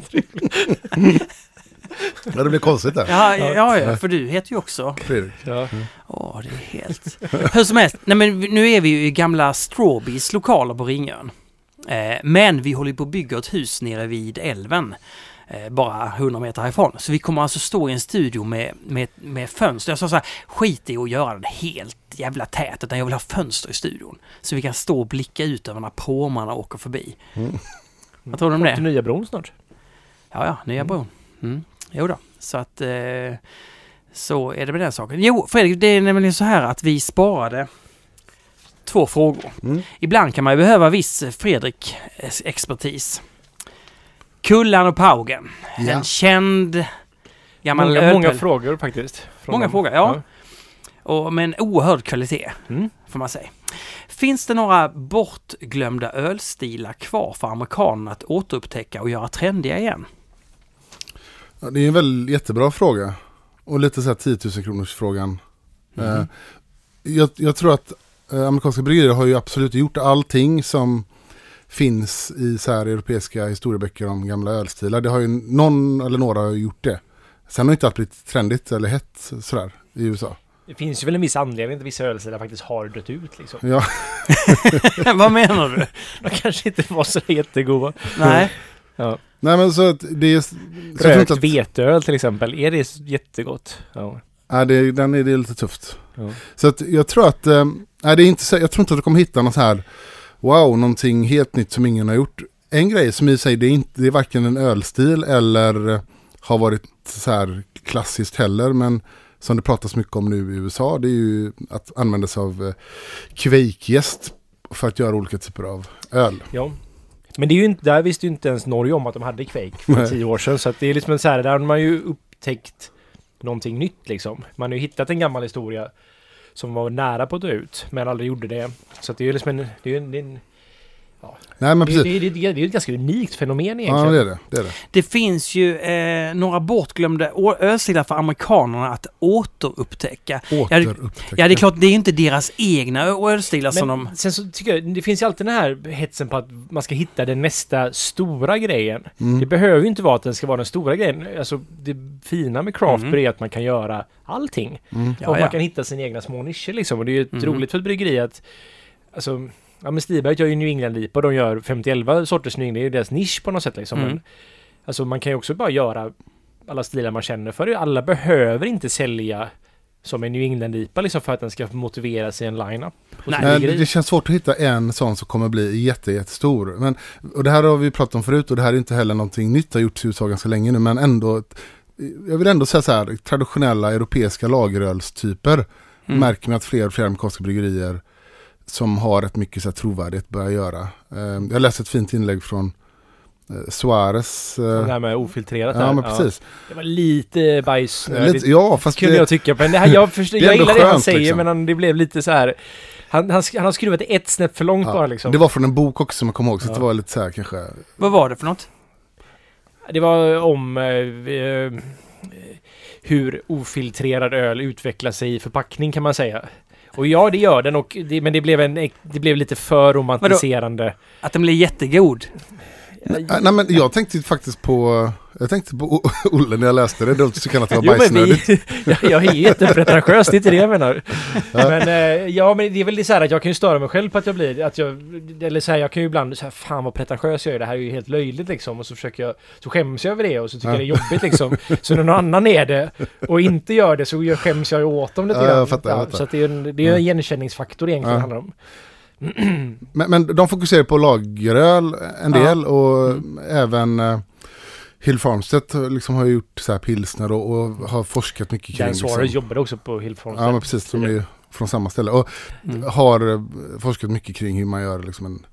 [SPEAKER 4] Ja, det blev konstigt där.
[SPEAKER 2] Ja, ja, ja, för du heter ju också...
[SPEAKER 4] Fredrik.
[SPEAKER 1] ja.
[SPEAKER 2] Åh, det är helt... Hur som helst, nej men nu är vi ju i gamla Strawbys lokaler på Ringön. Eh, men vi håller på att bygga ett hus nere vid älven. Eh, bara 100 meter härifrån. Så vi kommer alltså stå i en studio med, med, med fönster. Jag sa så här, skit i att göra den helt jävla tät, utan jag vill ha fönster i studion. Så vi kan stå och blicka ut över när pråmarna åker förbi.
[SPEAKER 4] Mm.
[SPEAKER 2] Vad tror du om det?
[SPEAKER 1] Till nya bron snart.
[SPEAKER 2] Ja, ja, nya bron. Mm. Jo då, så att eh, så är det med den saken. Jo, Fredrik, det är nämligen så här att vi sparade två frågor.
[SPEAKER 4] Mm.
[SPEAKER 2] Ibland kan man ju behöva viss Fredrik-expertis. Kullan och Paugen.
[SPEAKER 4] Ja.
[SPEAKER 2] En känd gammal
[SPEAKER 1] Många, många frågor faktiskt. från
[SPEAKER 2] Många
[SPEAKER 1] dem.
[SPEAKER 2] frågor, ja. Och med en oerhörd kvalitet,
[SPEAKER 1] Mm.
[SPEAKER 2] får man säga. Finns det några bortglömda ölstilar kvar för amerikanerna att återupptäcka och göra trendiga igen?
[SPEAKER 4] Ja, det är en väl jättebra fråga. Och lite så här 10 000 kronors frågan.
[SPEAKER 2] Mhm.
[SPEAKER 4] Eh, jag, jag tror att eh, amerikanska bryggerier har ju absolut gjort allting som finns i så här europeiska historieböcker om gamla ölstilar. Det har ju någon eller några gjort det. Sen har det inte allt blivit trendigt eller hett sådär i USA.
[SPEAKER 1] Det finns ju väl en viss anledning till att vissa ölstilar faktiskt har dött ut liksom.
[SPEAKER 4] Ja,
[SPEAKER 2] Vad menar du?
[SPEAKER 1] De kanske inte var så jättegoda.
[SPEAKER 2] Nej.
[SPEAKER 1] Ja.
[SPEAKER 4] nej men så att det är...
[SPEAKER 1] Rökt
[SPEAKER 4] att,
[SPEAKER 1] veteöl till exempel, är det jättegott? Ja.
[SPEAKER 4] nej, det, den är, det är lite tufft.
[SPEAKER 1] Ja.
[SPEAKER 4] Så att jag tror att, eh, nej, det är inte så, jag tror inte att du kommer hitta något så här, wow, någonting helt nytt som ingen har gjort. En grej som i sig, det är, inte, det är varken en ölstil eller har varit så här klassiskt heller, men som det pratas mycket om nu i USA, det är ju att använda sig av eh, kveikjäst för att göra olika typer av öl.
[SPEAKER 1] ja. Men det är ju inte, där visste ju inte ens Norge om att de hade Quake för
[SPEAKER 4] Nej.
[SPEAKER 1] tio år sedan. Så att det är liksom en så här, där har man ju upptäckt någonting nytt liksom. Man har ju hittat en gammal historia som var nära på att dö ut, men aldrig gjorde det. Så att det är ju liksom en, det är ju en, det är en
[SPEAKER 4] Nej men
[SPEAKER 1] det,
[SPEAKER 4] precis,
[SPEAKER 1] det, det, det är ju ett ganska unikt fenomen
[SPEAKER 4] ja
[SPEAKER 1] egentligen.
[SPEAKER 4] det är det. det, är det.
[SPEAKER 2] Det finns ju eh, några bortglömda ölstilar för amerikanerna att återupptäcka.
[SPEAKER 4] Återupptäcka.
[SPEAKER 2] Ja, det är klart, det är ju inte deras egna ölstilar som de...
[SPEAKER 1] sen så tycker jag, det finns ju alltid den här hetsen på att man ska hitta den nästa stora grejen.
[SPEAKER 4] Mm.
[SPEAKER 1] Det behöver ju inte vara att den ska vara den stora grejen. Alltså det fina med craft
[SPEAKER 2] Mm.
[SPEAKER 1] är att man kan göra allting.
[SPEAKER 4] Mm.
[SPEAKER 2] Ja,
[SPEAKER 1] och
[SPEAKER 2] ja.
[SPEAKER 1] man kan hitta sina egna små nischer liksom. Och det är ju
[SPEAKER 2] Mhm.
[SPEAKER 1] roligt för ett bryggeri att Alltså Ja men Stiberg gör ju New England IPA och de gör 51 sorters New England. Det är ju deras nisch på något sätt liksom.
[SPEAKER 2] Mm.
[SPEAKER 1] Men, alltså man kan ju också bara göra alla stilar man känner för. Alla behöver inte sälja som en New England-IPA liksom för att den ska motiveras i en line-up.
[SPEAKER 2] Nej,
[SPEAKER 1] det
[SPEAKER 4] känns svårt att hitta en sån som kommer bli jätte, jättestor. Men, och det här har vi pratat om förut och det här är inte heller någonting nytt, det har gjorts i USA ganska länge nu, men ändå, jag vill ändå säga så här, traditionella europeiska lagerölstyper
[SPEAKER 2] Mm.
[SPEAKER 4] märker man att fler och fler amerikanska bryggerier som har rätt mycket så här, trovärdighet börjar göra. Eh, jag läste ett fint inlägg från eh, Suarez. eh,
[SPEAKER 1] Det här med ofiltrerat
[SPEAKER 4] ja,
[SPEAKER 1] här.
[SPEAKER 4] men precis.
[SPEAKER 1] Det var lite bajsnödigt.
[SPEAKER 4] Lite, ja, fast
[SPEAKER 1] kunde
[SPEAKER 4] det,
[SPEAKER 1] jag tycka. Men det här, jag, förstår,
[SPEAKER 4] det
[SPEAKER 1] jag gillar det han
[SPEAKER 4] skönt,
[SPEAKER 1] säger
[SPEAKER 4] liksom.
[SPEAKER 1] men han, det blev lite så här. Han, han, han har skruvat ett snäpp för långt
[SPEAKER 4] ja,
[SPEAKER 1] bara liksom.
[SPEAKER 4] det var från en bok också som jag kommer ihåg, så
[SPEAKER 1] Ja.
[SPEAKER 4] det var lite så här kanske.
[SPEAKER 2] Vad var det för något?
[SPEAKER 1] Det var om eh, eh, hur ofiltrerad öl utvecklar sig i förpackning kan man säga. Och ja, det gör den, och det, men det blev, en, det blev lite för romantiserande.
[SPEAKER 2] Att den blev jättegod.
[SPEAKER 4] Nej, nej men jag tänkte faktiskt på, jag tänkte på Olle när jag läste det, då tyckte han att det var
[SPEAKER 1] Jo, men
[SPEAKER 4] bajsnödigt.
[SPEAKER 1] vi, jag, jag är jättepretentiös, det är inte det jag menar. Men eh, ja, men det är väl så här att jag kan ju störa mig själv på att jag blir, att jag, eller så här, jag kan ju ibland så här, fan vad pretentiös jag är, det här är ju helt löjligt liksom. Och så försöker jag, så skäms jag över det och så tycker
[SPEAKER 4] Ja.
[SPEAKER 1] jag det är jobbigt liksom. Så när någon annan är det och inte gör det så skäms jag ju åt dem lite
[SPEAKER 4] Ja, jag
[SPEAKER 1] grann.
[SPEAKER 4] fattar, jag fattar.
[SPEAKER 1] Så att det är en, det är en
[SPEAKER 4] Ja.
[SPEAKER 1] igenkänningsfaktor egentligen
[SPEAKER 4] Ja.
[SPEAKER 1] handlar om.
[SPEAKER 4] Men, men de fokuserar på lageröl en
[SPEAKER 2] Ja.
[SPEAKER 4] del och
[SPEAKER 1] Mm.
[SPEAKER 4] även eh, Hill Farmstedt liksom har gjort så här pilsner och, och har forskat mycket kring
[SPEAKER 1] Dan Suarez
[SPEAKER 4] liksom.
[SPEAKER 1] jobbade också på Hillfront.
[SPEAKER 4] Ja men precis, de är ju från samma ställe. Och
[SPEAKER 2] Mm.
[SPEAKER 4] har eh, forskat mycket kring hur man gör liksom en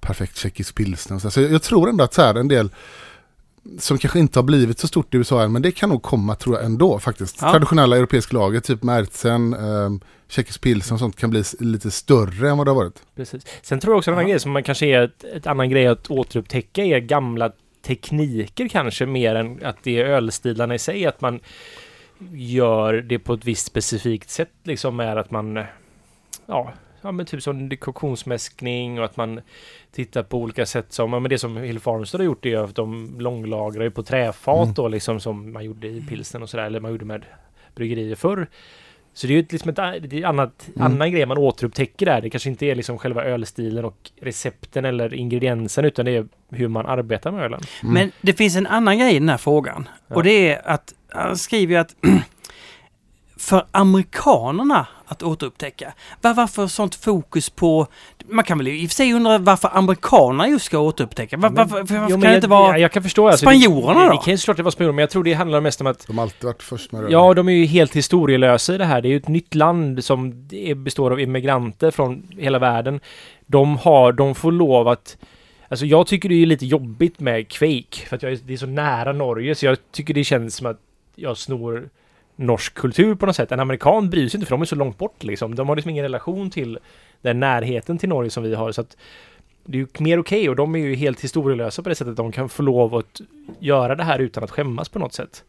[SPEAKER 4] perfekt tjeckisk pilsner. Så, så jag, jag tror ändå att så här en del som kanske inte har blivit så stort i USA än, men det kan nog komma tror jag ändå faktiskt.
[SPEAKER 2] Ja.
[SPEAKER 4] Traditionella europeiska lager, typ Märzen, eh, tjeckisk pilsner och sånt kan bli lite större än vad det har varit.
[SPEAKER 1] Precis. Sen tror jag också en annan grej som man kanske är ett, ett annan grej att återupptäcka är gamla tekniker kanske mer än att det är ölstilarna i sig. Att man gör det på ett visst specifikt sätt liksom med att man ja, ja men typ som dekoktionsmäskning och att man tittar på olika sätt som, ja men det som Hill Farmstead har gjort är ju att de långlagrar ju på träfat
[SPEAKER 4] Mm.
[SPEAKER 1] då liksom som man gjorde i pilsen och sådär, eller man gjorde med bryggerier förr. Så det är ju liksom ett, det är annat,
[SPEAKER 4] Mm.
[SPEAKER 1] annan grej man återupptäcker där. Det kanske inte är liksom själva ölstilen och recepten eller ingrediensen utan det är hur man arbetar med ölen.
[SPEAKER 4] Mm.
[SPEAKER 2] Men det finns en annan grej i den här frågan.
[SPEAKER 1] Ja.
[SPEAKER 2] Och det är att, han skriver ju att för amerikanerna att återupptäcka. Var, varför sånt fokus på... Man kan väl i och för sig undra varför amerikanerna just ska återupptäcka. Var, varför varför
[SPEAKER 1] Jo,
[SPEAKER 2] kan
[SPEAKER 1] men
[SPEAKER 2] det
[SPEAKER 1] jag,
[SPEAKER 2] inte vara...
[SPEAKER 1] Jag, jag kan förstå. Alltså,
[SPEAKER 2] spanjorerna
[SPEAKER 1] det,
[SPEAKER 2] då?
[SPEAKER 1] Det kan ju såklart vara spanjorerna, men jag tror det handlar mest om att
[SPEAKER 4] De har alltid varit först med det.
[SPEAKER 1] Ja, de är ju helt historielösa i det här. Det är ju ett nytt land som består av immigranter från hela världen. De har, de får lov att... Alltså jag tycker det är lite jobbigt med Quake, för att jag är, det är så nära Norge, så jag tycker det känns som att jag snor norsk kultur på något sätt. En amerikan bryr sig inte, för de är så långt bort liksom. De har liksom ingen relation till den närheten till Norge som vi har, så att det är ju mer okej och de är ju helt historielösa på det sättet. De kan få lov att göra det här utan att skämmas på något sätt.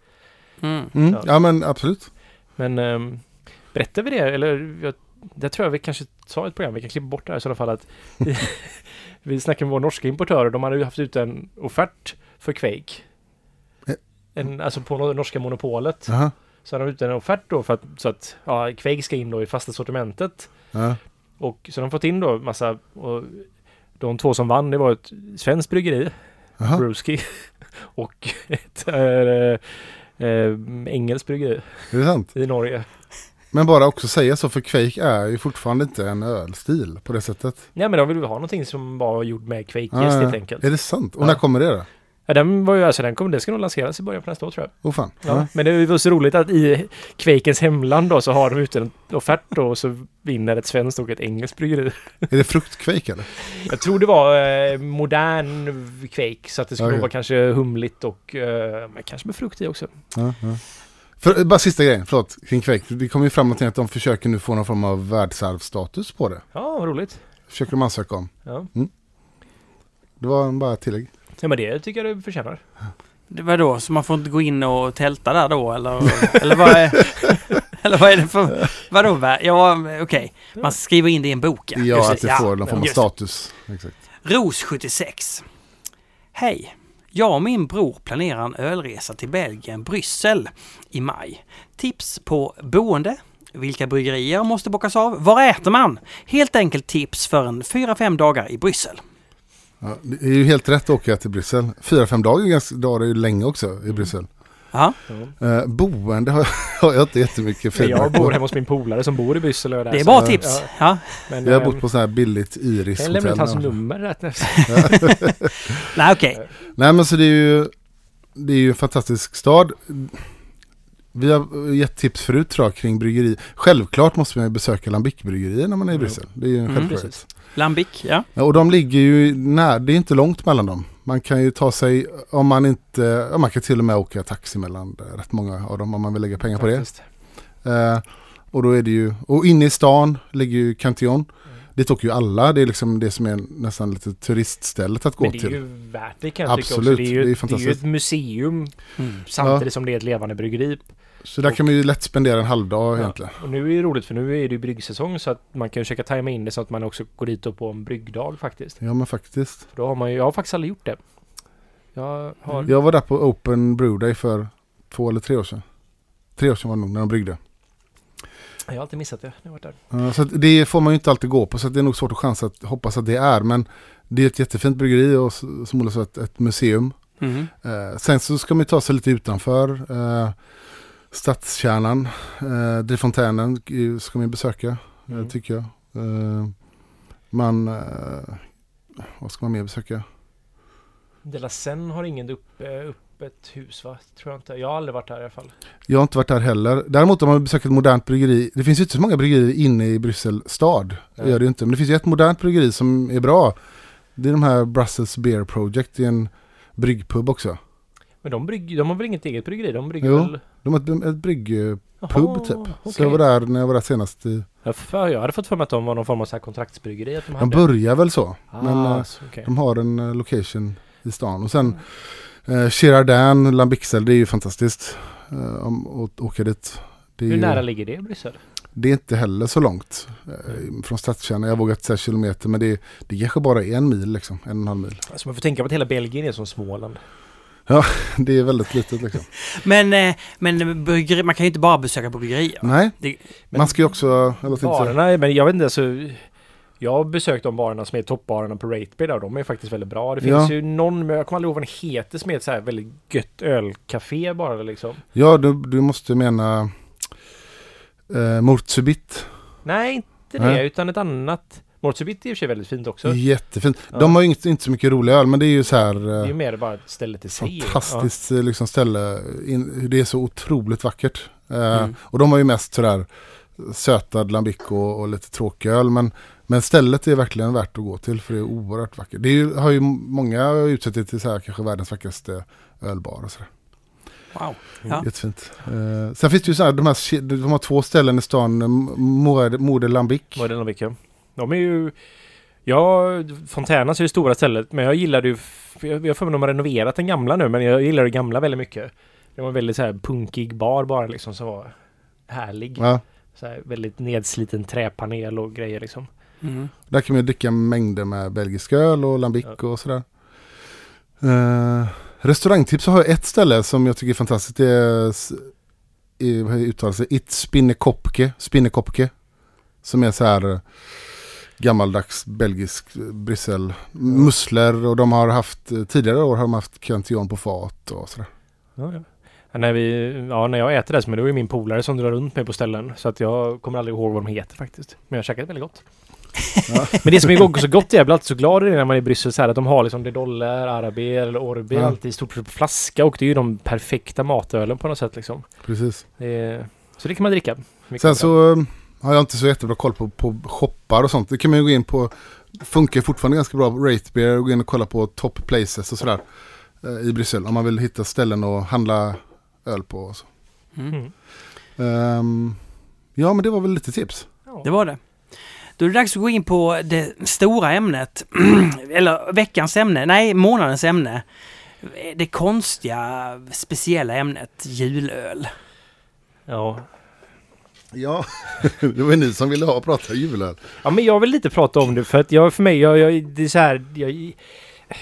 [SPEAKER 2] Mm.
[SPEAKER 4] Mm.
[SPEAKER 1] Ja.
[SPEAKER 4] Ja men absolut.
[SPEAKER 1] Men um, berättar vi det? Eller jag, det tror jag vi kanske sa i ett program. Vi kan klippa bort det här i sådana fall. Att vi snackade med vår norska importör de hade ju haft ut en offert för Quake.
[SPEAKER 4] Eh.
[SPEAKER 1] En, alltså på no- norska monopolet.
[SPEAKER 4] Jaha.
[SPEAKER 1] Så hade de ut en offert då för att, så att ja, Quake ska in då i fasta sortimentet.
[SPEAKER 4] Ja.
[SPEAKER 1] Och så har de fått in då massa och de två som vann det var ett svenskt bryggeri. Brewski, och ett äh, äh, engelskt bryggeri
[SPEAKER 4] Är det sant?
[SPEAKER 1] i Norge.
[SPEAKER 4] Men bara också säga så, för Quake är ju fortfarande inte en ölstil på det sättet.
[SPEAKER 1] Ja men de ville ha någonting som var gjort med Quake
[SPEAKER 4] Ah,
[SPEAKER 1] Yes
[SPEAKER 4] ja.
[SPEAKER 1] helt enkelt.
[SPEAKER 4] Är det sant? Och när kommer det då?
[SPEAKER 1] Ja, den var ju alltså, den kommer, det ska nog lanseras i början på nästa år tror jag.
[SPEAKER 4] Åh fan.
[SPEAKER 1] Ja.
[SPEAKER 4] Ja.
[SPEAKER 1] Men det var så roligt att i Quakens hemland då så har de ute en offert då och så vinner ett svenskt och ett engelskt bryggeri.
[SPEAKER 4] Är det fruktkvake eller?
[SPEAKER 1] Jag tror det var eh, modern Quake så att det skulle nog vara kanske humligt och eh, men kanske med frukt i också.
[SPEAKER 4] Ja. För, bara sista grejen, förlåt, kring Quake. Det kommer ju fram att de försöker nu få någon form av världsarvsstatus på det.
[SPEAKER 1] Ja, vad roligt.
[SPEAKER 4] Försöker de ansöka om.
[SPEAKER 1] Ja.
[SPEAKER 4] Det var bara ett tillägg.
[SPEAKER 1] Ja, men det tycker jag det förtjänar.
[SPEAKER 2] Det var då, så man får inte gå in och tälta där då eller? eller vad är... Eller vad är det för... Vadå? Ja, okej. Man skriver in det i en bok.
[SPEAKER 4] Ja,
[SPEAKER 2] Just
[SPEAKER 4] att det får någon form av status. Exakt.
[SPEAKER 2] Ros 76. Hej! Jag och min bror planerar en ölresa till Belgien, Bryssel i maj. Tips på boende, vilka bryggerier måste bockas av, var äter man? Helt enkelt tips för en 4-5 dagar i Bryssel.
[SPEAKER 4] Ja, det är ju helt rätt att åka till Bryssel. Fyra, fem dagar, ganska, dagar är ju länge också i Bryssel.
[SPEAKER 2] Ja.
[SPEAKER 4] Eh, boende har, har jag inte jättemycket feedback
[SPEAKER 1] jag bor hemma hos min polare som bor i Bryssel. Och där,
[SPEAKER 2] Det är bra tips.
[SPEAKER 1] Ja,
[SPEAKER 2] Ja.
[SPEAKER 1] men,
[SPEAKER 4] Jag har
[SPEAKER 1] ehm,
[SPEAKER 4] bott på så här billigt Iris
[SPEAKER 1] Jag lämnar ut hans nummer rätt efter.
[SPEAKER 2] Nej, okej.
[SPEAKER 4] Nej men så det är ju Det är ju en fantastisk stad Vi har gett tips förut tror jag kring bryggeri Självklart måste man ju besöka Lambic-bryggerier när man är i
[SPEAKER 1] Mm.
[SPEAKER 4] Bryssel Det är ju en
[SPEAKER 2] Mm,
[SPEAKER 4] självklarhet
[SPEAKER 1] precis.
[SPEAKER 2] Lambic, ja.
[SPEAKER 4] ja, Och de ligger ju nära, det är inte långt mellan dem Man kan ju ta sig om man inte ja, Man kan till och med åka taxi mellan eh, rätt många av dem om man vill lägga pengar på det. Eh, och då är det ju, och inne i stan ligger ju Cantillon. Dit åker ju alla, det är liksom det som är nästan lite turiststället att gå
[SPEAKER 1] Men det är
[SPEAKER 4] till.
[SPEAKER 1] ju värt det kan jag tycka
[SPEAKER 4] Absolut,
[SPEAKER 1] också. Det är ju,
[SPEAKER 4] det är
[SPEAKER 1] det är ju
[SPEAKER 4] fantastiskt.
[SPEAKER 1] ett museum
[SPEAKER 2] Mm.
[SPEAKER 1] samtidigt som det är ett levande bryggeri.
[SPEAKER 4] Så där kan man ju lätt spendera en halvdag
[SPEAKER 1] Ja.
[SPEAKER 4] egentligen.
[SPEAKER 1] Och nu är det roligt för nu är det ju bryggsäsong så att man kan ju försöka tajma in det så att man också går dit och på en bryggdag faktiskt.
[SPEAKER 4] Ja men faktiskt.
[SPEAKER 1] För då har man ju, jag har faktiskt aldrig gjort det. Jag har...
[SPEAKER 4] Jag var där på Open Brew Day för två eller tre år sedan. Tre år sedan var det nog när de bryggde.
[SPEAKER 1] Jag har alltid missat det när jag varit där.
[SPEAKER 4] Så det får man ju inte alltid gå på så det är nog svårt att chansa att hoppas att det är. Men det är ett jättefint bryggeri och som Ola sa ett, ett museum.
[SPEAKER 2] Mm.
[SPEAKER 4] Eh, sen så ska man ju ta sig lite utanför. Eh, stadskärnan, eh, Drifontänen eh, ska man besöka, eh,
[SPEAKER 1] Mm.
[SPEAKER 4] tycker jag. Eh, man, eh, vad ska man mer besöka?
[SPEAKER 1] De la Seine har ingen upp, eh, öppet hus va? Tror jag inte. Jag har aldrig varit där i alla fall.
[SPEAKER 4] Jag har inte varit där heller. Däremot om man besökt ett modernt bryggeri. Det finns ju inte så många bryggerier inne i Bryssel stad. Det
[SPEAKER 1] Nej.
[SPEAKER 4] gör det ju inte. Men det finns ju ett modernt bryggeri som är bra. Det är de här Brussels Beer Project. Det är en bryggpub också.
[SPEAKER 1] Men de, brygg, de har väl inget eget bryggeri? De brygger
[SPEAKER 4] Jo.
[SPEAKER 1] väl...
[SPEAKER 4] De har ett, ett bryggpub
[SPEAKER 1] Jaha,
[SPEAKER 4] typ. Så
[SPEAKER 1] okej.
[SPEAKER 4] jag var där när jag var där senast. I,
[SPEAKER 1] Jag, för, jag hade fått för mig att de var någon form av så här kontraktsbryggeri. Att de,
[SPEAKER 4] de börjar väl så.
[SPEAKER 1] Ah,
[SPEAKER 4] men, eh,
[SPEAKER 1] så, okej.
[SPEAKER 4] De har en eh, location i stan. Och sen eh, Girardin, Lambixel, det är ju fantastiskt. Eh, om att åka dit. Det är,
[SPEAKER 1] Hur
[SPEAKER 4] ju,
[SPEAKER 1] nära ligger det i Bryssel?
[SPEAKER 4] det är inte heller så långt eh, från stadskärnan. Jag vågar inte säga kilometer men det, är- det kanske bara är en mil liksom. En och en halv mil.
[SPEAKER 1] Alltså man får tänka på att hela Belgien är som Småland.
[SPEAKER 4] Det är väldigt litet liksom.
[SPEAKER 2] Men, eh, men bryggeri, man kan ju inte bara besöka bryggerier.
[SPEAKER 4] Nej,
[SPEAKER 2] Det,
[SPEAKER 1] Men
[SPEAKER 4] man ska ju också...
[SPEAKER 1] Barerna, men jag vet inte alltså. Jag har besökt de barerna som är toppbarerna på Rateby där och de är faktiskt väldigt bra. Det finns
[SPEAKER 4] Ja.
[SPEAKER 1] ju någon, jag kommer aldrig ihåg vad den heter, som är ett så här väldigt gött ölcafé bara liksom.
[SPEAKER 4] Ja, du, du måste mena eh, Mortsubit.
[SPEAKER 1] Nej, inte det,
[SPEAKER 4] Nej.
[SPEAKER 1] utan ett annat. Morsebit är i och för sig väldigt fint också.
[SPEAKER 4] Jättefint.
[SPEAKER 1] Ja.
[SPEAKER 4] De har ju inte, inte så mycket roliga öl men det är ju så här...
[SPEAKER 1] Det är
[SPEAKER 4] Eh,
[SPEAKER 1] ju mer bara ett ställe till sig.
[SPEAKER 4] fantastiskt eh, liksom, ställe. In, det är så otroligt vackert. Eh,
[SPEAKER 2] Mm.
[SPEAKER 4] Och de har ju mest sådär sötad lambic och, och lite tråkig öl. Men, men stället är verkligen värt att gå till för det är oerhört vackert. Det är ju, har ju många utsett det till så här, kanske världens vackraste ölbar och sådär.
[SPEAKER 2] wow. Ja.
[SPEAKER 4] Jättefint. Eh, sen finns det ju så här, de, här, de har två ställen i stan, eh, Mode, Mode Lambic.
[SPEAKER 1] Ja. De är ju... Ja, Fontänas är det stora stället, men jag gillade ju... Jag har för mig att de har renoverat den gamla nu, men jag gillar det gamla väldigt mycket. Det var en väldigt så här punkig bar bara liksom som var härlig.
[SPEAKER 4] Ja,
[SPEAKER 1] Så här, väldigt nedsliten träpanel och grejer liksom.
[SPEAKER 2] Mm.
[SPEAKER 4] där kan man ju dricka mängder med belgisk öl och lambic och sådär. Uh, restaurangtips så har jag ett ställe som jag tycker är fantastiskt. Det är, i, vad uttalas det? It Spinnekopke. Spinnekopke. Som är så här gammaldags belgisk eh, Bryssel. Musslor och de har haft, eh, tidigare år har de haft Cantillon på fat och sådär.
[SPEAKER 1] Ja, ja. Ja, när, vi, ja, när jag äter det, så men det är ju min polare som drar runt mig på ställen. Så att jag kommer aldrig ihåg vad de heter faktiskt. Men jag har käkat väldigt gott. men det som är också gott är jag blir alltid så glad i det när man är i Bryssel så här att de har liksom Dedoller, Arabier eller Orbi
[SPEAKER 4] Ja.
[SPEAKER 1] alltid i stort sett på flaska och det är ju de perfekta matölen på något sätt liksom.
[SPEAKER 4] Precis.
[SPEAKER 1] Det så det kan man dricka.
[SPEAKER 4] Sen så eh, har jag inte så jättebra koll på, på shoppar och sånt. Det kan man ju gå in på. Funkar fortfarande ganska bra på Ratebeer och gå in och kolla på top places och sådär. eh, I Bryssel om man vill hitta ställen att handla öl på. Och så.
[SPEAKER 2] Mm.
[SPEAKER 4] Ehm, ja men det var väl lite tips.
[SPEAKER 2] Det var det. Då är det dags att gå in på det stora ämnet. Eller veckans ämne. Nej, månadens ämne. Det konstiga, speciella ämnet julöl.
[SPEAKER 1] Ja.
[SPEAKER 4] Ja, det var ni som ville ha prata julöl.
[SPEAKER 1] ja, men jag vill lite prata om det för att jag, för mig, jag, jag, det är så här, jag,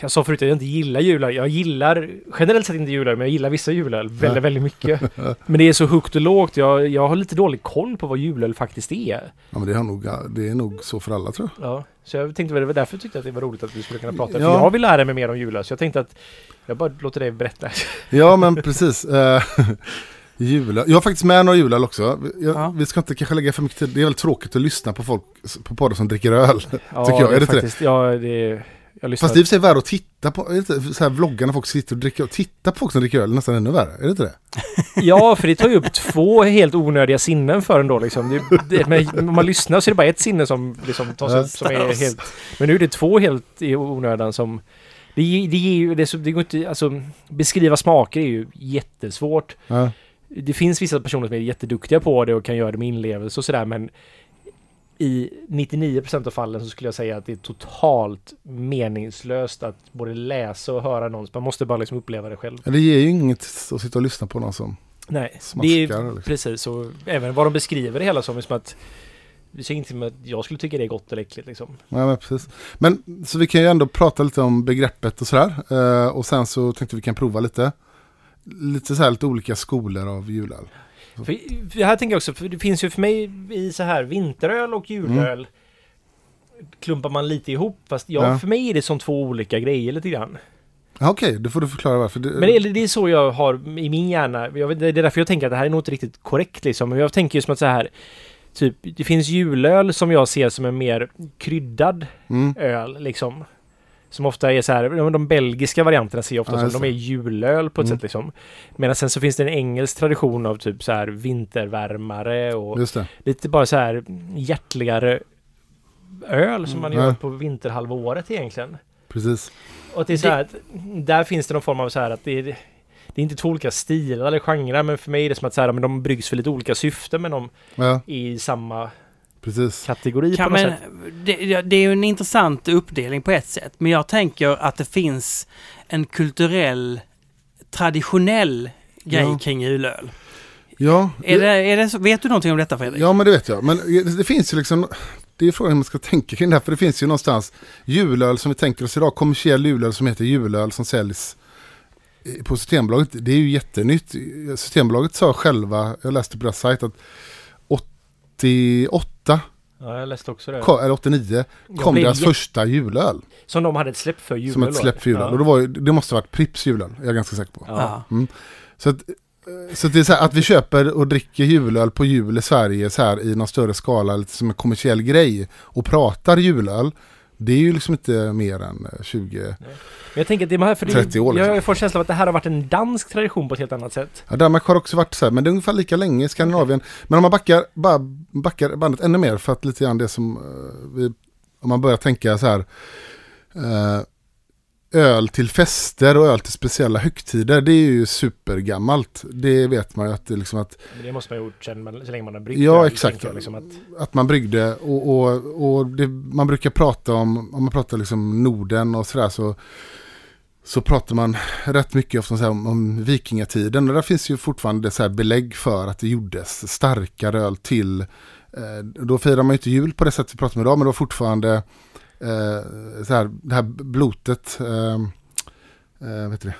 [SPEAKER 1] Jag sa förut att jag inte gillar julöl. Jag gillar generellt sett inte julöl, men jag gillar vissa julöl väldigt, väldigt mycket. Men det är så högt och lågt. Jag, jag har lite dålig koll på vad julöl faktiskt är.
[SPEAKER 4] Ja men det, har nog, det är nog så för alla tror jag.
[SPEAKER 1] Ja, så jag tänkte väl, det var därför tyckte jag att det var roligt att vi skulle kunna prata.
[SPEAKER 4] Ja.
[SPEAKER 1] För jag vill lära mig mer om julöl, så jag tänkte att jag bara låter dig berätta.
[SPEAKER 4] Ja men precis. Julöl. Jag har faktiskt med några julöl också. Jag,
[SPEAKER 2] Ja.
[SPEAKER 4] Vi ska inte kanske lägga för mycket tid. Det är väldigt tråkigt att lyssna på folk på poddar som dricker öl.
[SPEAKER 1] Ja,
[SPEAKER 4] Tycker jag, är det inte det?
[SPEAKER 1] faktiskt, Ja, det... Jag lyssnar...
[SPEAKER 4] Fast det är sig värre att titta på. Är det inte så här vloggar när folk sitter och dricker och titta på folk som dricker öl är nästan ännu värre. Är det inte det?
[SPEAKER 1] Ja, för det tar ju upp två helt onödiga sinnen för en då liksom. Det, det, men om man lyssnar så är det bara ett sinne som liksom tas upp som är helt... Men nu är det två helt i onödan som... Det, det. Det, är så, det går inte... Alltså, beskriva smaker är ju jättesvårt.
[SPEAKER 4] Ja.
[SPEAKER 1] Det finns vissa personer som är jätteduktiga på det och kan göra det med inlevelse och sådär, men i 99% av fallen så skulle jag säga att det är totalt meningslöst att både läsa och höra någon. Man måste bara liksom uppleva det själv.
[SPEAKER 4] Det ger ju inget att sitta och lyssna på någon som
[SPEAKER 1] Nej,
[SPEAKER 4] smaskar.
[SPEAKER 1] det är
[SPEAKER 4] liksom.
[SPEAKER 1] precis och även vad de beskriver det hela som som att det säger inte som att jag skulle tycka det är gott eller äckligt liksom.
[SPEAKER 4] Ja, men precis. Men så vi kan ju ändå prata lite om begreppet och sådär. Eh, och sen så tänkte vi kan prova lite. Lite så här lite olika skolor av julöl.
[SPEAKER 1] För, här tänker jag också, för det finns ju för mig i så här vinteröl och julöl klumpar man lite ihop fast ja,
[SPEAKER 4] Ja.
[SPEAKER 1] för mig är det som två olika grejer lite grann.
[SPEAKER 4] Ja, Okej, då får du förklara varför.
[SPEAKER 1] Men det, det är så jag har i min hjärna. Jag, det är därför jag tänker att det här är nog inte riktigt korrekt liksom. Men jag tänker ju som att så här Typ, det finns julöl som jag ser som en mer kryddad
[SPEAKER 4] mm,
[SPEAKER 1] öl liksom. Som ofta är så här, de belgiska varianterna ser jag ofta
[SPEAKER 4] Ja,
[SPEAKER 1] som de är julöl på ett
[SPEAKER 4] Mm.
[SPEAKER 1] sätt liksom. Medan sen så finns det en engelsk tradition av typ så här vintervärmare och lite bara så här hjärtligare öl som man
[SPEAKER 4] Mm.
[SPEAKER 1] gör på vinterhalvåret egentligen.
[SPEAKER 4] Precis.
[SPEAKER 1] Och det är så här att där finns det någon form av så här att det är, det är inte två olika stilar eller genrer men för mig är det som att så här, men de bryggs för lite olika syften men de
[SPEAKER 4] Ja,
[SPEAKER 1] är i samma
[SPEAKER 4] precis.
[SPEAKER 1] kategori
[SPEAKER 2] Kan
[SPEAKER 1] på något
[SPEAKER 2] man,
[SPEAKER 1] sätt.
[SPEAKER 2] det, det är ju en intressant uppdelning på ett sätt, men jag tänker att det finns en kulturell, traditionell grej
[SPEAKER 4] Ja.
[SPEAKER 2] kring julöl.
[SPEAKER 4] Ja,
[SPEAKER 2] Är det, är det vet du någonting om detta Fredrik?
[SPEAKER 4] ja, men det vet jag. Men det finns ju liksom... Det är frågan hur man ska tänka kring det här. För det finns ju någonstans julöl som vi tänker oss idag. Kommersiell julöl som heter julöl som säljs i- på Systembolaget. Det är ju jättenytt. Systembolaget sa själva, jag läste på deras sajt att 88
[SPEAKER 1] Ja, jag läste också det.
[SPEAKER 4] ko- eller 89
[SPEAKER 1] Jag
[SPEAKER 4] kom
[SPEAKER 1] blev
[SPEAKER 4] deras första julöl.
[SPEAKER 1] Som de hade ett släpp för julöl.
[SPEAKER 4] Som ett släpp för julöl.
[SPEAKER 1] Ja.
[SPEAKER 4] Och det, var det måste ha varit Pripps julöl, är jag ganska säker på.
[SPEAKER 1] Ja.
[SPEAKER 2] Ja.
[SPEAKER 4] Så, att, så att det är så här, att vi köper och dricker julöl på jul i Sverige så här i någon större skala, lite som en kommersiell grej och pratar julöl. Det är ju liksom inte mer än eh, 20.
[SPEAKER 1] Men jag tänker att det är här för det,
[SPEAKER 4] 30 år, liksom.
[SPEAKER 1] Jag får känslan av att det här har varit en dansk tradition på ett helt annat sätt.
[SPEAKER 4] Ja, Danmark har också varit så här, men det är ungefär lika länge i Skandinavien. Men om man backar, bara backar bandet ännu mer för att lite grann det som eh, vi, om man börjar tänka så här. Eh, öl till fester och öl till speciella högtider, det är ju supergammalt. Det vet man ju att det liksom att
[SPEAKER 1] det måste man ha gjort sen man, så länge man har bryggt
[SPEAKER 4] Ja,
[SPEAKER 1] öl,
[SPEAKER 4] exakt.
[SPEAKER 1] jag, Liksom att,
[SPEAKER 4] att man bryggde och, och, och det, man brukar prata om, om man pratar liksom Norden och sådär så, så pratar man rätt mycket ofta så om, om vikingatiden och där finns ju fortfarande så belägg för att det gjordes starkare öl till, eh, då firar man ju inte jul på det sättet vi pratar om idag men det var fortfarande så här, det här blotet, eh, eh, vet du det?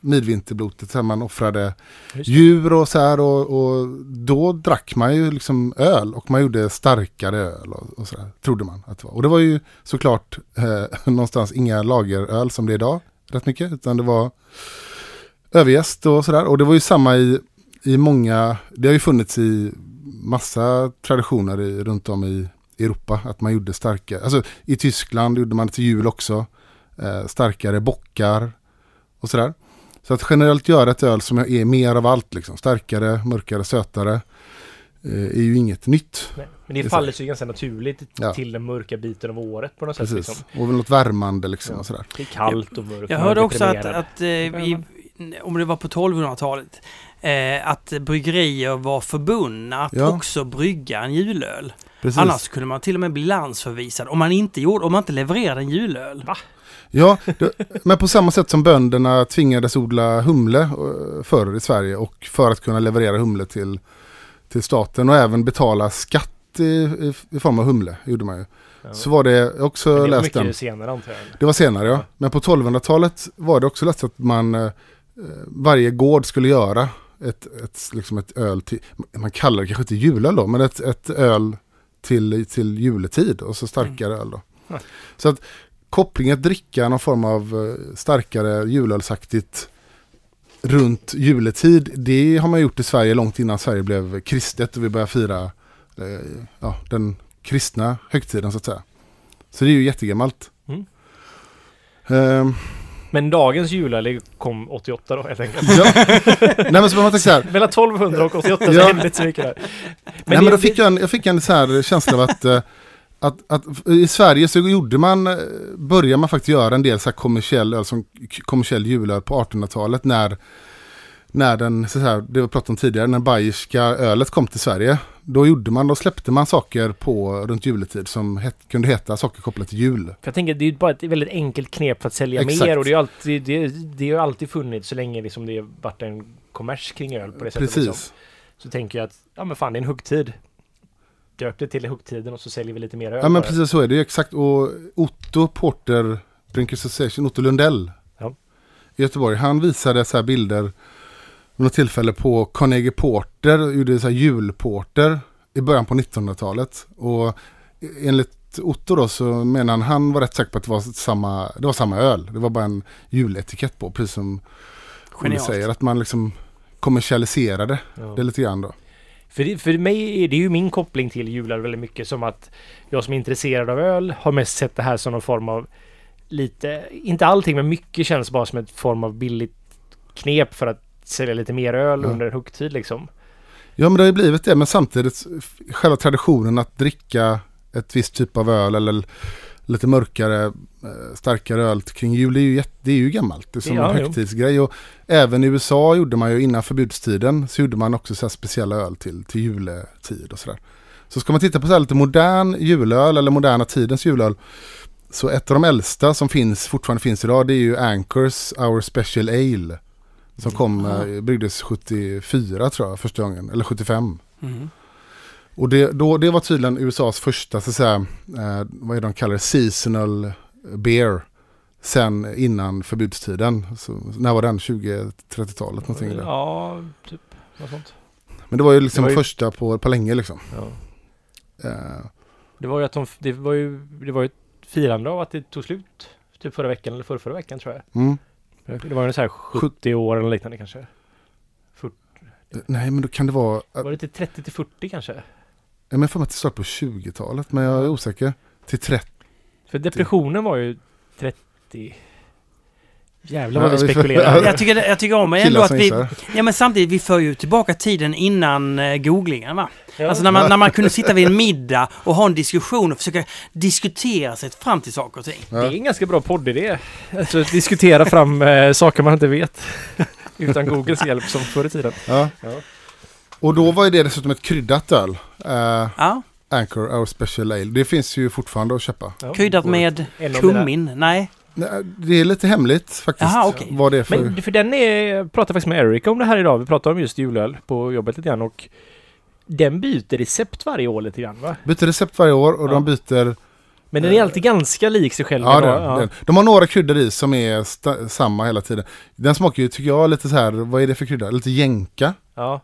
[SPEAKER 4] midvinterblotet, så här man offrade djur och så här och, och då drack man ju liksom öl och man gjorde starkare öl och, och så där, trodde man att det var. Och det var ju såklart eh, någonstans inga lageröl som det är idag, rätt mycket, utan det var övergäst och sådär. Och det var ju samma i, i många, det har ju funnits i massa traditioner i, runt om i Europa, att man gjorde starka, alltså i Tyskland gjorde man det till jul också, eh, starkare bockar och sådär. Så att generellt göra ett öl som är mer av allt, liksom, starkare, mörkare, sötare, eh, är ju inget nytt.
[SPEAKER 1] nej. Men
[SPEAKER 4] Det
[SPEAKER 1] faller sig ju ganska naturligt
[SPEAKER 4] Ja.
[SPEAKER 1] till den mörka biten av året på något sätt.
[SPEAKER 4] Precis.
[SPEAKER 1] Liksom.
[SPEAKER 4] Och väl något värmande liksom
[SPEAKER 1] Ja.
[SPEAKER 4] och sådär.
[SPEAKER 1] Det är kallt och mörkt.
[SPEAKER 2] Jag hörde också att, att eh, i, om det var på 1200-talet, eh, att bryggerier var förbundna att
[SPEAKER 4] Ja.
[SPEAKER 2] också brygga en julöl.
[SPEAKER 4] Precis.
[SPEAKER 2] Annars kunde man till och med bli landsförvisad om man inte, gjorde, om man inte levererade en julöl.
[SPEAKER 4] Ja, det, men på samma sätt som bönderna tvingades odla humle eh, förr i Sverige och för att kunna leverera humle till, till staten och även betala skatt i, i, i form av humle, gjorde man ju.
[SPEAKER 1] Ja.
[SPEAKER 4] Så var det jag också
[SPEAKER 1] Men det var
[SPEAKER 4] läst
[SPEAKER 1] mycket
[SPEAKER 4] den.
[SPEAKER 1] senare antar jag.
[SPEAKER 4] Det var senare ja.
[SPEAKER 1] Ja.
[SPEAKER 4] Men på 1200-talet var det också lätt att man eh, varje gård skulle göra ett, ett, liksom ett öl till, man kallar det kanske inte julöl då, men ett, ett öl till, till juletid och så starkare öl då.
[SPEAKER 1] Ja.
[SPEAKER 4] Så att kopplingen att dricka någon form av eh, starkare julölsaktigt runt juletid, det har man gjort i Sverige långt innan Sverige blev kristet och vi började fira eh, ja, den kristna högtiden så att säga. Så det är ju jättegammalt.
[SPEAKER 1] Mm.
[SPEAKER 4] Ehm,
[SPEAKER 1] Men dagens julöl kom 88 då helt enkelt.
[SPEAKER 4] ja. Nej men så man tänker så här.
[SPEAKER 1] Mellan 1200 och 88 så
[SPEAKER 4] Ja.
[SPEAKER 1] hände inte så mycket där.
[SPEAKER 4] Nej, men då fick jag en, jag fick en så här känsla av att, eh, att, att i Sverige så gjorde man, eh, började man faktiskt göra en del så här kommersiell öl som kommersiell julöl på 1800-talet när, när den, så här, det vi pratade om tidigare, när bayerska ölet kom till Sverige. Då gjorde man, då släppte man saker på runt juletid som het, kunde heta saker kopplat till jul.
[SPEAKER 1] För jag tänker det är ju bara ett väldigt enkelt knep för att sälja
[SPEAKER 4] Exakt.
[SPEAKER 1] mer och det är ju alltid, det, det har alltid funnits så länge liksom det varit en kommers kring öl på det sättet.
[SPEAKER 4] Precis.
[SPEAKER 1] Liksom. Så tänker jag att, ja men fan det är en högtid. Döp det till högtiden och så säljer vi lite mer öl.
[SPEAKER 4] Ja men precis så är det ju exakt. Och Otto Porter Drinkers Association, Otto Lundell
[SPEAKER 1] Ja.
[SPEAKER 4] i Göteborg, han visade så här bilder vid något tillfälle på Carnegie Porter, gjorde så här julporter i början på 1900-talet. Och enligt Otto då så menar han, han var rätt säker på att det var samma, det var samma öl. Det var bara en juletikett på, precis som
[SPEAKER 2] Genialt.
[SPEAKER 4] säger. Att man liksom kommersialiserade
[SPEAKER 1] Ja.
[SPEAKER 4] det lite grann då.
[SPEAKER 1] För, det, för mig är det ju min koppling till julöl väldigt mycket som att jag som är intresserad av öl har mest sett det här som någon form av lite, inte allting men mycket känns bara som ett form av billigt knep för att sälja lite mer öl
[SPEAKER 4] Ja.
[SPEAKER 1] under en högtid liksom.
[SPEAKER 4] Ja men det har ju blivit det men samtidigt själva traditionen att dricka ett visst typ av öl eller lite mörkare, eh, starkare öl kring jul det är ju, jätte, det är ju gammalt. Det är som
[SPEAKER 1] Ja,
[SPEAKER 4] en
[SPEAKER 1] jo.
[SPEAKER 4] högtidsgrej och även i USA gjorde man ju innan förbudstiden så gjorde man också så speciella öl till, till juletid och sådär. Så ska man titta på så här lite modern julöl eller moderna tidens julöl så ett av de äldsta som finns, fortfarande finns idag det är ju Anchors Our Special Ale. Som kom, eh, byggdes 74 tror jag första gången, eller 75.
[SPEAKER 2] Mm.
[SPEAKER 4] Och det, då, det var tydligen USAs första, så att säga, eh, vad är det de kallar det, seasonal beer. Sen innan förbudstiden. Så, när var den? 20-30-talet någonting? där.
[SPEAKER 1] Ja, typ något sånt.
[SPEAKER 4] Men det var ju liksom
[SPEAKER 1] var ju-
[SPEAKER 4] första på, på länge liksom.
[SPEAKER 1] Ja.
[SPEAKER 4] Eh,
[SPEAKER 1] Det var ju att de, det var ju, det var ju ett firande av att det tog slut. Typ förra veckan eller förra, förra veckan tror jag.
[SPEAKER 4] mm.
[SPEAKER 1] Det var ju så här 70 år eller liknande kanske.
[SPEAKER 4] Nej men då kan det vara,
[SPEAKER 1] Var det till 30 till 40 kanske?
[SPEAKER 4] jag menar för mig att det startade på 20-talet men jag är osäker. Till 30.
[SPEAKER 1] För depressionen var ju 30. Jävlar vad vi spekulerar.
[SPEAKER 2] Jag tycker, jag tycker om ändå att vi, ja men samtidigt, vi för ju tillbaka tiden innan eh, googlingen va?
[SPEAKER 1] Ja.
[SPEAKER 2] Alltså när man, när man kunde sitta vid en middag och ha en diskussion och försöka diskutera sig fram till saker och ting.
[SPEAKER 1] Det är en ganska bra poddidé. Alltså att diskutera fram eh, saker man inte vet. Utan Googles hjälp som förr i tiden.
[SPEAKER 4] Ja. Och då var ju det dessutom ett kryddat öl. Eh,
[SPEAKER 2] Ja,
[SPEAKER 4] Anchor Our Special Ale. Det finns ju fortfarande att köpa.
[SPEAKER 1] Ja.
[SPEAKER 2] kryddat med kummin. Nej,
[SPEAKER 4] Det är lite hemligt faktiskt.
[SPEAKER 2] Jaha, okej.
[SPEAKER 4] Vad det är för...
[SPEAKER 1] Men för den är, jag pratade faktiskt med Erika om det här idag. Vi pratade om just julöl på jobbet lite grann och den byter recept varje år lite grann va?
[SPEAKER 4] Byter recept varje år och
[SPEAKER 1] Ja.
[SPEAKER 4] de byter...
[SPEAKER 1] Men den är alltid ganska lik sig själv.
[SPEAKER 4] Ja, den, den. De har några kryddor i som är sta- samma hela tiden. Den smakar ju, tycker jag, lite så här, vad är det för krydda? Lite jänka.
[SPEAKER 1] ja.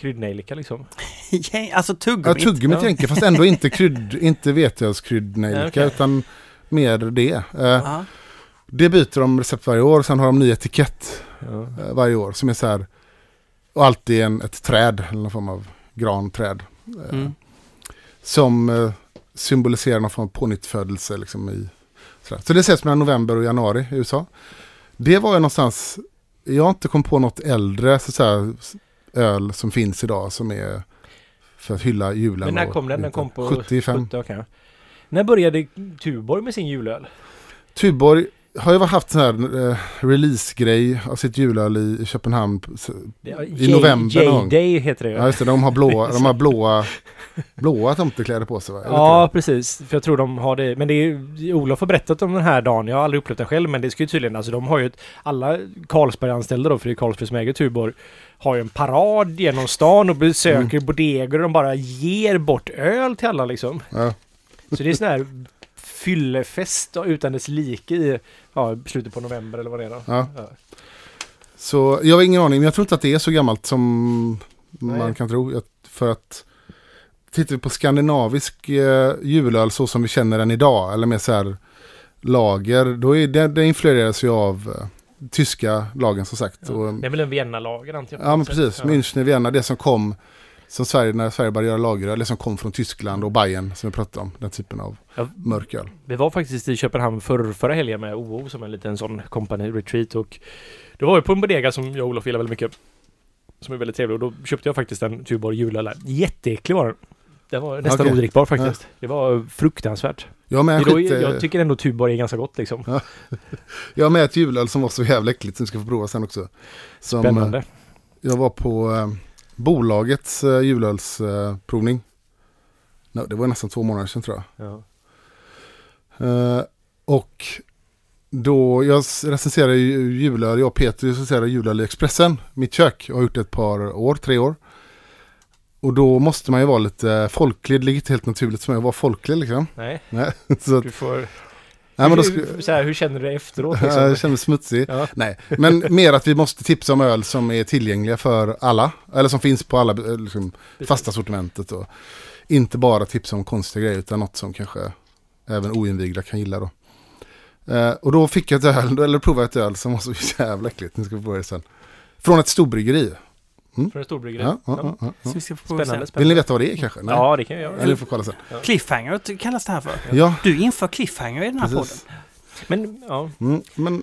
[SPEAKER 1] Kryddnejlika liksom.
[SPEAKER 2] alltså
[SPEAKER 4] Ja,
[SPEAKER 2] tuggummi.
[SPEAKER 4] tuggummit
[SPEAKER 1] Ja.
[SPEAKER 4] jänka, fast ändå inte krydd, inte veteölskryddnejlika,
[SPEAKER 1] Ja, okej.
[SPEAKER 4] utan mer det. Eh, det byter de recept varje år, sen har de ny etikett
[SPEAKER 1] Ja.
[SPEAKER 4] eh, varje år som är så här, och alltid en, ett träd, eller någon form av granträd. Eh,
[SPEAKER 2] Mm.
[SPEAKER 4] Som eh, symboliserar någon form av pånyttfödelse. Liksom i, sådär. Så det ses mellan november och januari i USA. Det var ju någonstans, jag har inte kommit på något äldre så säga, öl som finns idag som är för att hylla julen.
[SPEAKER 1] Men när kom den? Den kom på
[SPEAKER 4] 75.
[SPEAKER 1] 70, okej. När började Tuborg med sin julöl?
[SPEAKER 4] Tuborg har ju haft sån här eh, release-grej av sitt julöl i, i Köpenhamn i november någon gång.
[SPEAKER 1] J-Day heter det
[SPEAKER 4] Ja just det, de har blåa, de har blåa, blåa tomtekläder på sig va?
[SPEAKER 1] Ja, precis. För jag tror de har det. Men det är Olof har berättat om den här dagen. Jag har aldrig upplevt den själv, men det ska ju tydligen, alltså de har ju ett, alla Carlsberg-anställda då, för det är Carlsberg som äger Tuborg, har ju en parad genom stan och besöker
[SPEAKER 4] Mm.
[SPEAKER 1] bodeger och de bara ger bort öl till alla liksom.
[SPEAKER 4] Ja.
[SPEAKER 1] Så det är sån här fyllefest utan dess like i ja, slutet på november eller vad det är då.
[SPEAKER 4] Ja.
[SPEAKER 1] Ja.
[SPEAKER 4] Så jag har ingen aning, men jag tror inte att det är så gammalt som man
[SPEAKER 1] Nej.
[SPEAKER 4] kan tro. För att tittar vi på skandinavisk eh, julöl så som vi känner den idag, eller med så här lager, då är det, det influeras ju av eh, tyska lagen som sagt. Och,
[SPEAKER 1] Det är väl en Vienna-lager antar jag.
[SPEAKER 4] ja men precis,
[SPEAKER 1] Ja.
[SPEAKER 4] München, Vienna, det som kom som Sverige, när Sverige började göra lageröl, eller som kom från Tyskland och Bayern som vi pratade om, den typen av
[SPEAKER 1] Ja.
[SPEAKER 4] mörköl.
[SPEAKER 1] Vi var faktiskt i Köpenhamn för, förra helgen med OO som en liten sån company retreat och det var ju på en bodega som jag och Olof gillar väldigt mycket. Som är väldigt trevlig och då köpte jag faktiskt en Tuborg julöl. Jätteäcklig var den. Den var nästan
[SPEAKER 4] Okej.
[SPEAKER 1] odrickbar faktiskt. Det var fruktansvärt.
[SPEAKER 4] Jag med,
[SPEAKER 1] då,
[SPEAKER 4] skit, eh,
[SPEAKER 1] jag tycker ändå Tuborg är ganska gott liksom.
[SPEAKER 4] jag har med ett julöl som var så jävla äckligt som vi ska få prova sen också. Som, eh,
[SPEAKER 1] Spännande.
[SPEAKER 4] Jag var på eh, bolagets eh, julölsprovning. Provning. no, det var nästan två månader sedan tror jag.
[SPEAKER 1] Ja.
[SPEAKER 4] Eh, och då, jag recenserade ju julöl, jag och Peter recenserade julöl i Expressen, mitt kök. Jag har gjort det ett par år, tre år. Och då måste man ju vara lite folklig, det ligger inte helt naturligt för mig att vara folklig liksom.
[SPEAKER 1] Nej,
[SPEAKER 4] Nej, så att,
[SPEAKER 1] du får...
[SPEAKER 4] nej, men då skulle,
[SPEAKER 1] så här, hur känner du dig efteråt liksom?
[SPEAKER 4] jag känner mig smutsig.
[SPEAKER 1] Ja.
[SPEAKER 4] Nej, men mer att vi måste tipsa om öl som är tillgängliga för alla. Eller som finns på alla eh, liksom, fasta sortimentet. Och inte bara tipsa om konstiga grejer utan något som kanske även oinvigda kan gilla då. Eh, och då fick jag ett öl, eller provade ett öl som var så jävla äckligt. Nu ska vi prova det sen. Från ett storbryggeri.
[SPEAKER 1] Från en storbryggeri.
[SPEAKER 4] Ja, ja, ja, ja, ja.
[SPEAKER 2] Så vi ska få prova
[SPEAKER 1] Spännande,
[SPEAKER 2] sen.
[SPEAKER 4] Vill ni
[SPEAKER 1] spännande.
[SPEAKER 4] veta vad det är kanske? Nej?
[SPEAKER 1] Ja, det kan jag göra.
[SPEAKER 4] Eller vi får kolla sen.
[SPEAKER 2] Cliffhanger kallas det här för.
[SPEAKER 4] Ja,
[SPEAKER 2] Du inför cliffhanger i den här
[SPEAKER 4] precis.
[SPEAKER 2] podden.
[SPEAKER 1] Men, ja.
[SPEAKER 4] Mm, men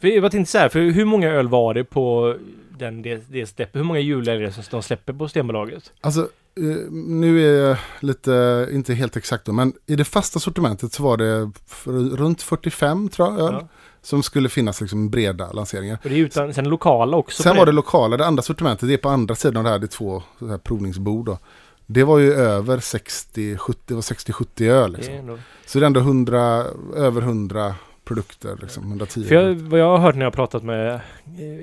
[SPEAKER 1] För jag var tänkte så här, för hur många öl var det på den, det, det släpp, Hur många jul är det som de släpper på Systembolaget?
[SPEAKER 4] Alltså, eh, nu är jag lite, inte helt exakt då, men i det fasta sortimentet så var det runt 45 tror jag, öl,
[SPEAKER 1] Ja.
[SPEAKER 4] som skulle finnas liksom breda lanseringar.
[SPEAKER 1] Och det är utan, sen lokala också.
[SPEAKER 4] Sen var det lokala, det andra sortimentet, det är på andra sidan av det här, det är två här provningsbord då. Det var ju över 60-70, det var 60-70 öl
[SPEAKER 1] Det
[SPEAKER 4] liksom.
[SPEAKER 1] ändå...
[SPEAKER 4] Så det är ändå 100, över 100 produkter liksom, 110.
[SPEAKER 1] För jag, vad jag har hört när jag har pratat med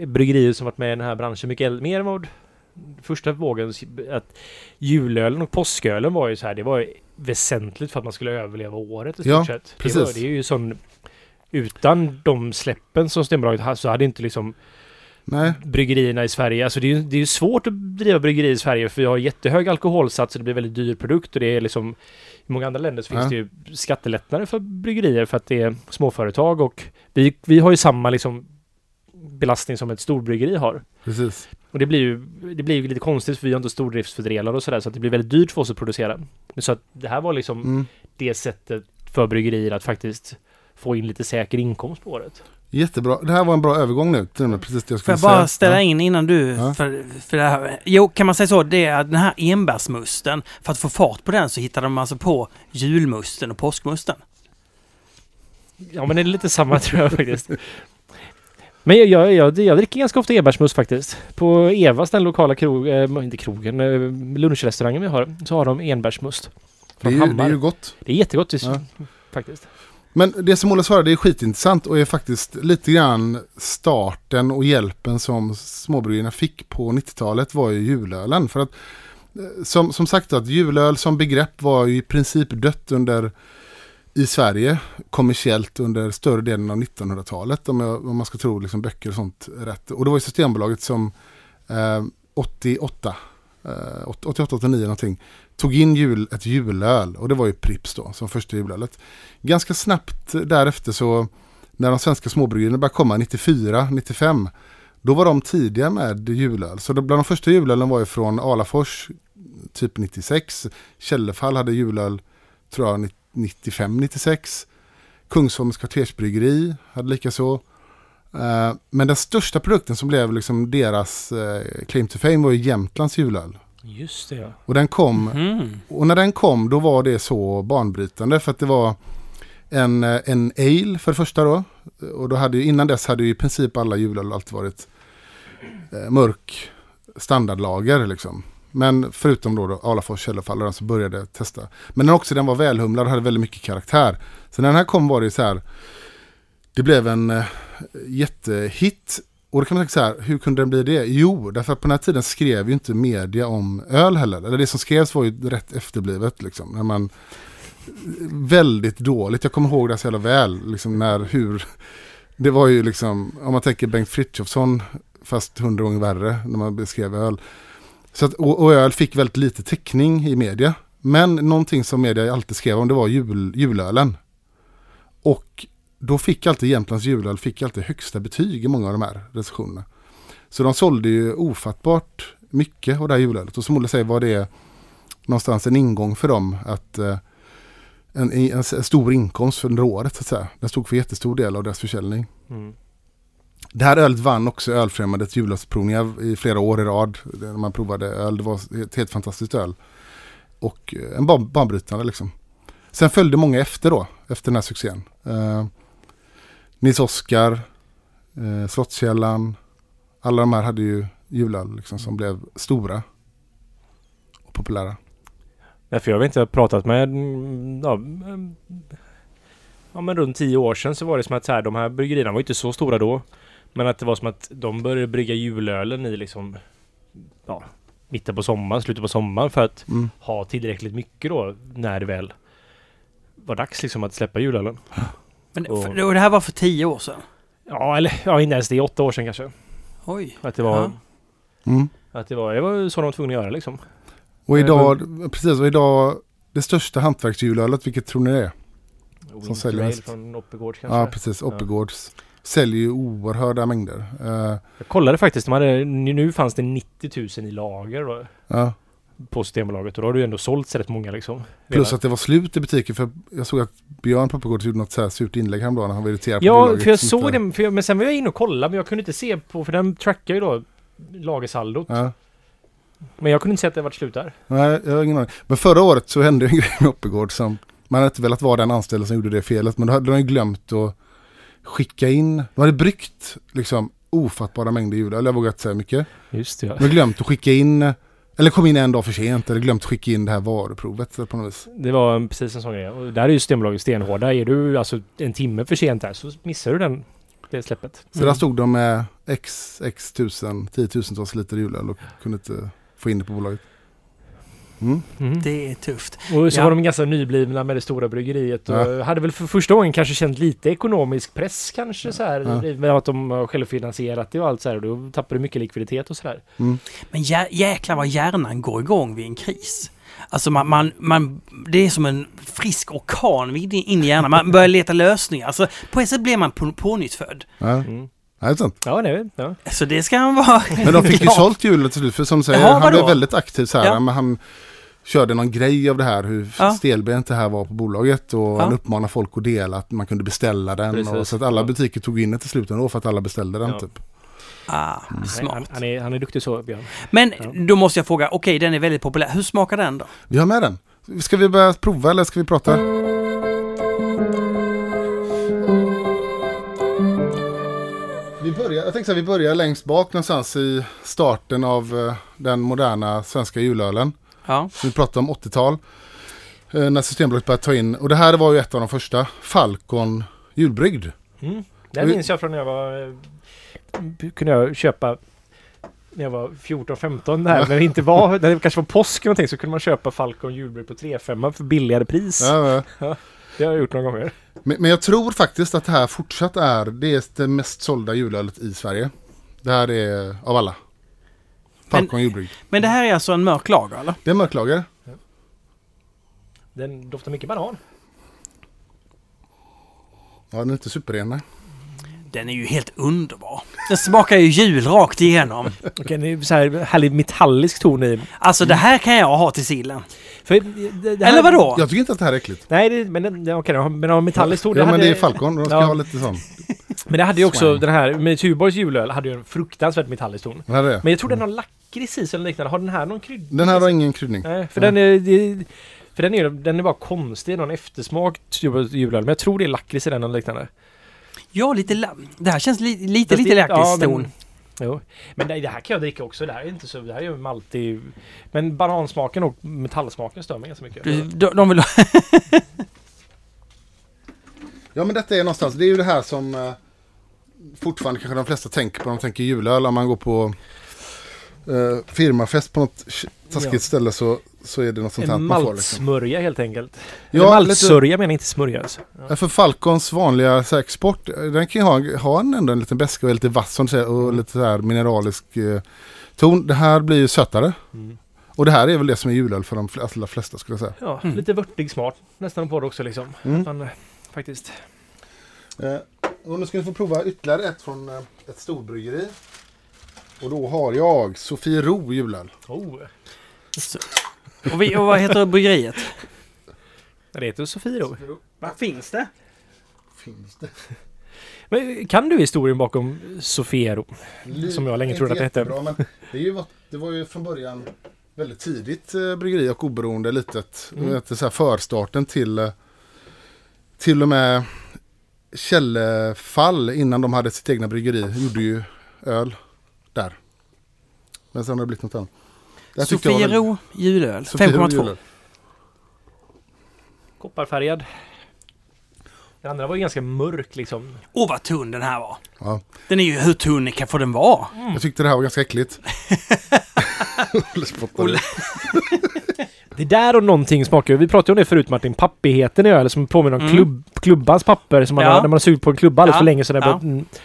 [SPEAKER 1] eh, bryggerier som varit med i den här branschen mycket mer än vad första vågen, att julölen och påskölen var ju så här, det var väsentligt för att man skulle överleva året i stort
[SPEAKER 4] Ja,
[SPEAKER 1] sett. Det,
[SPEAKER 4] precis.
[SPEAKER 1] var, det är ju sån, utan de släppen som Systembolaget hade så hade inte liksom
[SPEAKER 4] Nej,
[SPEAKER 1] bryggerierna i Sverige. Alltså det är ju det är ju svårt att driva bryggeri i Sverige för vi har jättehög alkoholsats och det blir väldigt dyr produkt och det är liksom i många andra länder så finns
[SPEAKER 4] Ja.
[SPEAKER 1] det ju skattelättnader för bryggerier för att det är småföretag och vi, vi har ju samma liksom belastning som ett storbryggeri har.
[SPEAKER 4] precis.
[SPEAKER 1] Och det blir ju det blir ju lite konstigt för vi har inte stordriftsfördelar och sådär så att det blir väldigt dyrt för oss att producera. Så att det här var liksom
[SPEAKER 4] Mm.
[SPEAKER 1] det sättet för bryggerier att faktiskt få in lite säker inkomst på året.
[SPEAKER 4] Jättebra. Det här var en bra övergång nu till precis det jag
[SPEAKER 2] Får
[SPEAKER 4] skulle
[SPEAKER 2] jag bara
[SPEAKER 4] säga.
[SPEAKER 2] ställa
[SPEAKER 4] Ja.
[SPEAKER 2] in innan du...
[SPEAKER 4] Ja.
[SPEAKER 2] För, för det här, jo, kan man säga så? Det är att den här enbärsmusten, för att få fart på den så hittade de alltså på julmusten och påskmusten.
[SPEAKER 1] Ja men det är lite samma tror jag faktiskt. Men jag, jag, jag, jag dricker ganska ofta enbärsmust faktiskt. På Evas, den lokala krog, eh, inte krogen, eh, lunchrestaurangen vi har, så har de enbärsmust.
[SPEAKER 4] Det är, ju, det
[SPEAKER 1] Hammar.
[SPEAKER 4] är
[SPEAKER 1] Det
[SPEAKER 4] ju
[SPEAKER 1] är,
[SPEAKER 4] gott.
[SPEAKER 1] jättegott det är-
[SPEAKER 4] Ja.
[SPEAKER 1] faktiskt.
[SPEAKER 4] Men det som Olle svarade är skitintressant och är faktiskt lite grann starten och hjälpen som småbryggerierna fick på 90-talet var ju julölen. För att eh, som, som sagt att julöl som begrepp var ju i princip dött under i Sverige kommersiellt under större delen av 1900-talet om, jag, om man ska tro liksom böcker och sånt rätt. Och det var ju Systembolaget som eh, 88, eh, 88-89 någonting tog in jul, ett julöl och det var ju Pripps då som första julölet. Ganska snabbt därefter så när de svenska småbryggerierna började komma 94, 95 då var de tidiga med julöl. Så bland de första julölen var ju från Alafors typ 96. Källefall hade julöl tror jag 95, 96. Kungsholms kvartersbryggeri hade likaså. Eh, men den största produkten som blev liksom deras eh, claim to fame var ju Jämtlands julöl.
[SPEAKER 1] Just det ja.
[SPEAKER 4] Och den kom
[SPEAKER 2] Mm.
[SPEAKER 4] och när den kom då var det så banbrytande för att det var en, eh, en ale för det första då. Och då hade ju, innan dess hade ju i princip alla julöl alltid varit eh, mörk standardlager liksom. Men förutom då, då Alafors Källefallaren så började jag testa. Men den också den var välhumlad och hade väldigt mycket karaktär. Så när den här kom var det så här. Det blev en eh, jättehit. Och då kan man tänka så här, hur kunde den bli det? Jo, därför att på den här tiden skrev ju inte media om öl heller. Eller det som skrevs var ju rätt efterblivet liksom. När man, väldigt dåligt. Jag kommer ihåg det så jävla väl. Liksom när, hur, det var ju liksom, om man tänker Bengt Frithiofsson fast hundra gånger värre när man beskrev öl. Så att, och, och öl fick väldigt lite täckning i media. Men någonting som media alltid skrev om det var jul, julölen. Och då fick alltid Jämtlands julöl fick alltid högsta betyg i många av de här recensionerna. Så de sålde ju ofattbart mycket av det här julölet. Och som Olle säger var det någonstans en ingång för dem att eh, en, en, en stor inkomst för under året så att säga. Den stod för jättestor del av deras försäljning.
[SPEAKER 1] Mm.
[SPEAKER 4] Det här ölet vann också Ölfrämjandets julölsprovningar i flera år i rad. När man provade öl. Det var ett helt fantastiskt öl. Och eh, en ban- banbrytande liksom. Sen följde många efter då. Efter den här succén. Uh, Nils Oskar. Uh, Slottskällan. Alla de här hade ju julöl liksom, som blev stora. Och populära.
[SPEAKER 1] Därför jag vet inte, jag har pratat med mm, ja, mm, ja, men runt tio år sedan så var det som att så här, de här bryggerierna var inte så stora då. Men att det var som att de började brygga julölen i liksom ja, mitten på sommaren, slutet på sommaren för att
[SPEAKER 4] Mm.
[SPEAKER 1] ha tillräckligt mycket då när det väl var dags liksom att släppa julölen.
[SPEAKER 2] Men,
[SPEAKER 1] Och-
[SPEAKER 2] för, och det här var för tio år sedan?
[SPEAKER 1] Ja, eller ja, inte ens det, åtta år sedan kanske.
[SPEAKER 2] Oj.
[SPEAKER 1] Att det var,
[SPEAKER 2] Ja.
[SPEAKER 4] Mm.
[SPEAKER 1] att det var, det var så de var tvungna att göra liksom.
[SPEAKER 4] Och
[SPEAKER 1] Eh,
[SPEAKER 4] idag, precis, och idag det största hantverksjulölet, vilket tror ni det är?
[SPEAKER 1] Winter
[SPEAKER 4] säljer mest.
[SPEAKER 1] från Oppegårds kanske.
[SPEAKER 4] Ja, precis. Oppegårds. Säljer ju oerhörda mängder. Eh,
[SPEAKER 1] Jag kollade faktiskt, de hade, nu fanns det 90 000 i lager då,
[SPEAKER 4] ja.
[SPEAKER 1] På Systembolaget och då har du ändå sålt rätt många liksom.
[SPEAKER 4] Plus att det var slut i butiken för jag såg att Björn på Oppegårds gjorde något så här surt inlägg häromdagen. Han var irriterad på
[SPEAKER 1] Ja,
[SPEAKER 4] bolaget
[SPEAKER 1] för jag såg
[SPEAKER 4] inte-
[SPEAKER 1] det, jag, men sen var jag inne och kollade men jag kunde inte se på, för den trackar ju då lagersaldot.
[SPEAKER 4] Ja.
[SPEAKER 1] Men jag kunde inte se att det varit slut där.
[SPEAKER 4] Nej, jag har ingen aning. Men förra året så hände en grej med Oppegård som man hade inte velat vara den anställda som gjorde det felet. Men då hade de glömt att skicka in. De hade bryggt liksom ofattbara mängder julöl. Jag vågar inte säga mycket.
[SPEAKER 1] Just det, ja.
[SPEAKER 4] De hade glömt att skicka in. Eller kom in en dag för sent. Eller glömt skicka in det här varuprovet på något vis.
[SPEAKER 1] Det var precis en sån grej. Och där är ju Systembolaget stenhårda. Är du alltså en timme för sent där så missar du den, det släppet.
[SPEAKER 4] Så där stod de med x, x tusen, tiotusentals liter julöl och kunde inte få in det på bolaget. Mm.
[SPEAKER 1] Mm.
[SPEAKER 2] Det är tufft.
[SPEAKER 1] Och så
[SPEAKER 2] Ja.
[SPEAKER 1] var de ganska nyblivna med det stora bryggeriet och hade väl för första gången kanske känt lite ekonomisk press kanske så här.
[SPEAKER 4] Ja.
[SPEAKER 1] Med att de har självfinansierat det och allt så här. Och då tappar du mycket likviditet och så där.
[SPEAKER 4] Mm.
[SPEAKER 2] Men jä jäklar vad hjärnan går igång vid en kris. Alltså man, man, man, det är som en frisk orkan in i hjärnan. Man börjar leta lösningar. Alltså på ett sätt blir man på, pånyttfödd.
[SPEAKER 4] Ja,
[SPEAKER 1] Mm.
[SPEAKER 4] Ja, det är sant.
[SPEAKER 1] Ja, det är ja.
[SPEAKER 2] Så det ska han vara.
[SPEAKER 4] Men de fick ju sålt julet till slut. För som du säger,
[SPEAKER 2] Jaha,
[SPEAKER 4] han
[SPEAKER 2] vadå?
[SPEAKER 4] blev väldigt aktiv så här.
[SPEAKER 2] Ja.
[SPEAKER 4] Men han körde någon grej av det här. Hur
[SPEAKER 2] Ja.
[SPEAKER 4] stelbent det här var på bolaget. Och
[SPEAKER 2] Ja.
[SPEAKER 4] han uppmanade folk att dela. Att man kunde beställa den.
[SPEAKER 1] Precis.
[SPEAKER 4] Och så att alla butiker tog in det till slut ändå. För att alla beställde den
[SPEAKER 1] Ja.
[SPEAKER 4] typ.
[SPEAKER 2] Ah,
[SPEAKER 1] Han,
[SPEAKER 2] smart.
[SPEAKER 1] han, är, han är duktig så, Björn.
[SPEAKER 2] Men
[SPEAKER 1] Ja.
[SPEAKER 2] då måste jag fråga, okej den är väldigt populär. Hur smakar den då?
[SPEAKER 4] Vi har med den. Ska vi börja prova eller ska vi prata? Vi börjar, jag tänkte så här, vi börjar längst bak någonstans i starten av eh, den moderna svenska julölen.
[SPEAKER 2] Ja.
[SPEAKER 4] Vi pratar om 80-tal. eh, När Systembolaget började ta in, och det här var ju ett av de första, Falcon julbrygd.
[SPEAKER 1] Mm.
[SPEAKER 4] Vi-
[SPEAKER 1] minns jag från när jag var... eh, Kunde jag köpa när jag var 14-15 där, när det inte var, när det kanske var påsk eller någonting så kunde man köpa Falcon julbrygd på 3-5 för billigare pris.
[SPEAKER 4] Ja, ja.
[SPEAKER 1] Det har jag gjort några gånger.
[SPEAKER 4] Men, men jag tror faktiskt att det här fortsatt är det, är det mest sålda julölet i Sverige. Det här är av alla. Falcon julbrygd.
[SPEAKER 2] Men det här är alltså en mörk lager eller?
[SPEAKER 4] Det är mörklager.
[SPEAKER 1] Den doftar mycket banan.
[SPEAKER 4] Ja, den är inte superren nej.
[SPEAKER 2] Den är ju helt underbar. Den smakar ju jul rakt igenom.
[SPEAKER 1] Okej, det är så här härlig metallisk ton i.
[SPEAKER 2] Alltså det här kan jag ha till sillen.
[SPEAKER 1] För det, det här,
[SPEAKER 2] Eller vadå?
[SPEAKER 4] Jag tycker inte att det här är äckligt.
[SPEAKER 1] Nej, det, men okej, har- men den har metallisk ton.
[SPEAKER 4] Ja, men
[SPEAKER 1] hade-
[SPEAKER 4] det är Falcon. De ska
[SPEAKER 1] Ja.
[SPEAKER 4] ha lite sån.
[SPEAKER 1] Men det hade ju också
[SPEAKER 4] Swang.
[SPEAKER 1] den här, med Tuborgs julöl hade ju en fruktansvärt metallisk ton.
[SPEAKER 4] Den här, är.
[SPEAKER 1] Men jag tror den har lakrits i sig eller liknande. Har den här någon krydd?
[SPEAKER 4] den här har ingen kryddning.
[SPEAKER 1] Nej, för den är... Det, För den är, den är bara konstig, någon eftersmak julöl. Men jag tror det är lakrits i den eller liknande.
[SPEAKER 2] Ja, lite la- Det här känns li- lite,
[SPEAKER 1] Fast
[SPEAKER 2] lite
[SPEAKER 1] det- ja,
[SPEAKER 2] lakritston.
[SPEAKER 1] men- Jo. Men det, det här kan jag dricka också. Det här är inte så... Det här är ju maltig... Men banansmaken och metallsmaken stör mig ganska mycket.
[SPEAKER 2] De, de vill ha...
[SPEAKER 4] Ja men detta är någonstans, det är ju det här som eh, fortfarande kanske de flesta tänker på de tänker julöl. Om man går på eh, firmafest på något taskigt
[SPEAKER 1] Ja.
[SPEAKER 4] ställe så, så är det något sånt här
[SPEAKER 1] En
[SPEAKER 4] man får. Liksom.
[SPEAKER 1] maltsmörja helt enkelt.
[SPEAKER 4] Ja,
[SPEAKER 1] Eller
[SPEAKER 4] lite-
[SPEAKER 1] maltsörja menar jag, inte smörja alltså.
[SPEAKER 4] Ja, För Falcons vanliga så här, export, den kan ju ha, ha en, ändå en liten beska och är lite vass som säger, och lite så här mineralisk eh, ton. Det här blir ju sötare.
[SPEAKER 1] Mm.
[SPEAKER 4] Och det här är väl det som är julöl för de allra flesta skulle jag säga.
[SPEAKER 1] Ja,
[SPEAKER 2] Mm.
[SPEAKER 1] lite vörtig smak nästan på det också liksom.
[SPEAKER 4] Mm.
[SPEAKER 1] Men, eh, faktiskt.
[SPEAKER 4] Eh, och nu ska ni få prova ytterligare ett från eh, ett storbryggeri. Och då har jag Sofiero julöl.
[SPEAKER 1] Oh.
[SPEAKER 2] Så- och, vi, och vad heter bryggeriet?
[SPEAKER 1] Det heter Sofiero.
[SPEAKER 2] Vad finns det?
[SPEAKER 4] Finns det?
[SPEAKER 1] Men kan du historien bakom Sofiero? Som jag länge trodde att det hette.
[SPEAKER 4] Men det, är ju, det var ju från början väldigt tidigt eh, bryggeri och oberoende litet.
[SPEAKER 1] Mm.
[SPEAKER 4] Mm. Så här förstarten till eh, till och med Källefall innan de hade sitt egna bryggeri gjorde ju öl där. Men sen har det blivit något annat.
[SPEAKER 2] Sofiero julöl.
[SPEAKER 4] Sofiero
[SPEAKER 2] 5,2.
[SPEAKER 4] julöl.
[SPEAKER 1] Kopparfärgad. Den andra var ju ganska mörk liksom.
[SPEAKER 2] Åh vad tunn den här var.
[SPEAKER 4] Ja,
[SPEAKER 2] Den är ju hur tunn kan få den vara?
[SPEAKER 4] jag tyckte det här var ganska äckligt. Olle spottade.
[SPEAKER 2] Olle.
[SPEAKER 1] Det där och någonting smakar ju- Vi pratade om det förut Martin. Pappigheten i öl som påminner om
[SPEAKER 2] Mm.
[SPEAKER 1] klubb, klubbans papper som man
[SPEAKER 2] Ja.
[SPEAKER 1] har, när man har sugit på en klubba alldeles
[SPEAKER 2] Ja.
[SPEAKER 1] för länge sedan.
[SPEAKER 2] Ja.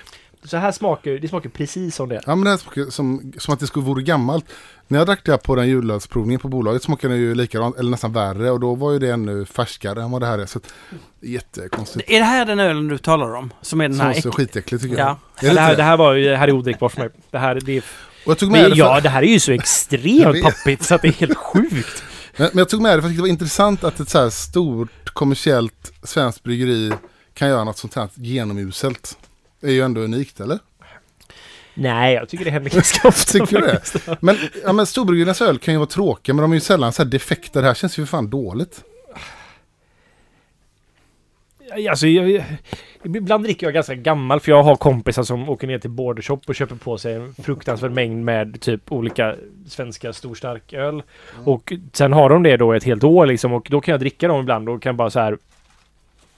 [SPEAKER 1] Så här smakar det smakar precis som det.
[SPEAKER 4] Ja men det här smakar som, som att det skulle vore gammalt. När jag drack det här på den julölsprovningen på bolaget smakade det ju likadant, eller nästan värre. Och då var ju det ännu färskare än vad det här är. Så att, jättekonstigt.
[SPEAKER 2] Är det här den ölen du talar om? Som är den här?
[SPEAKER 4] Som så skitäckligt tycker
[SPEAKER 2] Ja.
[SPEAKER 4] jag. Är
[SPEAKER 1] Det,
[SPEAKER 4] det,
[SPEAKER 1] här, det var ju, det här är odrickbart för mig. Det här, det är,
[SPEAKER 4] Och jag tog med
[SPEAKER 1] men,
[SPEAKER 4] det
[SPEAKER 1] ja,
[SPEAKER 4] för,
[SPEAKER 1] det här är ju så extremt pappigt så att det är helt sjukt.
[SPEAKER 4] men, men jag tog med det för att det var intressant att ett så här stort kommersiellt svenskt bryggeri kan göra något sånt här genomuselt. Är ju ändå unikt eller?
[SPEAKER 1] Nej, jag tycker det händer ganska ofta.
[SPEAKER 4] Tycker du det? Men, ja, men storbryggeriernas öl kan ju vara tråkiga men de är ju sällan så här defekta. Det här känns ju för fan dåligt.
[SPEAKER 1] Alltså, jag, ibland dricker jag ganska gammal för jag har kompisar som åker ner till Bordershop och köper på sig en fruktansvärd mängd med typ olika svenska storstarköl. Och sen har de det då ett helt år liksom och då kan jag dricka dem ibland och kan bara så här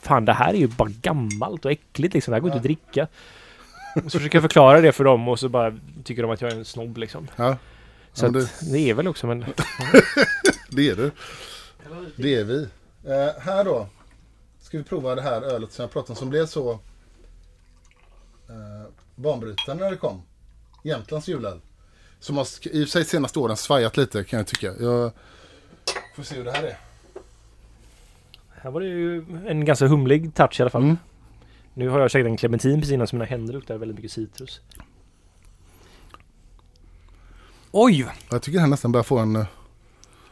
[SPEAKER 1] Fan det här är ju bara gammalt och äckligt liksom. Det här går inte att dricka. Och så försöker jag förklara det för dem och så bara tycker de att jag är en snobb liksom.
[SPEAKER 4] Ja,
[SPEAKER 1] Så
[SPEAKER 4] Ja, men
[SPEAKER 1] att, det är väl också men...
[SPEAKER 4] det är du. Det är vi. Eh, här då ska vi prova det här ölet som jag pratade om som blev så eh, banbrytande när det kom. Jämtlands julöl. Som har i och för sig senaste åren svajat lite kan jag tycka. Jag får se hur det här är.
[SPEAKER 1] Här var det ju en ganska humlig touch i alla fall.
[SPEAKER 4] Mm.
[SPEAKER 1] Nu har jag käkat en clementin precis innan så mina händer luktar väldigt mycket citrus.
[SPEAKER 2] Oj!
[SPEAKER 4] Jag tycker här nästan börjar få en uh,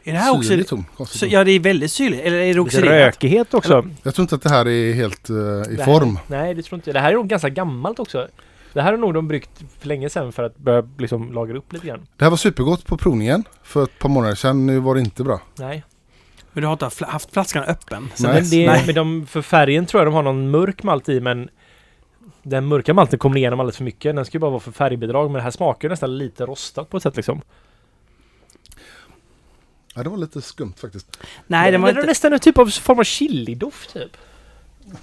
[SPEAKER 2] Är det här också...
[SPEAKER 4] syrlig ton.
[SPEAKER 2] Så, ja, det är väldigt syrligt. Eller är det
[SPEAKER 1] Lite
[SPEAKER 2] oxiderat?
[SPEAKER 1] rökighet också.
[SPEAKER 4] Jag tror inte att det här är helt eh, i
[SPEAKER 1] Det här-
[SPEAKER 4] form.
[SPEAKER 1] Nej, det tror inte jag. Det här är nog ganska gammalt också. Det här har nog de bryggt för länge sedan för att börja liksom lagra upp lite grann.
[SPEAKER 4] Det här var supergott på provningen för ett par månader sedan. Nu var det inte bra.
[SPEAKER 1] Nej.
[SPEAKER 2] Men du har inte fl- haft flaskan öppen? sen
[SPEAKER 4] Nej.
[SPEAKER 1] det,
[SPEAKER 2] Nej.
[SPEAKER 1] men de, för färgen tror jag de har någon mörk malt i men den mörka malten kommer igenom alldeles för mycket. Den ska ju bara vara för färgbidrag men det här smakar nästan lite rostat på ett sätt liksom.
[SPEAKER 4] Ja, det var lite skumt faktiskt.
[SPEAKER 2] Nej, var
[SPEAKER 1] det är
[SPEAKER 2] inte...
[SPEAKER 1] nästan en typ av form av chilidoft typ.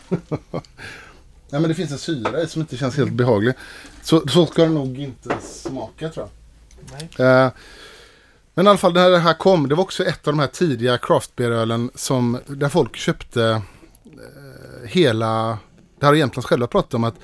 [SPEAKER 4] Nej men det finns en syra i som inte känns helt behaglig. Så, så ska det nog inte smaka tror jag.
[SPEAKER 1] Nej.
[SPEAKER 4] Eh, men i alla fall när det här kom, det var också ett av de här tidiga craft beer-ölen som där folk köpte eh, hela, det här har Jämtlands själva pratat om att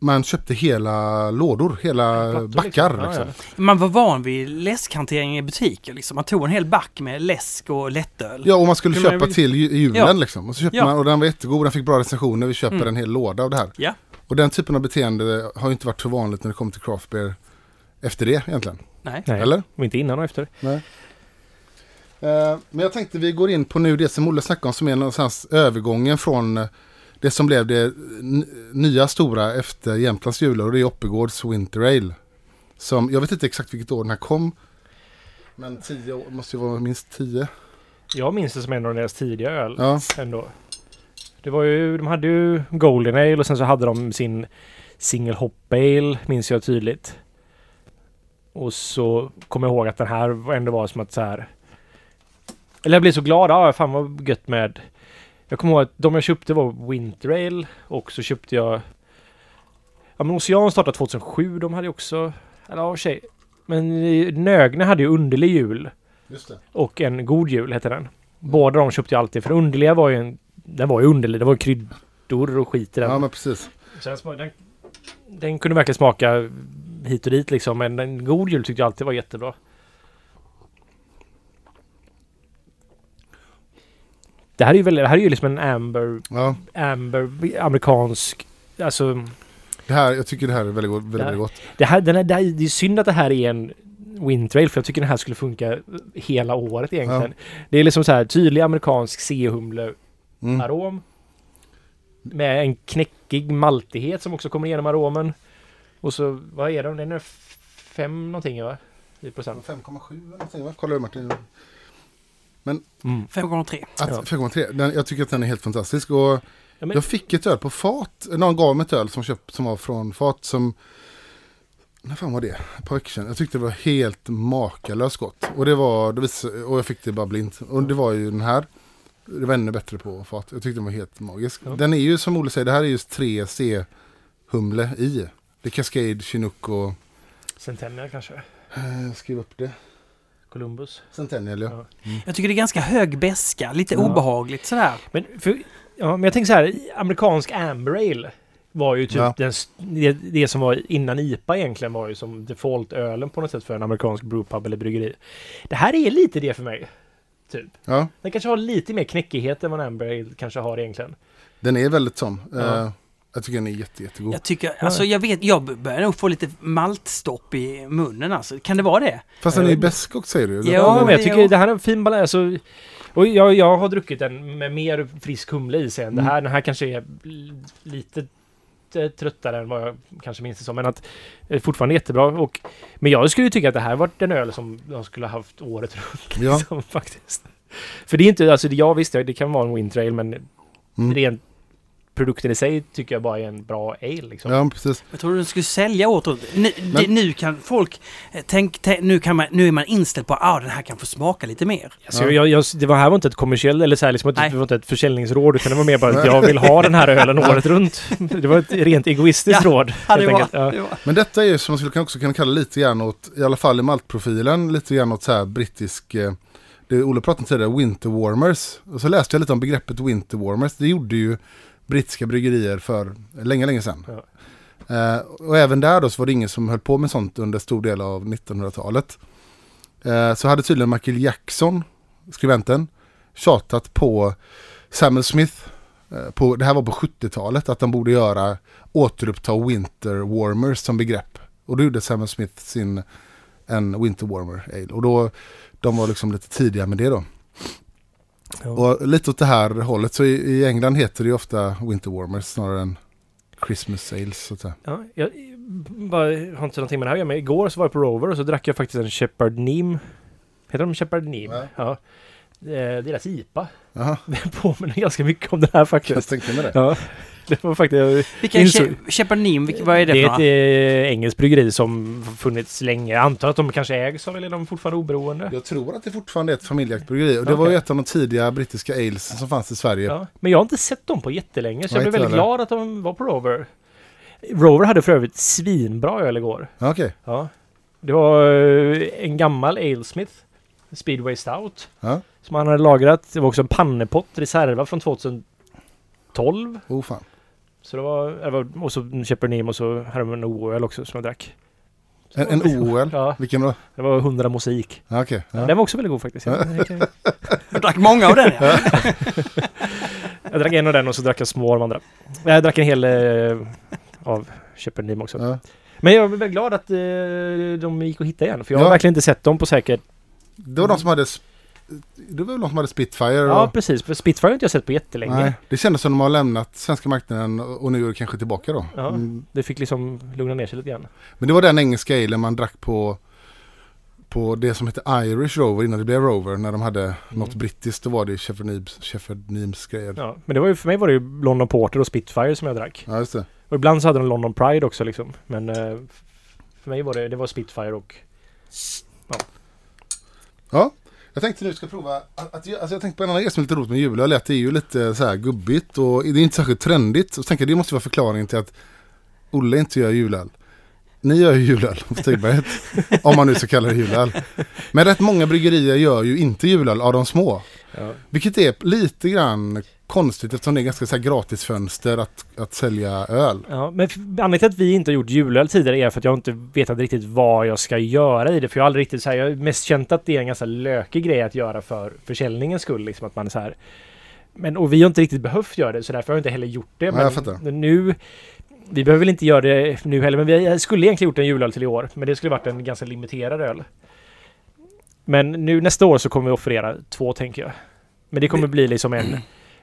[SPEAKER 4] man köpte hela lådor, hela
[SPEAKER 1] Plattor,
[SPEAKER 4] backar.
[SPEAKER 1] liksom. Ja,
[SPEAKER 4] Liksom.
[SPEAKER 2] Man var van vid läskhantering i butiker liksom. Man tog en hel back med läsk och lättöl.
[SPEAKER 4] Ja, och man skulle
[SPEAKER 2] Kunde man
[SPEAKER 4] köpa
[SPEAKER 2] ju-
[SPEAKER 4] till ju- julen
[SPEAKER 2] Ja.
[SPEAKER 4] liksom. Och så köpte
[SPEAKER 2] Ja.
[SPEAKER 4] man, och den var jättegod, den fick bra recensioner, vi köper
[SPEAKER 2] Mm.
[SPEAKER 4] en hel låda av det här.
[SPEAKER 2] Ja.
[SPEAKER 4] Och den typen av beteende har ju inte varit så vanligt när det kommer till craft beer efter det egentligen.
[SPEAKER 2] Nej.
[SPEAKER 1] Nej.
[SPEAKER 4] Eller?
[SPEAKER 1] Och inte innan och efter.
[SPEAKER 4] Nej. Eh, men jag tänkte vi går in på nu det som Olle snackade om som är någonstans övergången från eh, det som blev det nya stora efter Jämtlands julor och det är Oppegårds Winter Ale. Som, jag vet inte exakt vilket år den här kom. Men tio år, måste ju vara minst tio.
[SPEAKER 1] Jag minns det som en av deras tidiga öl
[SPEAKER 4] Ja,
[SPEAKER 1] ändå. Det var ju, de hade ju Golden Ale och sen så hade de sin Single Hop Ale, minns jag tydligt. Och så kommer jag ihåg att den här ändå var som att så här... Eller jag blev så glad, ja fan vad gött med... Jag kommer ihåg att de jag köpte var Winter Ale och så köpte jag... Ja men Ocean startade 2007, de hade ju också... Eller ja, tjej. Men eh, Nögne hade ju underlig jul.
[SPEAKER 4] just det.
[SPEAKER 1] Och en god jul hette den. Båda de köpte jag alltid för underliga var ju en... Den var ju underlig. Det var ju kryddor och skit i den.
[SPEAKER 4] Ja, men precis.
[SPEAKER 1] Den, den kunde verkligen smaka hit och dit liksom. Men en god jul tyckte jag alltid var jättebra. Det här är ju väldigt, det här är ju liksom en amber,
[SPEAKER 4] Ja,
[SPEAKER 1] amber, amerikansk, alltså
[SPEAKER 4] det här, jag tycker det här är väldigt, väldigt,
[SPEAKER 1] Ja.
[SPEAKER 4] väldigt gott.
[SPEAKER 1] det här, den här, det, här, det är synd att det här är en Winter Ale för jag tycker den här skulle funka hela året egentligen. Det är liksom så här tydlig amerikansk C-humle
[SPEAKER 4] Mm.
[SPEAKER 1] Med en knäckig maltighet som också kommer igenom aromen. Och så, vad är de? Den är fem någonting va? I procent.
[SPEAKER 4] 5,7 eller någonting va? Kolla du Martin.
[SPEAKER 1] Mm.
[SPEAKER 2] 5,3.
[SPEAKER 4] Att,
[SPEAKER 1] Ja.
[SPEAKER 4] 5,3. Den, jag tycker att den är helt fantastisk. Och
[SPEAKER 1] Ja, men,
[SPEAKER 4] jag fick ett öl på fat. Någon gav mig ett öl som, köpt, som var från fat som... När fan var det? Ett par veckor sedan. Jag tyckte det var helt makalöst gott. Och det var... Det visade, och jag fick det bara blint. Och det var ju den här. Det var ännu bättre på fat. Jag tyckte den var helt magisk.
[SPEAKER 1] Ja.
[SPEAKER 4] Den är ju som Olle säger, det här är just tre C-humle i. Det är Cascade, Chinook och...
[SPEAKER 1] Centennial kanske?
[SPEAKER 4] Eh, skriv upp det.
[SPEAKER 1] Columbus?
[SPEAKER 4] Centennial ja.
[SPEAKER 1] Ja.
[SPEAKER 2] Jag tycker det är ganska hög beska, lite
[SPEAKER 1] Ja.
[SPEAKER 2] obehagligt sådär.
[SPEAKER 1] Men, för, ja, men jag tänker så här, amerikansk Amber Ale var ju typ
[SPEAKER 4] Ja.
[SPEAKER 1] den, det, det som var innan IPA egentligen var ju som default-ölen på något sätt för en amerikansk brewpub eller bryggeri. Det här är lite det för mig. Typ.
[SPEAKER 4] ja.
[SPEAKER 1] Den kanske har lite mer knäckighet än vad en Amber Ale kanske har egentligen.
[SPEAKER 4] Den är väldigt sån.
[SPEAKER 1] Ja.
[SPEAKER 4] Eh, jag tycker den är jätte, jättegod.
[SPEAKER 2] Jag tycker, alltså jag vet, jag börjar nog få lite maltstopp i munnen alltså. Kan det vara det?
[SPEAKER 4] Fast den är ju
[SPEAKER 1] Eh,
[SPEAKER 4] besk också säger du.
[SPEAKER 2] Ja,
[SPEAKER 1] Ja, men jag
[SPEAKER 2] det-
[SPEAKER 1] tycker det här är en fin balans. Alltså, och jag, jag har druckit den med mer frisk humle i sig än det
[SPEAKER 4] Mm.
[SPEAKER 1] här. Den här kanske är lite t- tröttare än vad jag kanske minns det som. Men att eh, fortfarande jättebra. Och, men jag skulle ju tycka att det här var en öl som de skulle ha haft året runt.
[SPEAKER 4] Ja.
[SPEAKER 1] Liksom, faktiskt. För det är inte, alltså ja visst det kan vara en winter ale men
[SPEAKER 4] Mm.
[SPEAKER 1] rent produkten i sig tycker jag bara är en bra ale liksom.
[SPEAKER 4] Ja, precis.
[SPEAKER 2] Jag tror den skulle sälja åt runt. Nu,
[SPEAKER 4] Men-
[SPEAKER 2] det, nu kan folk, eh, tänk, tänk, nu, kan man, nu är man inställd på att ah, den här kan få smaka lite mer.
[SPEAKER 1] Alltså,
[SPEAKER 4] Ja.
[SPEAKER 1] jag, jag, det var här var inte ett kommersiellt eller så här, liksom, det var inte ett försäljningsråd utan det var mer bara att jag vill ha den här ölen året runt. Det var ett rent egoistiskt
[SPEAKER 2] Ja,
[SPEAKER 1] råd.
[SPEAKER 2] Ja, det var.
[SPEAKER 1] Ja.
[SPEAKER 2] det var.
[SPEAKER 4] Men detta är ju som man skulle kunna också kunna kalla lite grann åt, i alla fall i maltprofilen, lite grann åt så här brittisk, eh, det Olle pratade om tidigare, winter warmers. Och så läste jag lite om begreppet winter warmers. Det gjorde ju brittiska bryggerier för länge, länge sedan.
[SPEAKER 1] Ja.
[SPEAKER 4] Eh, och även där då så var det ingen som höll på med sånt under stor del av 1900-talet. Eh, så hade tydligen Michael Jackson, skribenten, tjatat på Samuel Smith, eh, på, det här var på 70-talet, att de borde göra återuppta winter warmers som begrepp. Och då gjorde Samuel Smith sin en winter warmer ale. Och då, de var liksom lite tidiga med det då.
[SPEAKER 1] Ja.
[SPEAKER 4] Och lite åt det här hållet, så i, i England heter det ju ofta winter warmers snarare än Christmas ales. Så.
[SPEAKER 1] Ja, jag bara, har inte någonting med det här att göra, men igår så var jag på Rover och så drack jag faktiskt en Shepard Neem. Heter de Shepard Neem?
[SPEAKER 4] Ja.
[SPEAKER 1] Ja. Eh, Deras IPA.
[SPEAKER 4] Jaha,
[SPEAKER 1] Det påminner ganska mycket om det här
[SPEAKER 4] jag
[SPEAKER 1] faktiskt.
[SPEAKER 4] tänkte mig det.
[SPEAKER 1] Ja, det var faktiskt...
[SPEAKER 2] Vilken
[SPEAKER 1] Insåg-
[SPEAKER 2] She- Shepard Neem, vilk- vad är det,
[SPEAKER 1] Det
[SPEAKER 2] för
[SPEAKER 1] är
[SPEAKER 2] några?
[SPEAKER 1] ett eh, engelskt bryggeri som funnits länge. Jag antar att de kanske ägs av, eller är de fortfarande oberoende?
[SPEAKER 4] Jag tror att det fortfarande är ett familjeägt bryggeri. Och det var
[SPEAKER 1] Okej.
[SPEAKER 4] ju ett av de tidiga brittiska ales som fanns i Sverige.
[SPEAKER 1] Ja. Men jag har inte sett dem på jättelänge, så jag
[SPEAKER 4] Nej,
[SPEAKER 1] blev väldigt glad att de var på Rover. Rover hade för övrigt svinbra öl igår.
[SPEAKER 4] Ja, Okej,
[SPEAKER 1] Ja. Det var eh, en gammal Alesmith. Speedway Stout.
[SPEAKER 4] Ja.
[SPEAKER 1] Som han hade lagrat. Det var också en pannepott reserva från 2012.
[SPEAKER 4] oh fan.
[SPEAKER 1] Så det var, det var och så Shepard Neem och så hade de en OL också som jag drack. Så
[SPEAKER 4] En, en OL?
[SPEAKER 1] Ja,
[SPEAKER 4] Vilken då?
[SPEAKER 1] det var 100 musik.
[SPEAKER 4] Ja, Okej. Ja.
[SPEAKER 1] Den var också väldigt god faktiskt. Jag,
[SPEAKER 2] drack många av den ja.
[SPEAKER 1] jag drack en av den och så drack jag små av de andra. Jag drack en hel eh, av Shepard Neem också.
[SPEAKER 4] Ja.
[SPEAKER 1] Men jag är väldigt glad att eh, de gick att hitta igen. För jag har verkligen inte sett dem på säkert...
[SPEAKER 4] Det var de som hade det var väl de som hade Spitfire?
[SPEAKER 1] Ja,
[SPEAKER 4] och,
[SPEAKER 1] precis. För Spitfire har inte jag sett på jättelänge.
[SPEAKER 4] nej, det kändes som de har lämnat svenska marknaden och nu är det kanske tillbaka då.
[SPEAKER 1] Ja.
[SPEAKER 4] Mm.
[SPEAKER 1] Det fick liksom lugna ner sig lite grann.
[SPEAKER 4] Men det var den engelska alen man drack på på det som hette Irish Rover innan det blev Rover. När de hade något brittiskt, då var det Shepherd Neems grejer. Ja.
[SPEAKER 1] Ja, men det var ju, för mig var det ju London Porter och Spitfire som jag drack.
[SPEAKER 4] just det.
[SPEAKER 1] Och ibland så hade de London Pride också liksom. Men eh, för mig var det, det var Spitfire och...
[SPEAKER 4] Ja, jag tänkte nu ska prova, att, att, alltså jag tänkte på en annan grej som är lite roligt med julöl, är att det är ju lite så här gubbigt och det är inte särskilt trendigt. Så tänker jag det måste vara förklaringen till att Olle inte gör julöl. Ni gör ju julöl på Stigberget, om man nu ska kalla det julöl. Men rätt många bryggerier gör ju inte julöl av de små.
[SPEAKER 1] Ja.
[SPEAKER 4] Vilket är lite grann konstigt eftersom det är ganska så här gratisfönster att, att sälja öl.
[SPEAKER 1] Ja, men anledningen till att vi inte har gjort julöl tidigare är för att jag inte vetat riktigt vad jag ska göra i det. För jag har aldrig riktigt så här, jag har mest känt att det är en ganska lökig grej att göra för försäljningens skull. Liksom att man är så här. Men, och vi har inte riktigt behövt göra det, så därför har jag inte heller gjort det.
[SPEAKER 4] Nej,
[SPEAKER 1] men nu... Vi behöver väl inte göra det nu heller, men vi skulle egentligen gjort en julöl till i år. Men det skulle varit en ganska limiterad öl. Men nu nästa år så kommer vi offerera två, tänker jag. Men det kommer bli liksom en...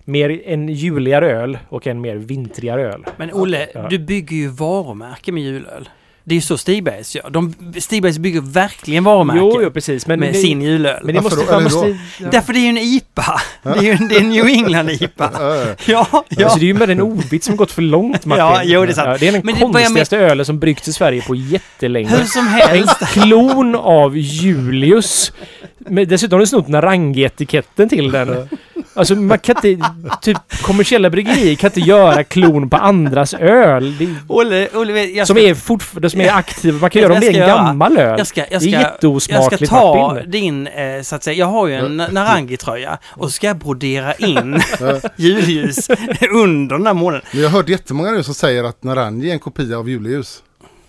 [SPEAKER 1] Mer en juligare öl och en mer vintrigare öl.
[SPEAKER 2] Men Olle,
[SPEAKER 1] Ja.
[SPEAKER 2] du bygger ju varumärke med julöl. Det är ju så Stigbergs gör. De, Stigbergs bygger verkligen varumärke
[SPEAKER 1] Jo, jo, precis. Men
[SPEAKER 2] med
[SPEAKER 1] det,
[SPEAKER 2] sin julöl.
[SPEAKER 1] Men det
[SPEAKER 4] Varför
[SPEAKER 1] måste...
[SPEAKER 4] då?
[SPEAKER 1] Måste ja.
[SPEAKER 2] Därför det är ju en IPA. Det är ju en, det är en New England-IPA. Ja, ja.
[SPEAKER 1] Alltså det är ju med en ordvits som gått för långt Martin.
[SPEAKER 2] Ja, jo, det är sant.
[SPEAKER 1] det är den
[SPEAKER 2] Men
[SPEAKER 1] konstigaste ölen som bryggts i Sverige på jättelänge.
[SPEAKER 2] Hur som
[SPEAKER 1] En
[SPEAKER 2] helst.
[SPEAKER 1] klon av Julius. Men dessutom har du snott Narangi-etiketten till den. Alltså man kan inte... Typ kommersiella bryggerier kan inte göra klon på andras öl. Det är,
[SPEAKER 2] Olle, Olle, jag
[SPEAKER 1] som
[SPEAKER 2] ska,
[SPEAKER 1] är fortfarande som är aktiva. Man kan göra är
[SPEAKER 2] jag
[SPEAKER 1] en
[SPEAKER 2] ska
[SPEAKER 1] gammal öl.
[SPEAKER 2] jag ska, jag
[SPEAKER 1] det är
[SPEAKER 2] ska, jag ska
[SPEAKER 1] jätteosmakligt
[SPEAKER 2] ta
[SPEAKER 1] Martin.
[SPEAKER 2] din, eh, så att säga, jag har ju en Na- Narangi-tröja och så ska jag brodera in julljus under den här månaden.
[SPEAKER 4] Men jag har hört jättemånga nu som säger att Naranji är en kopia av julljus.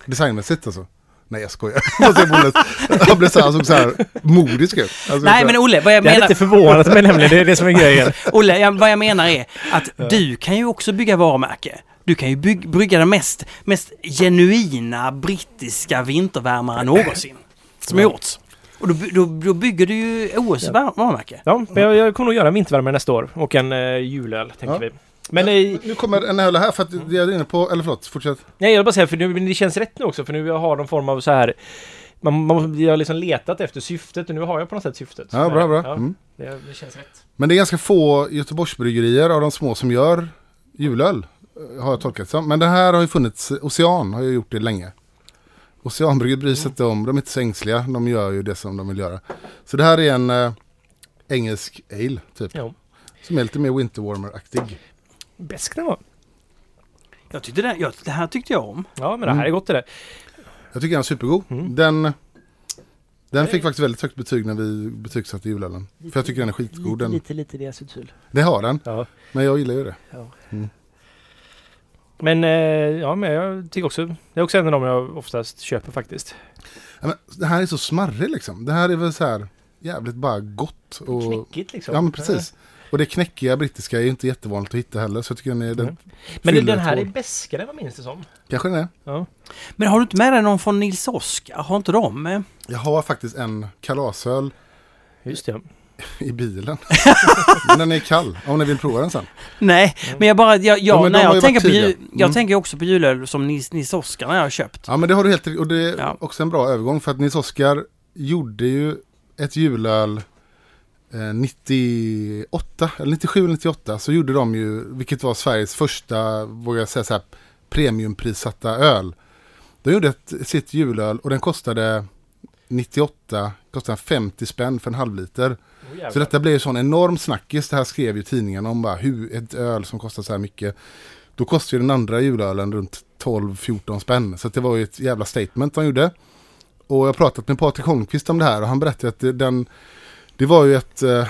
[SPEAKER 4] Designmässigt alltså. Nej jag skojar. Han blev så här, han såg så här modisk ut. Alltså,
[SPEAKER 2] Nej men Olle, vad jag
[SPEAKER 1] Det hade
[SPEAKER 2] menar...
[SPEAKER 1] inte förvånat mig nämligen. Det är det som är grejen.
[SPEAKER 2] Olle, jag, vad jag menar är att du kan ju också bygga varumärke. Du kan ju byg, brygga den mest, mest genuina brittiska vintervärmare någonsin. Som har gjorts. Och då, då, då bygger du ju OS var- varumärke.
[SPEAKER 1] Ja, men jag, jag kommer nog göra en vintervärmare nästa år och en uh, julöl, tänker
[SPEAKER 4] Ja.
[SPEAKER 1] vi. Men eh,
[SPEAKER 4] Nu kommer en öl här för att jag är inne på, eller förlåt, fortsätt.
[SPEAKER 1] nej, jag vill bara säga, för nu, det känns rätt nu också, för nu har någon form av så här... Man, man, jag har liksom letat efter syftet och nu har jag på något sätt syftet.
[SPEAKER 4] Ja, bra, bra.
[SPEAKER 1] Ja,
[SPEAKER 4] Mm.
[SPEAKER 1] det, det känns rätt.
[SPEAKER 4] Men det är ganska få Göteborgsbryggerier av de små som gör julöl. eh, Har jag tolkat som. Men det här har ju funnits, Ocean har ju gjort det länge. Oceanbryggeriet bryr sig inte om, de är inte så ängsliga, de gör ju det som de vill göra. Så det här är en eh, engelsk ale, typ.
[SPEAKER 1] Ja.
[SPEAKER 4] Som är lite mer winterwarmer-aktig.
[SPEAKER 1] Bäsk den var.
[SPEAKER 2] Jag tyckte det, jag, det här tyckte jag om.
[SPEAKER 1] Ja, men det här är gott det där.
[SPEAKER 4] Jag tycker den är supergod.
[SPEAKER 1] Mm.
[SPEAKER 4] Den, den fick faktiskt väldigt högt betyg när vi betygsatte julölen. För jag tycker den är skitgod. Den,
[SPEAKER 1] lite, lite diacetyl.
[SPEAKER 4] det har den,
[SPEAKER 1] Ja.
[SPEAKER 4] men jag gillar ju det.
[SPEAKER 1] Men eh, ja, men jag tycker också... Det är också en av dem jag oftast köper faktiskt.
[SPEAKER 4] Ja, men det här är så smarrig liksom. Det här är väl så här jävligt bara gott. Och,
[SPEAKER 1] Knäckigt liksom.
[SPEAKER 4] ja men precis. Och det knäckiga brittiska är ju inte jättevanligt att hitta heller. Så jag tycker den är... Den,
[SPEAKER 1] Mm. Men den här är bäskare vad minns det som.
[SPEAKER 4] Kanske den är.
[SPEAKER 1] Ja.
[SPEAKER 2] Men har du inte med dig någon från Nils Oskar? Har inte de? eh?
[SPEAKER 4] Jag har faktiskt en kalasöl
[SPEAKER 1] Just det.
[SPEAKER 4] i bilen. men den är kall. Om ni vill prova den sen.
[SPEAKER 2] Nej, men jag bara, jag,
[SPEAKER 4] Ja,
[SPEAKER 2] jag,
[SPEAKER 4] men
[SPEAKER 2] när jag tänker på jag
[SPEAKER 4] Mm.
[SPEAKER 2] tänker också på julöl som Nils, Nils Oskar när jag har köpt.
[SPEAKER 4] Ja men det har du helt Och det är
[SPEAKER 2] Ja.
[SPEAKER 4] också en bra övergång. För att Nils Oskar gjorde ju ett julöl 98, eller 97 eller 98. Så gjorde de ju, vilket var Sveriges första, vågar jag säga så här, premiumprissatta öl. De gjorde ett, sitt julöl och den kostade 98, kostade 50 spänn för en halv liter. Så detta blev ju sån enorm snackis. Det här skrev ju tidningen om bara hur ett öl som kostar så här mycket. Då kostade ju den andra julölen runt 12-14 spänn. Så det var ju ett jävla statement de gjorde. Och jag har pratat med Patrik Holmqvist om det här och han berättade att den, det var ju ett, eh,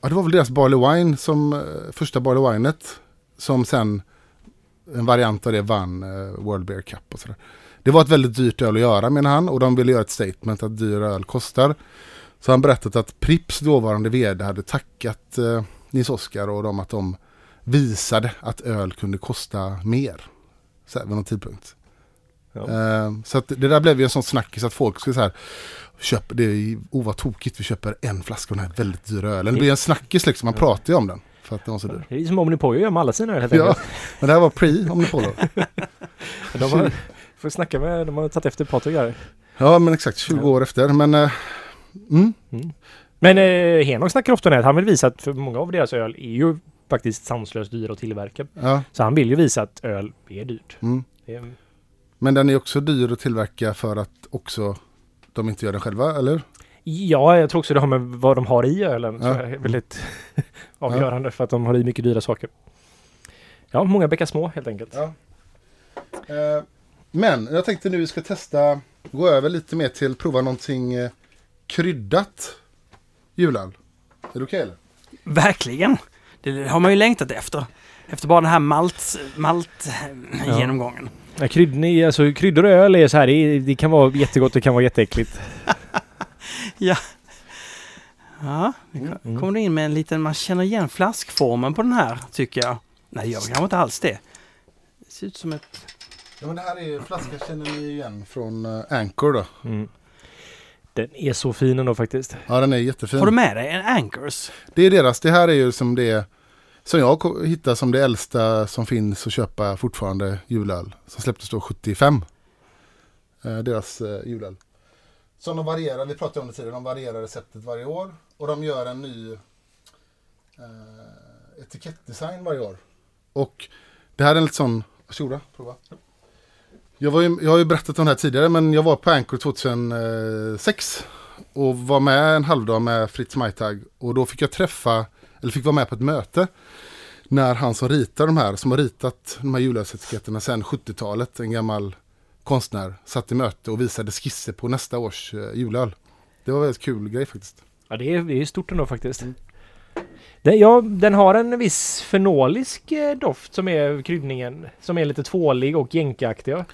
[SPEAKER 4] ja det var väl deras Barley Wine som, eh, första Barley Winet. Som sen, en variant av det vann eh, World Beer Cup och sådär. Det var ett väldigt dyrt öl att göra menar han och de ville göra ett statement att dyra öl kostar. Så han berättat att Prips dåvarande vd hade tackat eh, Nils Oskar och dem att de visade att öl kunde kosta mer. Så här, vid någon tidpunkt.
[SPEAKER 1] Ja.
[SPEAKER 4] Eh, så att det där blev ju en sån snackis att folk skulle så här Köp, det är oh vad tokigt, vi köper en flaska av den här väldigt dyra ölen. Det blir en snackis liksom, man pratar ju om den. För att den var så dyr.
[SPEAKER 1] Det är som Omnipojo gör med alla sina öl helt
[SPEAKER 4] Ja, men det här var pre om ni får då.
[SPEAKER 1] De har, får snacka med, de har tagit efter Patrik här.
[SPEAKER 4] Ja men exakt, 20 år efter. Men eh, mm,
[SPEAKER 1] Men eh, Henok snackar ofta om det. Han vill visa att för många av deras öl är ju faktiskt sanslöst dyra att tillverka.
[SPEAKER 4] ja,
[SPEAKER 1] Så han vill ju visa att öl är dyrt.
[SPEAKER 4] mm.
[SPEAKER 1] Är,
[SPEAKER 4] Men den är också dyr att tillverka för att också de inte gör den själva, eller?
[SPEAKER 1] ja, jag tror också det har med vad de har i ölen.
[SPEAKER 4] Ja.
[SPEAKER 1] Så är väldigt avgörande för att de har i mycket dyra saker. Ja, många bäckar små helt enkelt.
[SPEAKER 4] Ja. Eh, men jag tänkte nu vi ska testa, gå över lite mer till prova någonting eh, kryddat julöl. Är det okej eller?
[SPEAKER 2] Verkligen. Det har man ju längtat efter. Efter bara den här malt, malt
[SPEAKER 1] Ja.
[SPEAKER 2] genomgången.
[SPEAKER 1] Ja, krydd, alltså, kryddor och öl är så här, det, det kan vara jättegott, det kan vara jätteäckligt.
[SPEAKER 2] Ja. Ja, nu kommer du in med en liten, man känner igen flaskformen på den här tycker jag. Nej, jag kanske inte alls det. Det ser ut som ett...
[SPEAKER 4] Ja men det här är ju, flaskan känner ni igen från uh, Anchor då.
[SPEAKER 1] Mm. Den är så fin ändå faktiskt.
[SPEAKER 4] Ja den är jättefin.
[SPEAKER 2] Har du med dig en Anchors?
[SPEAKER 4] Det är deras, det här är ju som det som jag hittade som det äldsta som finns att köpa fortfarande julöl. Som släpptes då 75. Eh, deras eh, julöl. Som de varierar, vi pratade om det tidigare, de varierar receptet varje år. Och de gör en ny eh, etikettdesign varje år. Och det här är en lite sån, varsågoda, prova. Jag, var ju, jag har ju berättat om det här tidigare men jag var på Anchor 2006 och var med en halvdag med Fritz Majtag och då fick jag träffa, eller fick vara med på ett möte när han som ritar de här, som har ritat de här julölsetiketterna sedan 70-talet, en gammal konstnär, satt i möte och visade skisser på nästa års eh, julöl. Det var en väldigt kul grej faktiskt.
[SPEAKER 1] Ja, det är, det är stort ändå faktiskt. Den, ja, den har en viss fenolisk eh, doft som är kryddningen. Som är lite tvålig och jänkeaktig. Ja,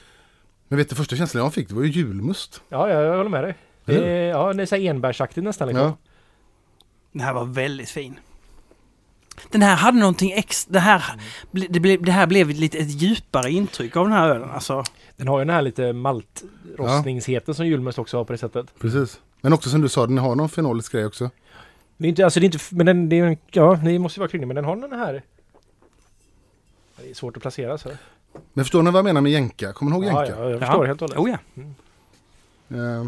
[SPEAKER 4] Men vet du, första känslan jag fick, det var ju julmust.
[SPEAKER 1] ja jag håller med dig. Det är, ja, det är så här enbärsaktigt nästan. Liksom.
[SPEAKER 4] Ja.
[SPEAKER 2] Den här var väldigt fin. Den här hade någonting extra, det här, ble- det, blev, det här blev lite ett djupare intryck av den här ölen. Alltså,
[SPEAKER 1] Den har ju den här lite maltrostningsheten som julmust också har på det sättet.
[SPEAKER 4] Precis. Men också som du sa, den har någon fenolisk grej också.
[SPEAKER 1] Det är inte, alltså det är inte, men den, det är, en- ja, det måste ju vara kryddning, men den har den här. Det är svårt att placera så.
[SPEAKER 4] Men förstår ni vad jag menar med jänka? Kommer ni ihåg
[SPEAKER 1] Ja,
[SPEAKER 4] jänka?
[SPEAKER 1] ja, jag förstår helt och hållet.
[SPEAKER 2] oh ja.
[SPEAKER 4] Eh,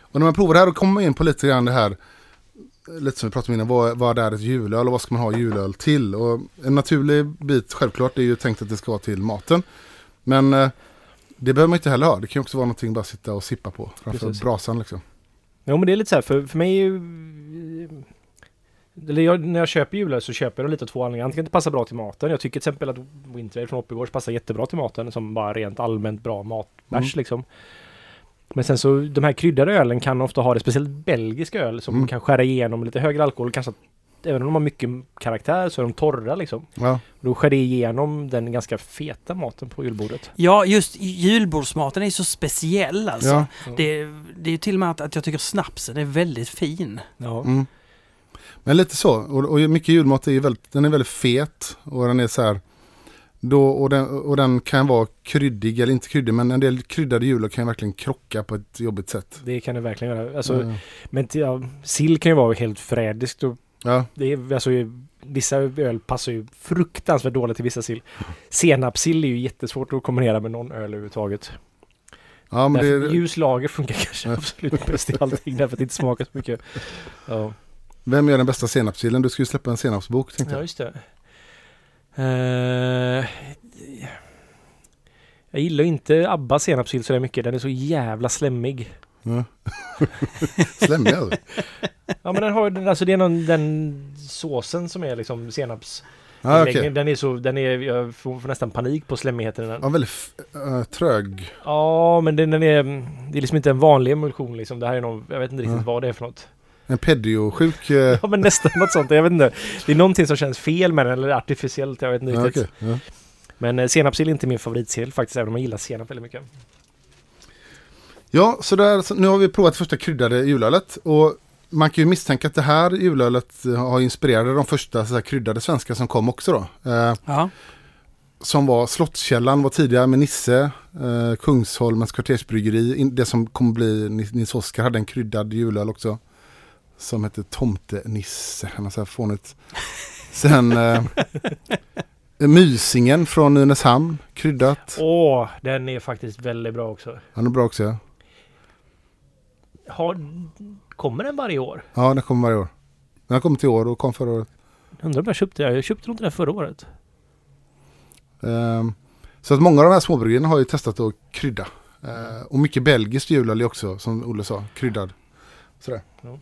[SPEAKER 4] och när man provar det här då kommer man in på lite grann det här, lite som vi pratade om innan, vad, vad är ett julöl och vad ska man ha julöl till? Och en naturlig bit, självklart, är ju tänkt att det ska vara till maten. Men eh, det behöver man inte heller ha. Det kan ju också vara någonting bara sitta och sippa på framför
[SPEAKER 1] Precis.
[SPEAKER 4] brasan liksom.
[SPEAKER 1] Jo men det är lite så här, för, för mig är ju... Eller jag, när jag köper julöl så köper jag lite av två anledningar. Antingen det passar bra till maten. Jag tycker till exempel att Winter från Oppigårds passar jättebra till maten. Som bara rent allmänt bra matbärs
[SPEAKER 4] Mm.
[SPEAKER 1] liksom. Men sen så de här kryddade ölen kan ofta ha det, speciellt belgisk öl som
[SPEAKER 4] Mm.
[SPEAKER 1] kan skära igenom lite högre alkohol. Kanske att, även om de har mycket karaktär så är de torra liksom.
[SPEAKER 4] Ja,
[SPEAKER 1] Då skär det igenom den ganska feta maten på julbordet.
[SPEAKER 2] Ja, just julbordsmaten är så speciell alltså.
[SPEAKER 4] ja.
[SPEAKER 2] Det, det är till och med att, att jag tycker snapsen är väldigt fin.
[SPEAKER 1] Ja.
[SPEAKER 4] Mm. Men lite så. Och, och mycket julmat är ju väldigt, den är väldigt fet och den är så här. Då, och, den, och den kan vara kryddig eller inte kryddig men en del kryddade julöl kan ju verkligen krocka på ett jobbigt sätt.
[SPEAKER 1] Det kan det verkligen göra. Alltså,
[SPEAKER 4] Ja.
[SPEAKER 1] Men till, ja, sill kan ju vara helt frädiskt och
[SPEAKER 4] ja,
[SPEAKER 1] Det är, alltså, vissa öl passar ju fruktansvärt dåligt till vissa sill. Senapssill är ju jättesvårt att kombinera med någon öl överhuvudtaget.
[SPEAKER 4] ja men
[SPEAKER 1] Därför,
[SPEAKER 4] det,
[SPEAKER 1] Ljus lager funkar kanske
[SPEAKER 4] Ja.
[SPEAKER 1] absolut bäst i allting därför att det inte smakar så mycket. Ja,
[SPEAKER 4] vem gör den bästa senapssillen? Du ska ju släppa en senapsbok tänkte
[SPEAKER 1] ja
[SPEAKER 4] jag.
[SPEAKER 1] just det. Eh, jag gillar inte Abba senapssill så där mycket. Den är så jävla slemmig.
[SPEAKER 4] Ja. Slemmig alltså.
[SPEAKER 1] Ja men den har alltså det är någon, den såsen som är liksom senaps.
[SPEAKER 4] Ja, okej.
[SPEAKER 1] Den är så, den är, jag får, nästan panik på slemmigheten i den.
[SPEAKER 4] Ja, väldigt äh, trög.
[SPEAKER 1] Ja, men den, den är, det är liksom inte en vanlig emulsion liksom. Det här är någon, jag vet inte riktigt
[SPEAKER 4] Ja.
[SPEAKER 1] vad det är för något.
[SPEAKER 4] En pedio-sjuk. eh,
[SPEAKER 1] Ja, men nästan något sånt. Jag vet inte. Det är någonting som känns fel med den, eller artificiellt. Jag vet inte
[SPEAKER 4] ja,
[SPEAKER 1] riktigt.
[SPEAKER 4] okej. ja.
[SPEAKER 1] Men eh, senapssill är inte min favoritsill faktiskt, även om jag gillar senap väldigt mycket.
[SPEAKER 4] Ja, så, där, så nu har vi provat första kryddade julölet. Och man kan ju misstänka att det här julölet eh, har inspirerat de första så här, kryddade svenska som kom också då. Eh, som var Slottskällan var tidigare med Nisse, eh, Kungsholmens kvartersbryggeri. Det som kommer bli Ni- Nils Oskar hade en kryddad julöl också. Som hette Tomte-Nisse, han har så här fånigt. Sen eh, Mysingen från Nynäshamn, kryddat.
[SPEAKER 1] Åh, den är faktiskt väldigt bra också.
[SPEAKER 4] Han är bra också ja.
[SPEAKER 1] Har, kommer den varje år?
[SPEAKER 4] Ja, den kommer varje år. Den har kommit i år och kom förra året.
[SPEAKER 1] Undrar om jag köpte den. Jag köpte nog inte den förra året.
[SPEAKER 4] Ehm, så att många av de här småbryggerierna har ju testat att krydda. Eh, och mycket belgiskt julöl är också, som Olle sa, kryddad. Sådär.
[SPEAKER 1] Ja.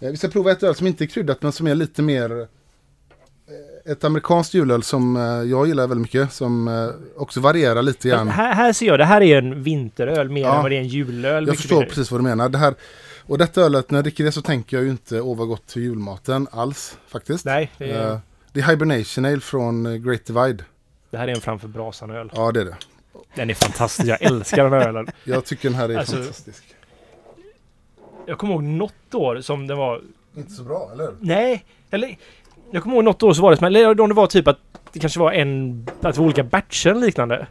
[SPEAKER 4] Eh, vi ska prova ett öl som inte är kryddat men som är lite mer eh, ett amerikanskt julöl som eh, jag gillar väldigt mycket. Som också varierar lite grann.
[SPEAKER 1] här, här ser jag, det här är en vinteröl mer
[SPEAKER 4] Ja.
[SPEAKER 1] än vad det är en julöl.
[SPEAKER 4] Jag förstår precis vad du menar. Det här, och detta ölet, när jag dricker det så tänker jag ju inte åh vad gott till julmaten alls faktiskt.
[SPEAKER 1] Nej, det är,
[SPEAKER 4] det är Hibernation Ale från Great Divide.
[SPEAKER 1] det här är en framför brasan-öl.
[SPEAKER 4] Ja det är det.
[SPEAKER 1] Den är fantastisk. Jag älskar den här ölen.
[SPEAKER 4] Jag tycker den här är
[SPEAKER 1] Alltså-
[SPEAKER 4] fantastisk.
[SPEAKER 1] Jag kommer ihåg något år som det var...
[SPEAKER 4] Inte så bra, eller?
[SPEAKER 1] Nej, eller... Jag kommer ihåg något år så var det som... Eller om det var typ att det kanske var en... Att det var olika batcher eller liknande.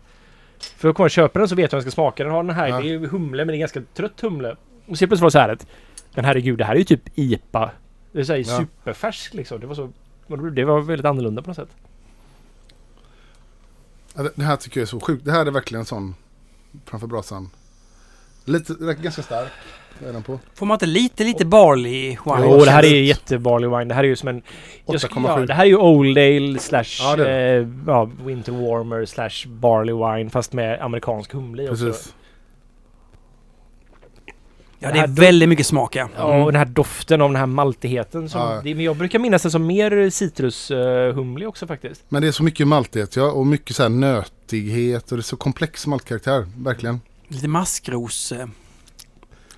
[SPEAKER 1] För jag kommer och köper den så vet jag hur den ska smaka. Den har den här...
[SPEAKER 4] Ja.
[SPEAKER 1] Det är ju humle men det är ganska trött humle. Och så plötsligt var det så här att... Men herregud, det här är ju typ IPA. Det är så här
[SPEAKER 4] Ja.
[SPEAKER 1] superfärsk liksom. Det var så... Det var väldigt annorlunda på något sätt.
[SPEAKER 4] Det här tycker jag är så sjukt. Det här är verkligen en sån framför brasan. Lite, ganska stark är på.
[SPEAKER 2] Får man inte lite, lite barley wine?
[SPEAKER 1] Jo, det här är jättebarley wine. Det här är ju som en... jag sk-
[SPEAKER 4] 8,7.
[SPEAKER 1] Ja, det här är ju Old Ale slash
[SPEAKER 4] Ja, det är
[SPEAKER 1] eh, ja, Winter Warmer slash Barley Wine fast med amerikansk humle i också.
[SPEAKER 4] Precis.
[SPEAKER 2] Ja,
[SPEAKER 1] Det
[SPEAKER 2] det är väldigt mycket smak ja.
[SPEAKER 1] Ja, och den här doften av den här maltigheten. Som,
[SPEAKER 4] Ja.
[SPEAKER 1] det, men jag brukar minnas den som mer citrushumlig också faktiskt.
[SPEAKER 4] Men det är så mycket maltighet ja, och mycket så här nötighet och det är så komplex maltkaraktär. Verkligen.
[SPEAKER 2] Lite maskros...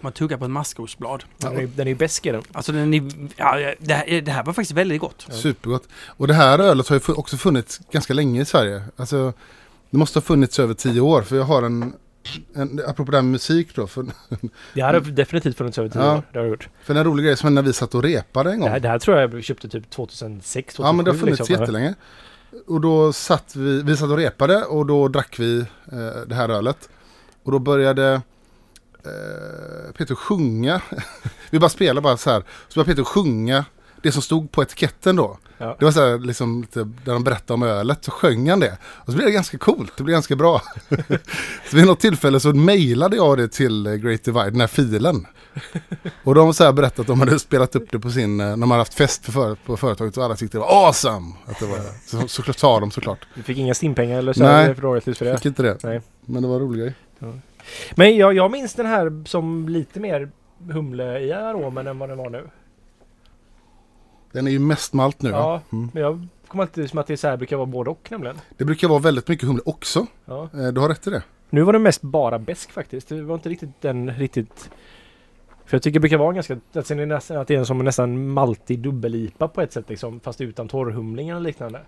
[SPEAKER 2] Man tuggar på ett maskrosblad.
[SPEAKER 1] Den är, den är ju besk i den.
[SPEAKER 2] Alltså den är, ja, det, här, det här var faktiskt väldigt gott.
[SPEAKER 4] Supergott. Och det här ölet har ju också funnits ganska länge i Sverige. Alltså, det måste ha funnits över tio år. För jag har en, en apropå det här med musik då. För,
[SPEAKER 1] Det här har definitivt funnits över tio
[SPEAKER 4] Ja.
[SPEAKER 1] år. Det har det gjort.
[SPEAKER 4] för en rolig grej som när vi satt och repade en gång.
[SPEAKER 1] Det här, det här tror jag jag köpte typ 2006, 2007.
[SPEAKER 4] Ja men det har funnits
[SPEAKER 1] liksom.
[SPEAKER 4] jättelänge. Och då satt vi, vi satt och repade och då drack vi eh, det här ölet. Och då började eh, Peter sjunga. vi bara spelade bara så här. Så började Peter sjunga det som stod på etiketten då.
[SPEAKER 1] Ja.
[SPEAKER 4] Det var så här liksom lite, där de berättade om ölet. Så sjöng han det. Och så blev det ganska coolt. Det blev ganska bra. så vid något tillfälle så mejlade jag det till eh, Great Divide, den här filen. Och de har så här berättat att de hade spelat upp det på sin, när de hade haft fest för, för, på företaget och alla tyckte det var awesome. Att det var, så, såklart sa de såklart.
[SPEAKER 1] Du fick inga stimpengar eller så?
[SPEAKER 4] Nej.
[SPEAKER 1] För för det?
[SPEAKER 4] Fick inte det.
[SPEAKER 1] Nej.
[SPEAKER 4] Men det var en rolig grej.
[SPEAKER 1] Men jag, jag minns den här som lite mer humle i aromen än vad den var nu.
[SPEAKER 4] Den är ju mest malt nu. Ja. Mm.
[SPEAKER 1] men jag kommer alltid som att det är så här brukar vara både och nämligen.
[SPEAKER 4] Det brukar vara väldigt mycket humle också.
[SPEAKER 1] Ja.
[SPEAKER 4] Eh, Du har rätt i det.
[SPEAKER 1] Nu var det mest bara besk faktiskt. Det var inte riktigt den riktigt... För jag tycker det brukar vara ganska... Att det är, nästan, att det är en som nästan maltig dubbel-IPA på ett sätt liksom. Fast utan torrhumling eller liknande.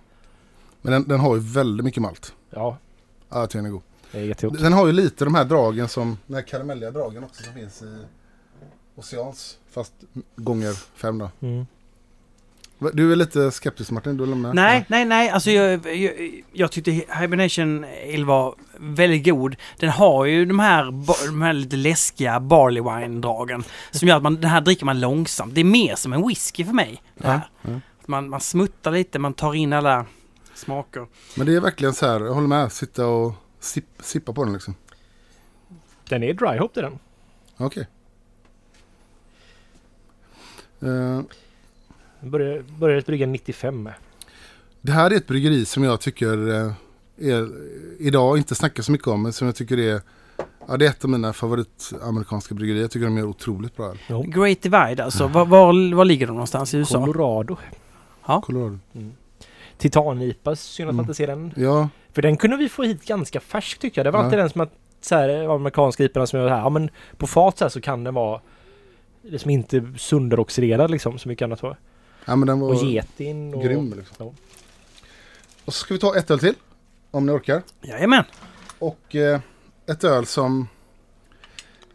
[SPEAKER 4] Men den, den har ju väldigt mycket malt.
[SPEAKER 1] Ja,
[SPEAKER 4] Ja, jag tycker den är god. Den har ju lite de här dragen som, de här karamelliga dragen också som finns i Oceans. Fast gånger fem då.
[SPEAKER 1] Mm.
[SPEAKER 4] Du är lite skeptisk Martin, du lämnar?
[SPEAKER 2] Nej, nej, nej. Alltså jag, jag, jag tyckte Hibernation Ale var väldigt god. Den har ju de här, de här lite läskiga barley wine-dragen. Som gör att man, den här dricker man långsamt. Det är mer som en whisky för mig.
[SPEAKER 4] Ja, ja.
[SPEAKER 2] Man, man smuttar lite, man tar in alla smaker.
[SPEAKER 4] Men det är verkligen så här, jag håller med, sitta och sip, sippa på den liksom.
[SPEAKER 1] Den är dry hop i den.
[SPEAKER 4] Okej. Eh,
[SPEAKER 1] Den började, började brygga 95 med.
[SPEAKER 4] det här är ett bryggeri som jag tycker eh, är, idag inte snackar så mycket om, men som jag tycker är Ja, det är ett av mina favoritamerikanska bryggerier. Jag tycker de gör otroligt bra öl.
[SPEAKER 2] Great Divide alltså. Var, var, var ligger de någonstans i USA?
[SPEAKER 1] Colorado.
[SPEAKER 4] Colorado.
[SPEAKER 1] Titan-IPA, synd att man
[SPEAKER 4] Mm.
[SPEAKER 1] inte ser den.
[SPEAKER 4] Ja,
[SPEAKER 1] För den kunde vi få hit ganska färsk tyckte jag. Det var
[SPEAKER 4] Ja.
[SPEAKER 1] alltid den som att så här, amerikanska IPorna som jag här, ja men på fat så så kan den vara liksom inte sönderoxiderad liksom som mycket annat var.
[SPEAKER 4] ja men den var
[SPEAKER 1] Och getin och...
[SPEAKER 4] grym. Liksom.
[SPEAKER 1] Ja.
[SPEAKER 4] Och så ska vi ta ett öl till. Om ni orkar.
[SPEAKER 2] Jajamän.
[SPEAKER 4] Och eh, ett öl som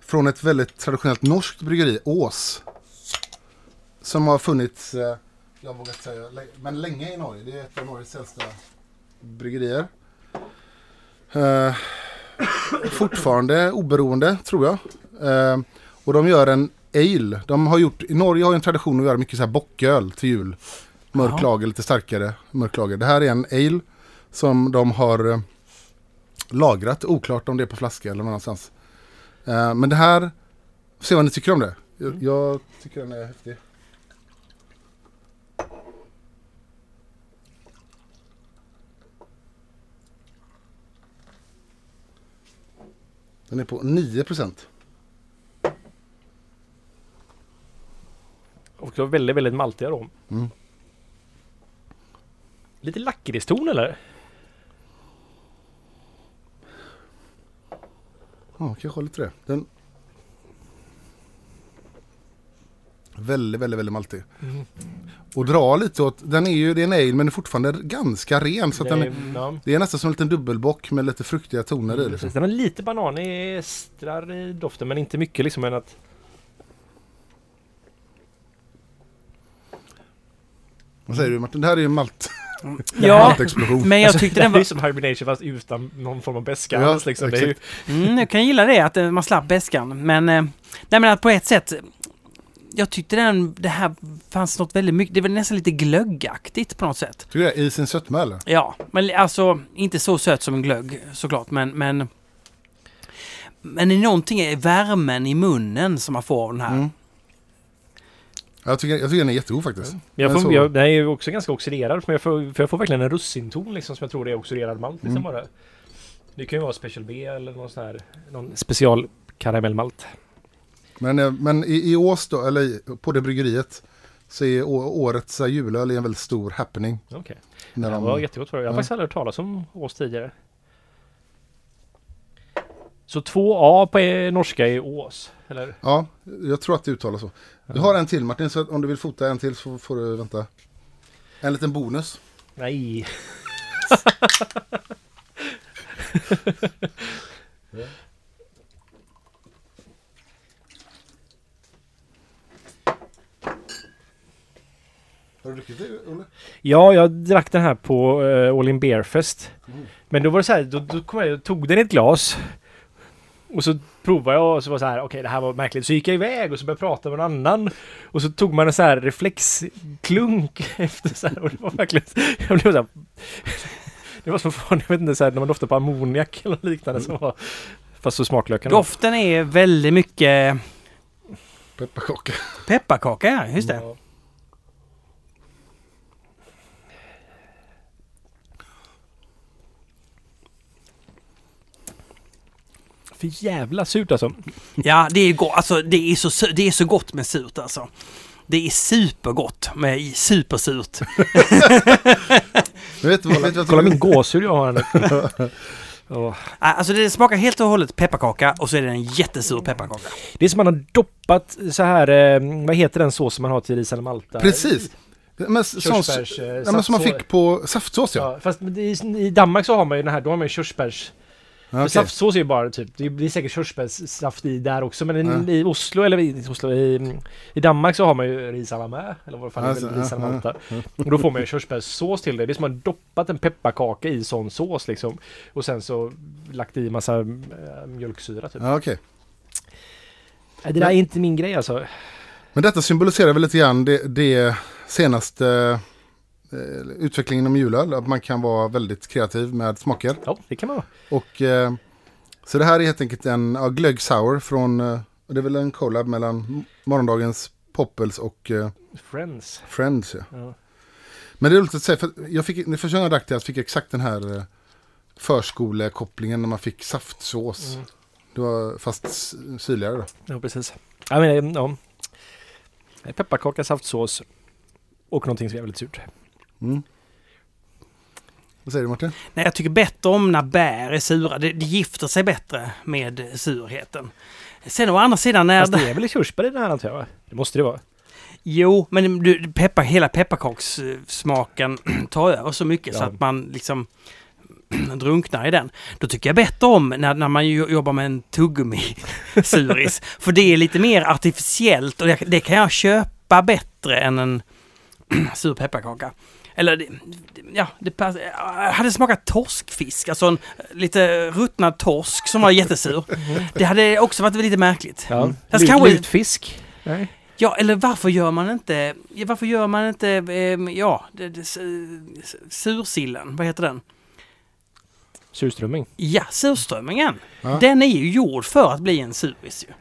[SPEAKER 4] från ett väldigt traditionellt norskt bryggeri, Ås. Som har funnits, eh, jag vågar inte säga, men länge i Norge. Det är ett av Norges äldsta bryggerier. Eh, fortfarande oberoende, tror jag. Eh, och de gör en ale. De har gjort, I Norge har ju en tradition att göra mycket så här bocköl till jul. Mörk lager, lite starkare mörk lager. Det här är en ale som de har eh, lagrat. Oklart om det är på flaska eller någon annanstans. Eh, men det här, se vad ni tycker om det. Jag, jag tycker den är häftig. Den är på 9 procent.
[SPEAKER 1] Var väldigt, väldigt maltig arom.
[SPEAKER 4] Mm.
[SPEAKER 1] Lite lakritston eller?
[SPEAKER 4] Ja, kanske lite det. Den... Väldigt, väldigt, väldigt maltig.
[SPEAKER 1] Mm.
[SPEAKER 4] Och dra lite åt, den är ju, det är en ale men den är fortfarande ganska ren. Så att den
[SPEAKER 1] Det
[SPEAKER 4] är,
[SPEAKER 1] är- ja.
[SPEAKER 4] det är nästan som en liten dubbelbock med lite fruktiga toner i. Liksom.
[SPEAKER 1] Den har lite bananestrar i doften men inte mycket liksom än att...
[SPEAKER 4] Vad säger du Martin? Det här är ju malt,
[SPEAKER 2] Ja, men jag tyckte
[SPEAKER 1] det
[SPEAKER 2] den
[SPEAKER 1] är
[SPEAKER 2] var...
[SPEAKER 1] ju som hibernation fast utan någon form av beska
[SPEAKER 4] Ja,
[SPEAKER 1] liksom. Det är ju,
[SPEAKER 2] Mm, jag kan gilla det, att eh, man slapp beskan. Men, eh, nej men att på ett sätt... Jag tyckte den, det här fanns något väldigt mycket, det var nästan lite glöggaktigt på något sätt.
[SPEAKER 4] Tycker du det? I sin sötma eller?
[SPEAKER 2] Ja, men alltså inte så söt som en glögg såklart, men... Men, men det är någonting i värmen i munnen som man får av den här.
[SPEAKER 4] Mm. Jag tycker, jag tycker den är jättegod faktiskt.
[SPEAKER 1] jag
[SPEAKER 4] Men
[SPEAKER 1] får,
[SPEAKER 4] så-
[SPEAKER 1] jag, den är ju också ganska oxiderad men jag får, för jag får verkligen en russinton liksom som jag tror det är oxiderad malt liksom
[SPEAKER 4] Mm.
[SPEAKER 1] bara. Det kan ju vara Special B eller någon sån här någon special karamellmalt.
[SPEAKER 4] Men, eh, men i, i Ås då, eller på det bryggeriet, så är årets julöl en väldigt stor happening.
[SPEAKER 1] Okej.
[SPEAKER 4] När
[SPEAKER 1] Det
[SPEAKER 4] de,
[SPEAKER 1] var jättegott för. Jag har
[SPEAKER 4] Ja.
[SPEAKER 1] faktiskt aldrig hört talas om Ås tidigare. Så 2A på eh, norska är Ås, eller?
[SPEAKER 4] ja, jag tror att det uttalas så. Du har en till Martin, så om du vill fota en till så får du vänta. En liten bonus.
[SPEAKER 1] Nej.
[SPEAKER 4] Har du druckit det, Olle?
[SPEAKER 1] Ja, jag drack den här på uh, All In Beer Fest. Men då var det så här, då, då kom jag och tog den i ett glas. Och så provade jag och så var det så här, okej det här var märkligt. Så gick jag iväg och så började jag prata med någon annan. Och så tog man en så här reflexklunk efter så här. Och det var verkligen, jag blev så här, Det var som fan, jag vet inte, så här, när man doftar på ammoniak eller liknande som var Fast så smaklökarna.
[SPEAKER 2] Doften är väldigt mycket
[SPEAKER 4] Pepparkaka.
[SPEAKER 2] pepparkaka, ja, just det.
[SPEAKER 1] Ja. För jävla surt alltså.
[SPEAKER 2] Ja, det är gott. Alltså, det är, så, det är så gott med surt alltså. Det är supergott med supersurt.
[SPEAKER 4] Men vet du vad, vet du vad
[SPEAKER 1] Kolla min gåshud jag har här nu. Åh.
[SPEAKER 2] Alltså det smakar helt och hållet pepparkaka och så är det en jättesur pepparkaka.
[SPEAKER 1] Det är som man har doppat så här, eh, vad heter den sås som man har till ris eller malta?
[SPEAKER 4] Precis. Men, sån,
[SPEAKER 1] eh,
[SPEAKER 4] ja, men som man fick på saftsås ja.
[SPEAKER 1] Ja, fast i, i Danmark så har man ju den här, då har man ju körsbärs...
[SPEAKER 4] ja
[SPEAKER 1] För
[SPEAKER 4] okej.
[SPEAKER 1] Saftsås är ju bara typ, det blir säkert körsbärssaft i där också men
[SPEAKER 4] Ja.
[SPEAKER 1] i Oslo, eller i, Oslo, i, i Danmark så har man ju ris à la main, eller vad fan det är,
[SPEAKER 4] Alltså,
[SPEAKER 1] väl ris à la
[SPEAKER 4] ja,
[SPEAKER 1] malta. Och då får man ju körsbärssås till det. Det är som att man doppat en pepparkaka i sån sås liksom. Och sen så lagt i massa äh, mjölksyra typ.
[SPEAKER 4] Ja.
[SPEAKER 1] Nej, Det där är inte min grej alltså.
[SPEAKER 4] Men detta symboliserar väl lite grann det, det senaste utvecklingen inom julöl. Att man kan vara väldigt kreativ med smaker.
[SPEAKER 1] Ja, det kan man vara.
[SPEAKER 4] Och, eh, så det här är helt enkelt en ja, glögg sour från, eh, det är väl en collab mellan morgondagens Poppels och eh,
[SPEAKER 1] Friends.
[SPEAKER 4] Friends. Ja.
[SPEAKER 1] Ja.
[SPEAKER 4] Men det är roligt att säga, för jag fick, när första gången jag drack det, jag fick exakt den här eh, förskolekopplingen när man fick saftsås.
[SPEAKER 1] Mm.
[SPEAKER 4] Det var fast syrligare då.
[SPEAKER 1] Ja, precis. Ja, men, ja. Pepparkaka, saftsås och någonting som är väldigt surt.
[SPEAKER 4] Mm. Vad säger du Martin?
[SPEAKER 2] Nej, jag tycker bättre om när bär är sura. Det, det gifter sig bättre med surheten. Sen å andra sidan när...
[SPEAKER 1] Fast det är väl körsbär i den här antar jag? Det måste det vara.
[SPEAKER 2] Jo, men du, peppar, hela pepparkakssmaken tar över så mycket så
[SPEAKER 1] Ja.
[SPEAKER 2] att man liksom drunknar i den. Då tycker jag bättre om när, när man jo- jobbar med en tuggummi-suris. För det är lite mer artificiellt och det, det kan jag köpa bättre än en sur pepparkaka. Eller, ja, det pass, hade smakat torskfisk, alltså en lite ruttnad torsk som var jättesur. Det hade också varit lite märkligt.
[SPEAKER 1] Ja.
[SPEAKER 2] Fast
[SPEAKER 1] Lut-
[SPEAKER 2] kanske-
[SPEAKER 1] Lutfisk? Nej.
[SPEAKER 2] Ja, eller varför gör man inte, varför gör man inte, ehm, ja, det, det, sursillen, vad heter den?
[SPEAKER 1] Surströmming?
[SPEAKER 2] Ja, surströmmingen.
[SPEAKER 4] Ja.
[SPEAKER 2] Den är ju gjord för att bli en suris ju.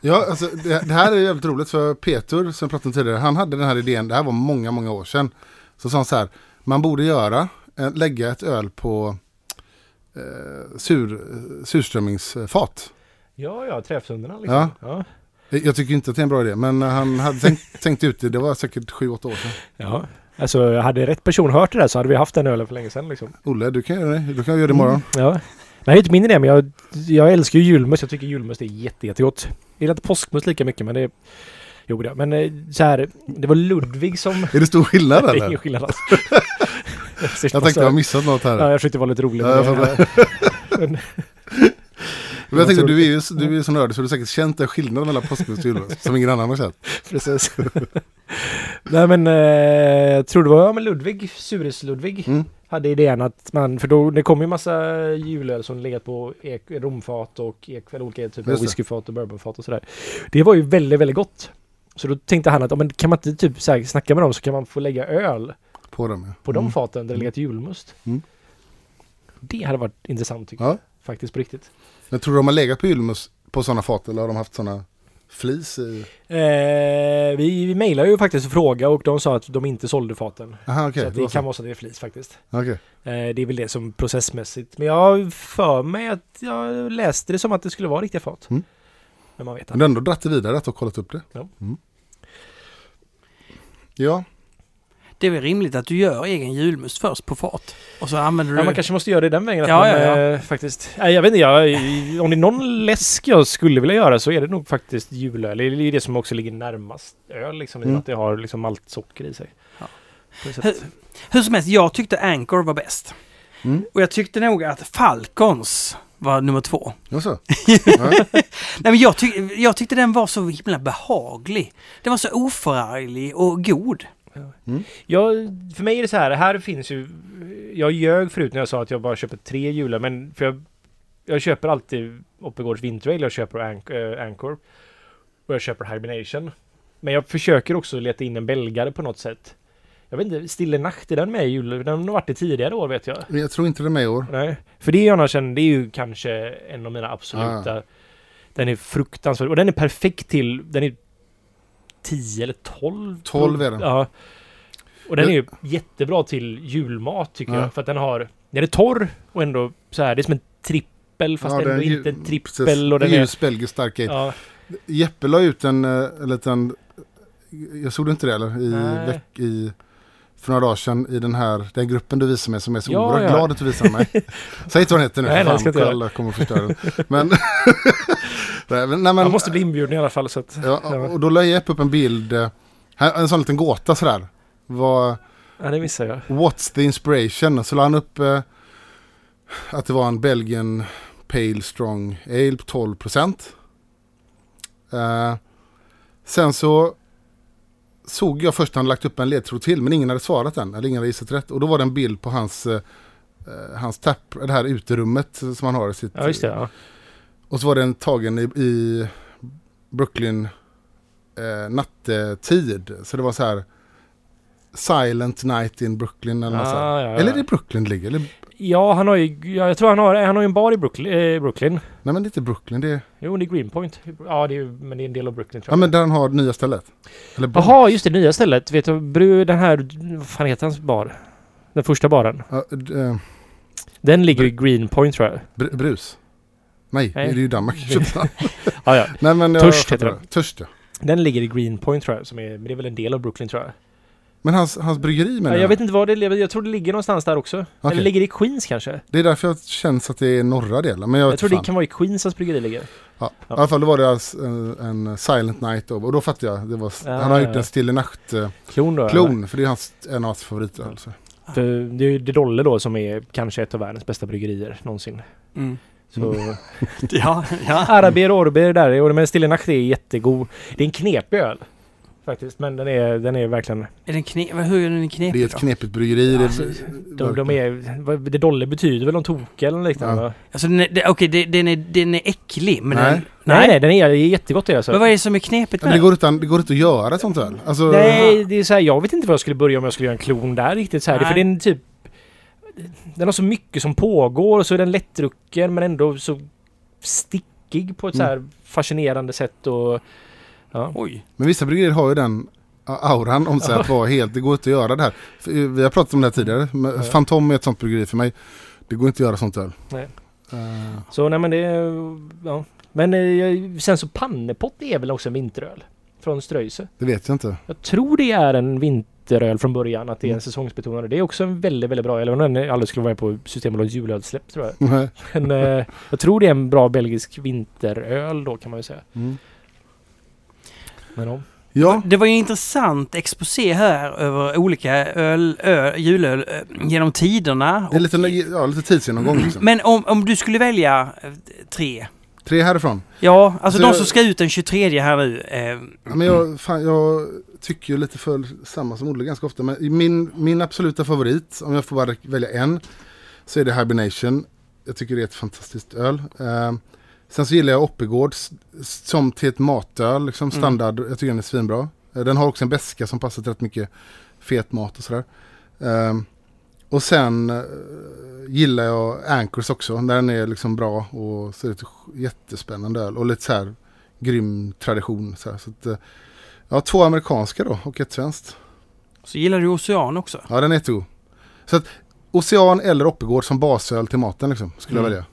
[SPEAKER 4] Ja, alltså det, det här är jävligt roligt för Peter som jag pratade om tidigare, han hade den här idén, det här var många, många år sedan. Så sa han så här, man borde göra, eh, lägga ett öl på eh, sur, surströmmingsfat.
[SPEAKER 1] Ja, ja, träfsunderna liksom.
[SPEAKER 4] Ja.
[SPEAKER 1] Ja.
[SPEAKER 4] Jag tycker inte att det är en bra idé, men han hade tänkt, tänkt ut det, det var säkert sju åtta år sedan.
[SPEAKER 1] ja. Alltså, hade rätt person hört det där så hade vi haft den ölen för länge sedan liksom.
[SPEAKER 4] Olle, du kan göra det, du kan göra det imorgon.
[SPEAKER 1] Ja. Nej, det är inte min idé, men jag, jag älskar ju julmust. Jag tycker julmust är jätte, jättegott. Jag gillar inte påskmust lika mycket, men det... Jo, det. Men eh, så här, det var Ludvig som...
[SPEAKER 4] Är det stor skillnad
[SPEAKER 1] det är
[SPEAKER 4] eller?
[SPEAKER 1] ingen skillnad alls.
[SPEAKER 4] Jag tänkte jag har missat något här.
[SPEAKER 1] Ja, jag försökte vara lite rolig.
[SPEAKER 4] Ja, jag
[SPEAKER 1] men, men,
[SPEAKER 4] Men jag tänkte, du är ju du är ju så nördig så du har säkert känt den skillnaden mellan påskmust och julmust som ingen annan har känt.
[SPEAKER 1] precis. Nej men, eh, jag tror det var ja, men Ludvig, Sures-Ludvig,
[SPEAKER 4] Mm.
[SPEAKER 1] hade idén att man, för då, det kom ju massa julöl som legat på ek, romfat och ek, eller olika typer av whiskyfat och bourbonfat och sådär. Det var ju väldigt, väldigt gott. Så då tänkte han att, ja, men kan man inte typ så här, snacka med dem så kan man få lägga öl
[SPEAKER 4] På dem ja.
[SPEAKER 1] på de
[SPEAKER 4] Mm.
[SPEAKER 1] faten där det legat julmust.
[SPEAKER 4] Mm.
[SPEAKER 1] Det hade varit intressant tycker
[SPEAKER 4] Ja.
[SPEAKER 1] jag. Faktiskt på riktigt.
[SPEAKER 4] Jag tror de har legat på julmust på sådana fat eller har de haft sådana flis i?
[SPEAKER 1] Eh, vi, vi mejlade ju faktiskt och frågade och de sa att de inte sålde faten.
[SPEAKER 4] Aha, okej.
[SPEAKER 1] så
[SPEAKER 4] det
[SPEAKER 1] det kan
[SPEAKER 4] så.
[SPEAKER 1] vara så att det är flis faktiskt.
[SPEAKER 4] Okej.
[SPEAKER 1] Eh, det är väl det som processmässigt. Men jag för mig att jag läste det som att det skulle vara riktiga fat.
[SPEAKER 4] Mm.
[SPEAKER 1] Men man vet
[SPEAKER 4] Men du har ändå dratt det vidare att du har kollat upp det?
[SPEAKER 1] Ja.
[SPEAKER 4] Mm. Ja,
[SPEAKER 2] Det är väl rimligt att du gör egen julmust först på fat. Och så använder du...
[SPEAKER 1] Ja, man kanske måste göra det den vägen. Att
[SPEAKER 2] Ja,
[SPEAKER 1] man,
[SPEAKER 2] ja, ja.
[SPEAKER 1] eh, faktiskt. Nej, jag vet inte, jag, om det är någon läsk jag skulle vilja göra så är det nog faktiskt julöl. Det är det som också ligger närmast öl liksom.
[SPEAKER 4] Mm.
[SPEAKER 1] att det har liksom maltsocker i sig.
[SPEAKER 2] Ja.
[SPEAKER 1] Sättet.
[SPEAKER 2] Hur som helst, jag tyckte Anchor var bäst.
[SPEAKER 4] Mm.
[SPEAKER 2] Och jag tyckte nog att Falcons var nummer två.
[SPEAKER 4] ja så. Ja.
[SPEAKER 2] Nej, men jag, tyck, jag tyckte den var så himla behaglig. Den var så oförarglig och god.
[SPEAKER 1] Jag, för mig är det så här, här finns ju... Jag ljög förut när jag sa att jag bara köper tre jular, men för jag, jag köper alltid Oppegårds Vintrail, jag köper Anch, äh, Anchor och jag köper Hibernation. Men jag försöker också leta in en belgare på något sätt. Jag vet inte, Stille Nacht, är den med i jul? Den har varit det tidigare år vet jag.
[SPEAKER 4] Men Jag tror inte det är med i år.
[SPEAKER 1] Nej, för det är ju annars en, det är ju kanske en av mina absoluta... Den är fruktansvärd och den är perfekt till, den är 10 eller 12.
[SPEAKER 4] 12 är den.
[SPEAKER 1] Ja. Och den är ju jättebra till julmat tycker
[SPEAKER 4] Ja.
[SPEAKER 1] jag. För att den har, den är torr och ändå så här, det är som en trippel fast
[SPEAKER 4] Ja, den
[SPEAKER 1] ändå inte en
[SPEAKER 4] Precis.
[SPEAKER 1] trippel. Och den
[SPEAKER 4] det är ljus belgisk stark
[SPEAKER 1] ja,
[SPEAKER 4] Jeppe la ut en, eh, en liten, jag såg det inte det eller? I, veck, i för några dagar sedan i den här, den gruppen du visar mig som är så
[SPEAKER 1] Ja,
[SPEAKER 4] oerhört
[SPEAKER 1] ja.
[SPEAKER 4] glad att du visar mig. Säg inte vad den heter nu,
[SPEAKER 1] Nej, nej,
[SPEAKER 4] fan,
[SPEAKER 1] jag inte göra
[SPEAKER 4] alla kommer att förstöra den. Men, nej, men, nej, men
[SPEAKER 1] man måste bli inbjuden i alla fall. Så att,
[SPEAKER 4] ja,
[SPEAKER 1] ja.
[SPEAKER 4] och då la Jeppe upp en bild, eh, en sån liten gåta sådär. Vad,
[SPEAKER 1] ja, det missar jag.
[SPEAKER 4] What's the inspiration? Så la han upp eh, att det var en Belgian Pale Strong Ale på 12 procent. Eh, sen så såg jag först han lagt upp en ledtråd till men ingen hade svarat än. Eller ingen hade gissat rätt. Och då var det en bild på hans, eh, eh, hans tapp, det här uterummet som han har i sitt...
[SPEAKER 1] Ja, just det. Ja.
[SPEAKER 4] Och så var den tagen i, i Brooklyn eh, nattetid. Så det var så här Silent Night in Brooklyn eller något.
[SPEAKER 1] Ah, ja, ja.
[SPEAKER 4] Eller är det Brooklyn det ligger? Eller,
[SPEAKER 1] ja, han har ju, ja, jag tror han har, han har ju en bar i Brooklyn. Eh, Brooklyn.
[SPEAKER 4] nej men det är inte Brooklyn, det är...
[SPEAKER 1] Jo, det är Greenpoint. Ja, det är, men det är en del av Brooklyn tror
[SPEAKER 4] Ja
[SPEAKER 1] jag.
[SPEAKER 4] men där han har nya stället. Eller.
[SPEAKER 1] Jaha, just det, nya stället. Vet du, Bru, den här, vad fan heter hans bar? Den första baren.
[SPEAKER 4] Ja, d- eh,
[SPEAKER 1] Den ligger i Greenpoint tror jag.
[SPEAKER 4] br- brus? Nej,
[SPEAKER 1] Nej.
[SPEAKER 4] det är ju Danmark.
[SPEAKER 1] Ja, ja.
[SPEAKER 4] Nej men jag
[SPEAKER 1] Törst heter
[SPEAKER 4] det. Törst ja.
[SPEAKER 1] Den ligger i Greenpoint tror jag. Som är, men det är väl en del av Brooklyn tror jag.
[SPEAKER 4] Men hans, hans bryggeri menar
[SPEAKER 1] Ja, jag vet inte var det ligger. Jag tror det ligger någonstans där också.
[SPEAKER 4] Okej.
[SPEAKER 1] Eller ligger det i Queens kanske?
[SPEAKER 4] Det är därför jag känns att det är norra delen. Men jag,
[SPEAKER 1] Jag, tror
[SPEAKER 4] fan.
[SPEAKER 1] det kan vara i Queens hans bryggeri ligger.
[SPEAKER 4] Ja.
[SPEAKER 1] Ja.
[SPEAKER 4] I alla fall då var det alltså en, en Silent Night då, och då fattade jag. Det var,
[SPEAKER 1] Ja,
[SPEAKER 4] han har
[SPEAKER 1] ja,
[SPEAKER 4] gjort
[SPEAKER 1] ja.
[SPEAKER 4] en Stille Nacht-klon,
[SPEAKER 1] Klon då? eller?
[SPEAKER 4] för det är hans, en av hans favoriter.
[SPEAKER 1] Ja.
[SPEAKER 4] Alltså.
[SPEAKER 1] För det är ju Det Dolle då som är kanske ett av världens bästa bryggerier någonsin.
[SPEAKER 2] Mm.
[SPEAKER 1] Så
[SPEAKER 2] Ja, ja.
[SPEAKER 1] Arabier och Orber där. Och men Stille Nacht är jättegod. Det är en knepig öl. Faktiskt. Men den är, den är verkligen...
[SPEAKER 2] Är den kne- vad- hur är den knepig
[SPEAKER 4] Det är ett knepigt bryggeri. det,
[SPEAKER 1] Alltså, De, de är... vad- Det Dolle betyder väl någon toka eller liknande
[SPEAKER 4] Ja.
[SPEAKER 2] Alltså den är, det, okej, det, den, är, den är äcklig men
[SPEAKER 4] Nej.
[SPEAKER 2] den...
[SPEAKER 1] Nej, nej, den är, det är jättegott det alltså.
[SPEAKER 2] Men vad är det som är knepigt
[SPEAKER 4] Men
[SPEAKER 2] med
[SPEAKER 4] det går, utan, det går inte att göra sånt öl. Alltså,
[SPEAKER 1] Nej, det är så här, jag vet inte vad jag skulle börja om jag skulle göra en klon där riktigt så här. För den typ... Den har så mycket som pågår och så är den lättdrucken men ändå så stickig på ett så här fascinerande sätt och ja.
[SPEAKER 2] Oj.
[SPEAKER 4] Men vissa bryggerier har ju den auran om sig att vara helt, det går inte att göra det här. Eh, Vi har pratat om det här tidigare. Men
[SPEAKER 1] Ja.
[SPEAKER 4] Fantom är ett sånt bryggeri för mig. Det går inte att göra sånt öl.
[SPEAKER 1] Nej.
[SPEAKER 4] Eh,
[SPEAKER 1] Så nej men det ja. Men eh, sen så pannepott är väl också en vinteröl från Ströjse.
[SPEAKER 4] det vet jag inte.
[SPEAKER 1] Jag tror det är en vinteröl från början, att det är en
[SPEAKER 4] Mm.
[SPEAKER 1] säsongsbetonade. Det är också en väldigt, väldigt bra öl. Även om den aldrig skulle vara på Systembolagets julölsläpp tror jag.
[SPEAKER 4] Nej.
[SPEAKER 1] Men jag tror det är en bra belgisk vinteröl då kan man ju säga.
[SPEAKER 4] Mm.
[SPEAKER 1] Men ja.
[SPEAKER 4] Ja,
[SPEAKER 2] Det var ju en intressant exposé här över olika öl, öl, julöl genom tiderna.
[SPEAKER 4] det är lite, ja, lite tidsgenomgång liksom.
[SPEAKER 2] Men om, om du skulle välja eh, tre?
[SPEAKER 4] Tre härifrån.
[SPEAKER 2] Ja, alltså
[SPEAKER 4] Så
[SPEAKER 2] de
[SPEAKER 4] jag-
[SPEAKER 2] som ska ut den 23 här nu. Eh,
[SPEAKER 4] Ja, men jag, fan, jag tycker ju lite för samma som Olle ganska ofta. Men min, min absoluta favorit, om jag får bara välja en, så är det Hibernation. Jag tycker det är ett fantastiskt öl. Eh, sen så gillar jag Oppigårds som till ett matöl, liksom
[SPEAKER 2] Mm.
[SPEAKER 4] standard. Jag tycker den är svinbra. Eh, den har också en beska som passar till rätt mycket fet mat och sådär. Eh, och sen eh, gillar jag Anchors också. När den är liksom bra och så är det jättespännande öl. Och lite så här grym tradition. Så här. Så att, eh, ja, två amerikanska då och ett svenskt.
[SPEAKER 2] så gillar du Ocean också.
[SPEAKER 4] Ja, den är jättegod. Så att Ocean eller Oppigård som basöl till maten liksom, skulle
[SPEAKER 2] Mm.
[SPEAKER 4] jag välja.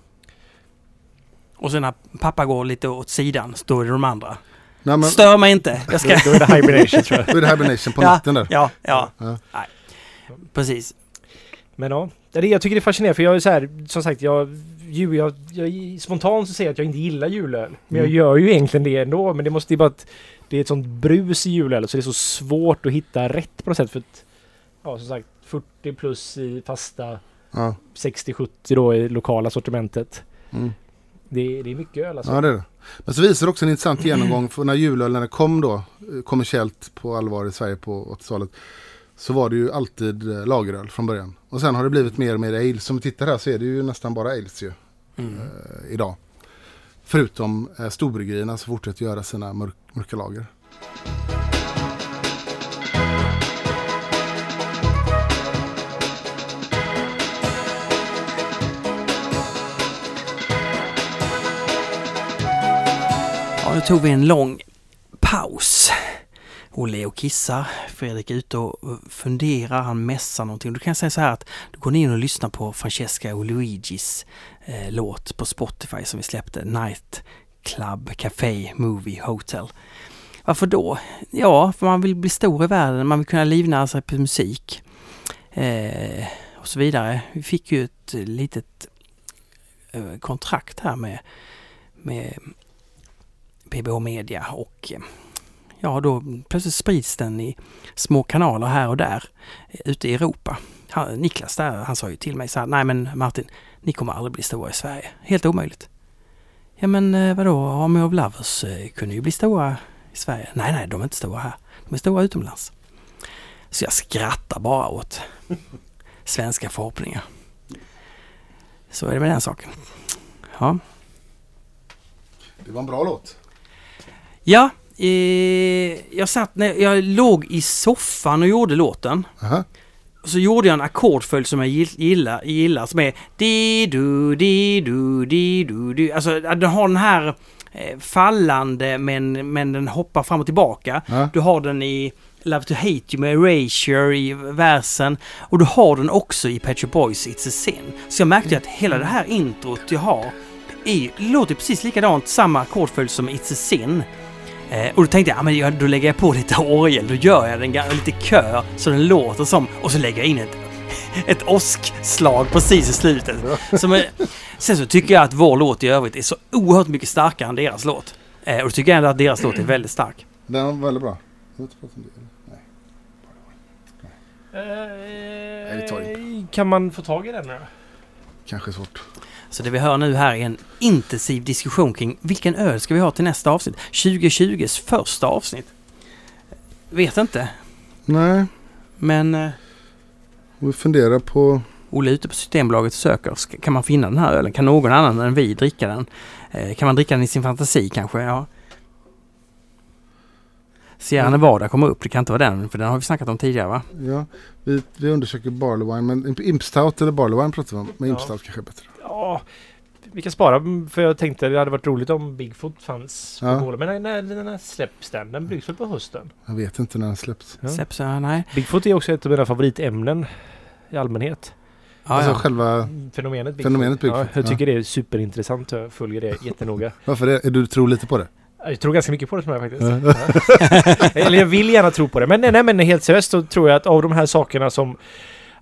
[SPEAKER 2] Och sen när pappa går lite åt sidan, då är det de andra.
[SPEAKER 4] Nej, men,
[SPEAKER 2] Stör mig inte. Jag ska...
[SPEAKER 1] Då är det hibernation tror jag.
[SPEAKER 4] då är det Hibernation på
[SPEAKER 2] Ja.
[SPEAKER 4] natten där.
[SPEAKER 2] Ja, ja.
[SPEAKER 4] Ja.
[SPEAKER 2] Nej. Precis.
[SPEAKER 1] Men ja, det är det jag tycker det är fascinerande för jag är så här, som sagt, jag, ju, jag, jag spontant så säger jag att jag inte gillar julöl. Men jag
[SPEAKER 4] Mm.
[SPEAKER 1] gör ju egentligen det ändå. Men det måste ju bara att det är ett sånt brus i julöl så det är så svårt att hitta rätt på något sätt. För att, ja som sagt, 40 plus i fasta,
[SPEAKER 4] Ja.
[SPEAKER 1] 60-70 då i lokala sortimentet.
[SPEAKER 4] Mm.
[SPEAKER 1] Det, är- det är mycket öl alltså.
[SPEAKER 4] ja, det är det. Men så visar det också en intressant genomgång för när julöl, när det kom då eh, kommersiellt på allvar i Sverige på 80-talet. Så var det ju alltid eh, lageröl från början. Och sen har det blivit mer och mer ale. Som vi tittar här så är det ju nästan bara ales ju.
[SPEAKER 2] Mm.
[SPEAKER 4] eh, idag. Förutom eh, storbryggerierna som fortsätter göra sina mörk, mörka lager.
[SPEAKER 2] Då nu tog vi en lång paus. Olle är och kissar, Fredrik är ute och funderar, han mässar någonting. Då kan jag säga så här att du går in och lyssnar på Francesca och Luigis eh, låt på Spotify som vi släppte, Night Club Café Movie Hotel. Varför då? Ja, för man vill bli stor i världen, man vill kunna livnära sig på musik eh, och så vidare. Vi fick ju ett litet eh, kontrakt här med, med PBH Media och eh, ja, då plötsligt sprids den i små kanaler här och där eh, ute i Europa. Han, Niklas där, han sa ju till mig så här, nej men Martin, ni kommer aldrig bli stora i Sverige. Helt omöjligt. Ja men eh, vadå, Army of Lovers kunde ju bli stora i Sverige. Nej, nej, de är inte stora här. De är stora utomlands. Så jag skrattar bara åt svenska förhoppningar. Så är det med den saken. Ja.
[SPEAKER 4] Det var en bra låt.
[SPEAKER 2] Ja, eh, jag satt när jag låg i soffan och gjorde låten.
[SPEAKER 4] Aha.
[SPEAKER 2] Och så gjorde jag en ackordföljd som jag gill- gillar, gillar som är di du di du di du di. Alltså den har den här eh, fallande men, men den hoppar fram och tillbaka.
[SPEAKER 4] Ja.
[SPEAKER 2] Du har den i Love to Hate You med Erasure i versen. Och du har den också i Pet Shop Boys It's a Sin. Så jag märkte att hela det här introt jag har är, låter precis likadant, samma ackordföljd som It's a Sin. Eh, och då tänkte jag, ja, men jag, då lägger jag på lite orgel, då gör jag den lite kör så den låter som, och så lägger jag in ett, ett åskslag precis i slutet. Som är, sen så tycker jag att vår låt i övrigt är så oerhört mycket starkare än deras låt. Eh, och då tycker jag ändå att deras låt är väldigt stark.
[SPEAKER 4] Den var väldigt bra. Nej.
[SPEAKER 1] Eh, kan man få tag i den nu?
[SPEAKER 4] Kanske svårt.
[SPEAKER 2] Så det vi hör nu här är en intensiv diskussion kring vilken öl ska vi ha till nästa avsnitt? 2020s första avsnitt. Vet inte,
[SPEAKER 4] Nej,
[SPEAKER 2] men eh,
[SPEAKER 4] vi funderar på...
[SPEAKER 2] Olle ute på Systembolaget och söker. Kan man finna den här ölen? Kan någon annan än vi dricka den? Eh, kan man dricka den i sin fantasi kanske? Ja. Sierra Nevada kommer upp. Det kan inte vara den, för den har vi snackat om tidigare va?
[SPEAKER 4] Ja, vi, vi undersöker Barley Wine, men Imp Stout eller Barley Wine pratar vi om. Men Imp
[SPEAKER 1] Ja.
[SPEAKER 4] Stout kanske är bättre.
[SPEAKER 1] Ja, vi kan spara för jag tänkte det hade varit roligt om Bigfoot fanns
[SPEAKER 4] Ja.
[SPEAKER 1] på Borlänge. Men när, när, när släpps den? Den byggs väl på hösten?
[SPEAKER 4] Jag vet inte när den släpps.
[SPEAKER 1] Ja.
[SPEAKER 2] Släpps, ja, nej.
[SPEAKER 1] Bigfoot är också ett av mina favoritämnen i allmänhet.
[SPEAKER 2] Ja,
[SPEAKER 4] alltså
[SPEAKER 2] ja.
[SPEAKER 4] själva,
[SPEAKER 1] Fenomenet Bigfoot.
[SPEAKER 4] Fenomenet Bigfoot,
[SPEAKER 1] Ja, jag
[SPEAKER 4] ja.
[SPEAKER 1] tycker det är superintressant. Jag följer det jättenoga.
[SPEAKER 4] varför det? Är du tror lite på det?
[SPEAKER 1] Jag tror ganska mycket på det som jag faktiskt. Eller jag vill gärna tro på det. Men nej, nej men helt seriöst så tror jag att av de här sakerna som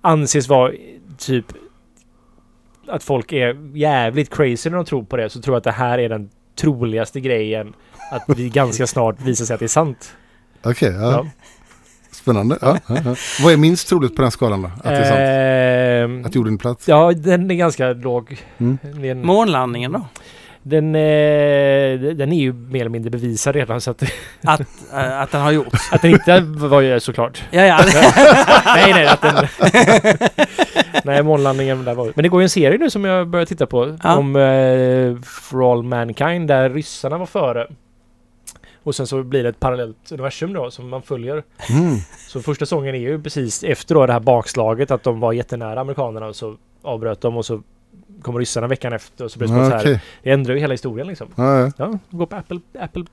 [SPEAKER 1] anses vara typ att folk är jävligt crazy när de tror på det så tror jag att det här är den troligaste grejen att vi ganska snart visar sig att det är sant.
[SPEAKER 4] Okej, ja.
[SPEAKER 1] Ja.
[SPEAKER 4] Spännande. Ja, ja, ja. Vad är minst troligt på den skalan då? Att det är sant?
[SPEAKER 1] Ehm,
[SPEAKER 4] Att jorden är platt?
[SPEAKER 1] Ja, den är ganska låg.
[SPEAKER 4] Mm.
[SPEAKER 2] Månlandningen då?
[SPEAKER 1] Den, eh, den är ju mer eller mindre bevisad redan så att,
[SPEAKER 2] Att, eh, att den har gjorts?
[SPEAKER 1] att den inte var ju såklart.
[SPEAKER 2] Ja, ja.
[SPEAKER 1] nej, nej, att den... nej, månlandningen där var... Men det går ju en serie nu som jag börjar titta på.
[SPEAKER 2] Ja.
[SPEAKER 1] Om eh, For All Mankind där ryssarna var före. Och sen så blir det ett parallellt universum då som man följer.
[SPEAKER 4] Mm.
[SPEAKER 1] Så första säsongen är ju precis efter då det här bakslaget att de var jättenära amerikanerna och så avbröt de och så kom ryssarna veckan efter och så blev det
[SPEAKER 4] Ja,
[SPEAKER 1] så här.
[SPEAKER 4] Okej.
[SPEAKER 1] Det ändrar ju hela historien liksom.
[SPEAKER 4] Ja, ja.
[SPEAKER 1] Ja, gå på Apple, Apple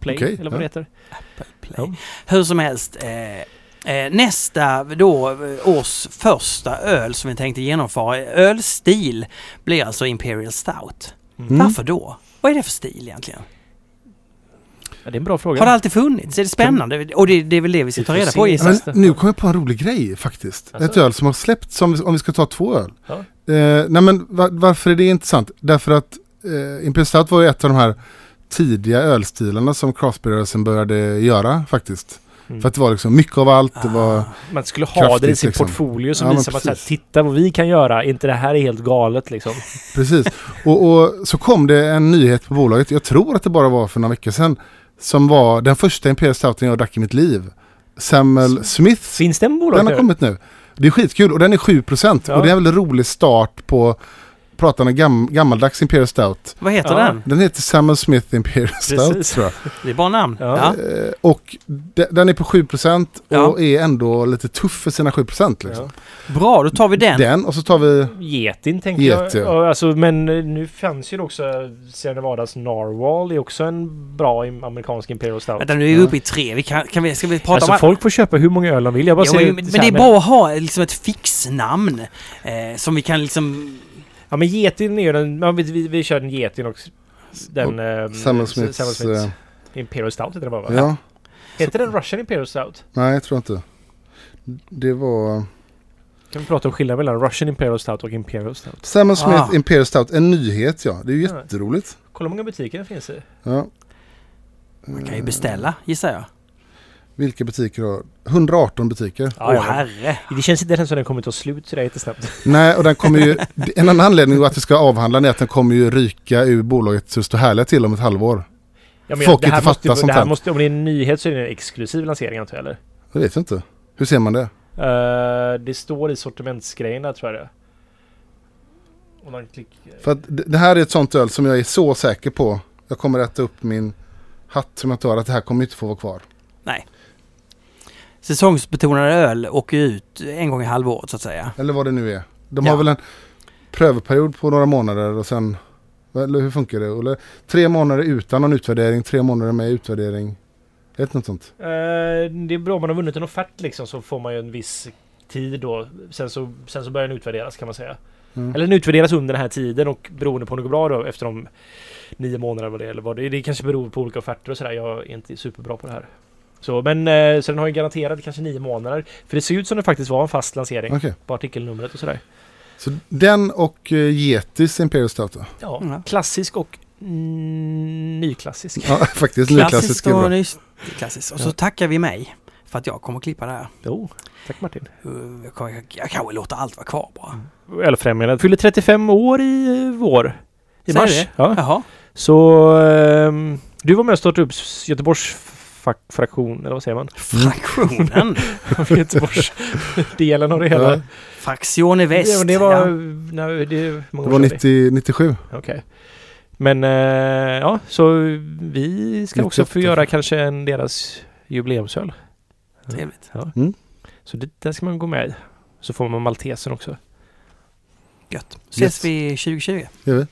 [SPEAKER 1] Play
[SPEAKER 4] Okej,
[SPEAKER 1] eller vad
[SPEAKER 4] ja.
[SPEAKER 1] det heter.
[SPEAKER 2] Play.
[SPEAKER 1] Ja.
[SPEAKER 2] Hur som helst. Eh, eh, nästa då eh, års första öl som vi tänkte genomföra, ölstil, blir alltså Imperial Stout.
[SPEAKER 1] Mm.
[SPEAKER 2] Varför då? Vad är det för stil egentligen?
[SPEAKER 1] Ja, det är en bra fråga.
[SPEAKER 2] Har det alltid funnits? Är det spännande? Och det, det är väl det vi ska ta reda på
[SPEAKER 1] Ja,
[SPEAKER 2] gissar
[SPEAKER 4] Men
[SPEAKER 2] jag.
[SPEAKER 4] nu kom jag på en rolig grej faktiskt.
[SPEAKER 1] Alltså?
[SPEAKER 4] Ett öl som har släppts, om vi, om vi ska ta två öl.
[SPEAKER 1] Ja.
[SPEAKER 4] Eh, nej men va- varför är det intressant? Därför att eh, Imperial Stout var ju ett av de här tidiga ölstilarna som craftbeerrörelsen började göra faktiskt.
[SPEAKER 1] Mm.
[SPEAKER 4] För att det var liksom mycket av allt. Det var,
[SPEAKER 2] Ah.
[SPEAKER 1] Man skulle ha
[SPEAKER 4] Kraftigt,
[SPEAKER 1] det i sin
[SPEAKER 4] liksom.
[SPEAKER 1] portfolio som
[SPEAKER 4] Ja,
[SPEAKER 1] visar att titta vad vi kan göra. Inte det här är helt galet liksom.
[SPEAKER 4] precis. Och, och så kom det en nyhet på bolaget, jag tror att det bara var för några veckor sedan, som var den första Imperial Stouten jag drack i mitt liv. Samuel Smith
[SPEAKER 1] Finns det en bolag
[SPEAKER 4] Den har kommit nu. Det är skitkul och den är 7%
[SPEAKER 1] Ja.
[SPEAKER 4] och det är en väldigt rolig start på pratande gam, gammaldags Imperial Stout.
[SPEAKER 2] Vad heter
[SPEAKER 1] Ja.
[SPEAKER 2] den?
[SPEAKER 4] Den heter Samuel Smith Imperial Stout
[SPEAKER 1] Precis.
[SPEAKER 4] tror jag.
[SPEAKER 2] Det är bara namn.
[SPEAKER 1] Ja.
[SPEAKER 2] Ja.
[SPEAKER 4] Eh, och de, den är på 7% och
[SPEAKER 2] Ja.
[SPEAKER 4] är ändå lite tuff för sina 7% liksom.
[SPEAKER 1] Ja.
[SPEAKER 2] Bra, då tar vi den.
[SPEAKER 4] Den och så tar vi...
[SPEAKER 1] Getin tänker
[SPEAKER 4] Get,
[SPEAKER 1] jag.
[SPEAKER 4] ja.
[SPEAKER 1] Alltså, men eh, nu fanns ju det också Sierra Nevadas Narwhal. Det är också en bra amerikansk Imperial Stout.
[SPEAKER 2] Vänta, nu är vi uppe i tre. Vi kan, kan vi, ska vi prata
[SPEAKER 1] Alltså
[SPEAKER 2] om...
[SPEAKER 1] folk får köpa hur många öl de vill. Jag bara
[SPEAKER 2] Jo, men, men det är bra att ha liksom ett fixnamn. Eh, som vi kan liksom...
[SPEAKER 1] Ja men Getin är ju den... Ja, vi, vi, vi kör den Getin och den... eh,
[SPEAKER 4] Samuel Smiths...
[SPEAKER 1] Samuel Smiths
[SPEAKER 4] eh,
[SPEAKER 1] Imperial Stout heter den bara va?
[SPEAKER 4] ja,
[SPEAKER 1] Heter den Russian Imperial Stout?
[SPEAKER 4] nej jag tror inte. Det var...
[SPEAKER 1] Kan vi prata om skillnaden mellan Russian Imperial Stout och Imperial Stout?
[SPEAKER 4] Samuel Smith
[SPEAKER 2] Ah.
[SPEAKER 4] Imperial Stout, en nyhet ja. Det är ju jätteroligt.
[SPEAKER 1] Kolla hur många butiker den finns i.
[SPEAKER 4] Ja.
[SPEAKER 2] Man kan ju beställa, gissar jag.
[SPEAKER 4] Vilka butiker har... 118 butiker.
[SPEAKER 2] Åh herre.
[SPEAKER 1] Det känns inte som den kommer ta slut sådär jättesnabbt.
[SPEAKER 4] Nej, och den kommer ju... En annan anledning att vi ska avhandla är att den kommer ju ryka ur bolaget så det står härliga till om ett halvår.
[SPEAKER 1] Ja, men
[SPEAKER 4] Folk
[SPEAKER 1] det här
[SPEAKER 4] inte
[SPEAKER 1] måste,
[SPEAKER 4] fattar sånt
[SPEAKER 1] här måste, Om det är en nyhet så är det en exklusiv lansering antar jag eller?
[SPEAKER 4] Jag vet inte. Hur ser man det?
[SPEAKER 1] Eh, det står i sortimentsgrejen där tror jag det. Om man klick...
[SPEAKER 4] För att det här är ett sånt öl som jag är så säker på. Jag kommer äta upp min hatt som jag tar att det här kommer inte få vara kvar.
[SPEAKER 2] Säsongsbetonade öl åker ut en gång i halvåret så att säga.
[SPEAKER 4] Eller vad det nu är. De
[SPEAKER 2] Ja.
[SPEAKER 4] har väl en prövoperiod på några månader och sen... Eller hur funkar det? Eller, tre månader utan någon utvärdering, tre månader med utvärdering. Är det något sånt?
[SPEAKER 1] Eh, det är bra om man har vunnit en offert liksom så får man ju en viss tid då. Sen så, sen så börjar den utvärderas kan man säga.
[SPEAKER 4] Mm.
[SPEAKER 1] Eller den utvärderas under den här tiden och beroende på om det går bra då efter de nio månaderna vad det är, eller vad det är. Det kanske beror på olika offerter och sådär. Jag är inte superbra på det här. Så, men eh, så den har ju garanterat kanske nio månader. För det ser ut som det faktiskt var en fast lansering
[SPEAKER 4] Okej.
[SPEAKER 1] på artikelnumret och sådär.
[SPEAKER 4] Så den och uh, Yetis Imperial Stout då?
[SPEAKER 1] Ja,
[SPEAKER 2] Mm.
[SPEAKER 1] klassisk och mm, nyklassisk.
[SPEAKER 4] Ja, faktiskt. Nyklassisk är
[SPEAKER 2] och
[SPEAKER 4] bra.
[SPEAKER 2] Klassiskt. Och så
[SPEAKER 1] Ja.
[SPEAKER 2] tackar vi mig för att jag kommer att klippa det här.
[SPEAKER 1] Jo, tack Martin.
[SPEAKER 2] Jag, kan- jag, jag kanske låter allt vara kvar bara.
[SPEAKER 1] Ölfrämjandet fyller 35 år i eh, vår. I
[SPEAKER 2] Säger
[SPEAKER 1] mars.
[SPEAKER 2] det?
[SPEAKER 1] Ja.
[SPEAKER 2] Jaha.
[SPEAKER 1] Så ehm, du var med och startade upp Göteborgs fraktion, eller vad säger man?
[SPEAKER 2] Fraktionen.
[SPEAKER 1] Göteborgsdelen av det hela.
[SPEAKER 4] Ja,
[SPEAKER 2] Fraktion i väst.
[SPEAKER 1] Ja, det var...
[SPEAKER 2] Ja.
[SPEAKER 1] Nej, det,
[SPEAKER 4] det var
[SPEAKER 1] sedan är
[SPEAKER 4] 90, 97.
[SPEAKER 1] Okej. Men eh, ja, så vi ska också få
[SPEAKER 4] 98.
[SPEAKER 1] göra kanske en deras jubileumsöl.
[SPEAKER 2] Trevligt.
[SPEAKER 1] Ja.
[SPEAKER 4] Mm.
[SPEAKER 1] Så det, där ska man gå med i. Så får man maltesen också.
[SPEAKER 2] Gött. Ses
[SPEAKER 3] Yes.
[SPEAKER 2] vi 2020.
[SPEAKER 3] Gör vi?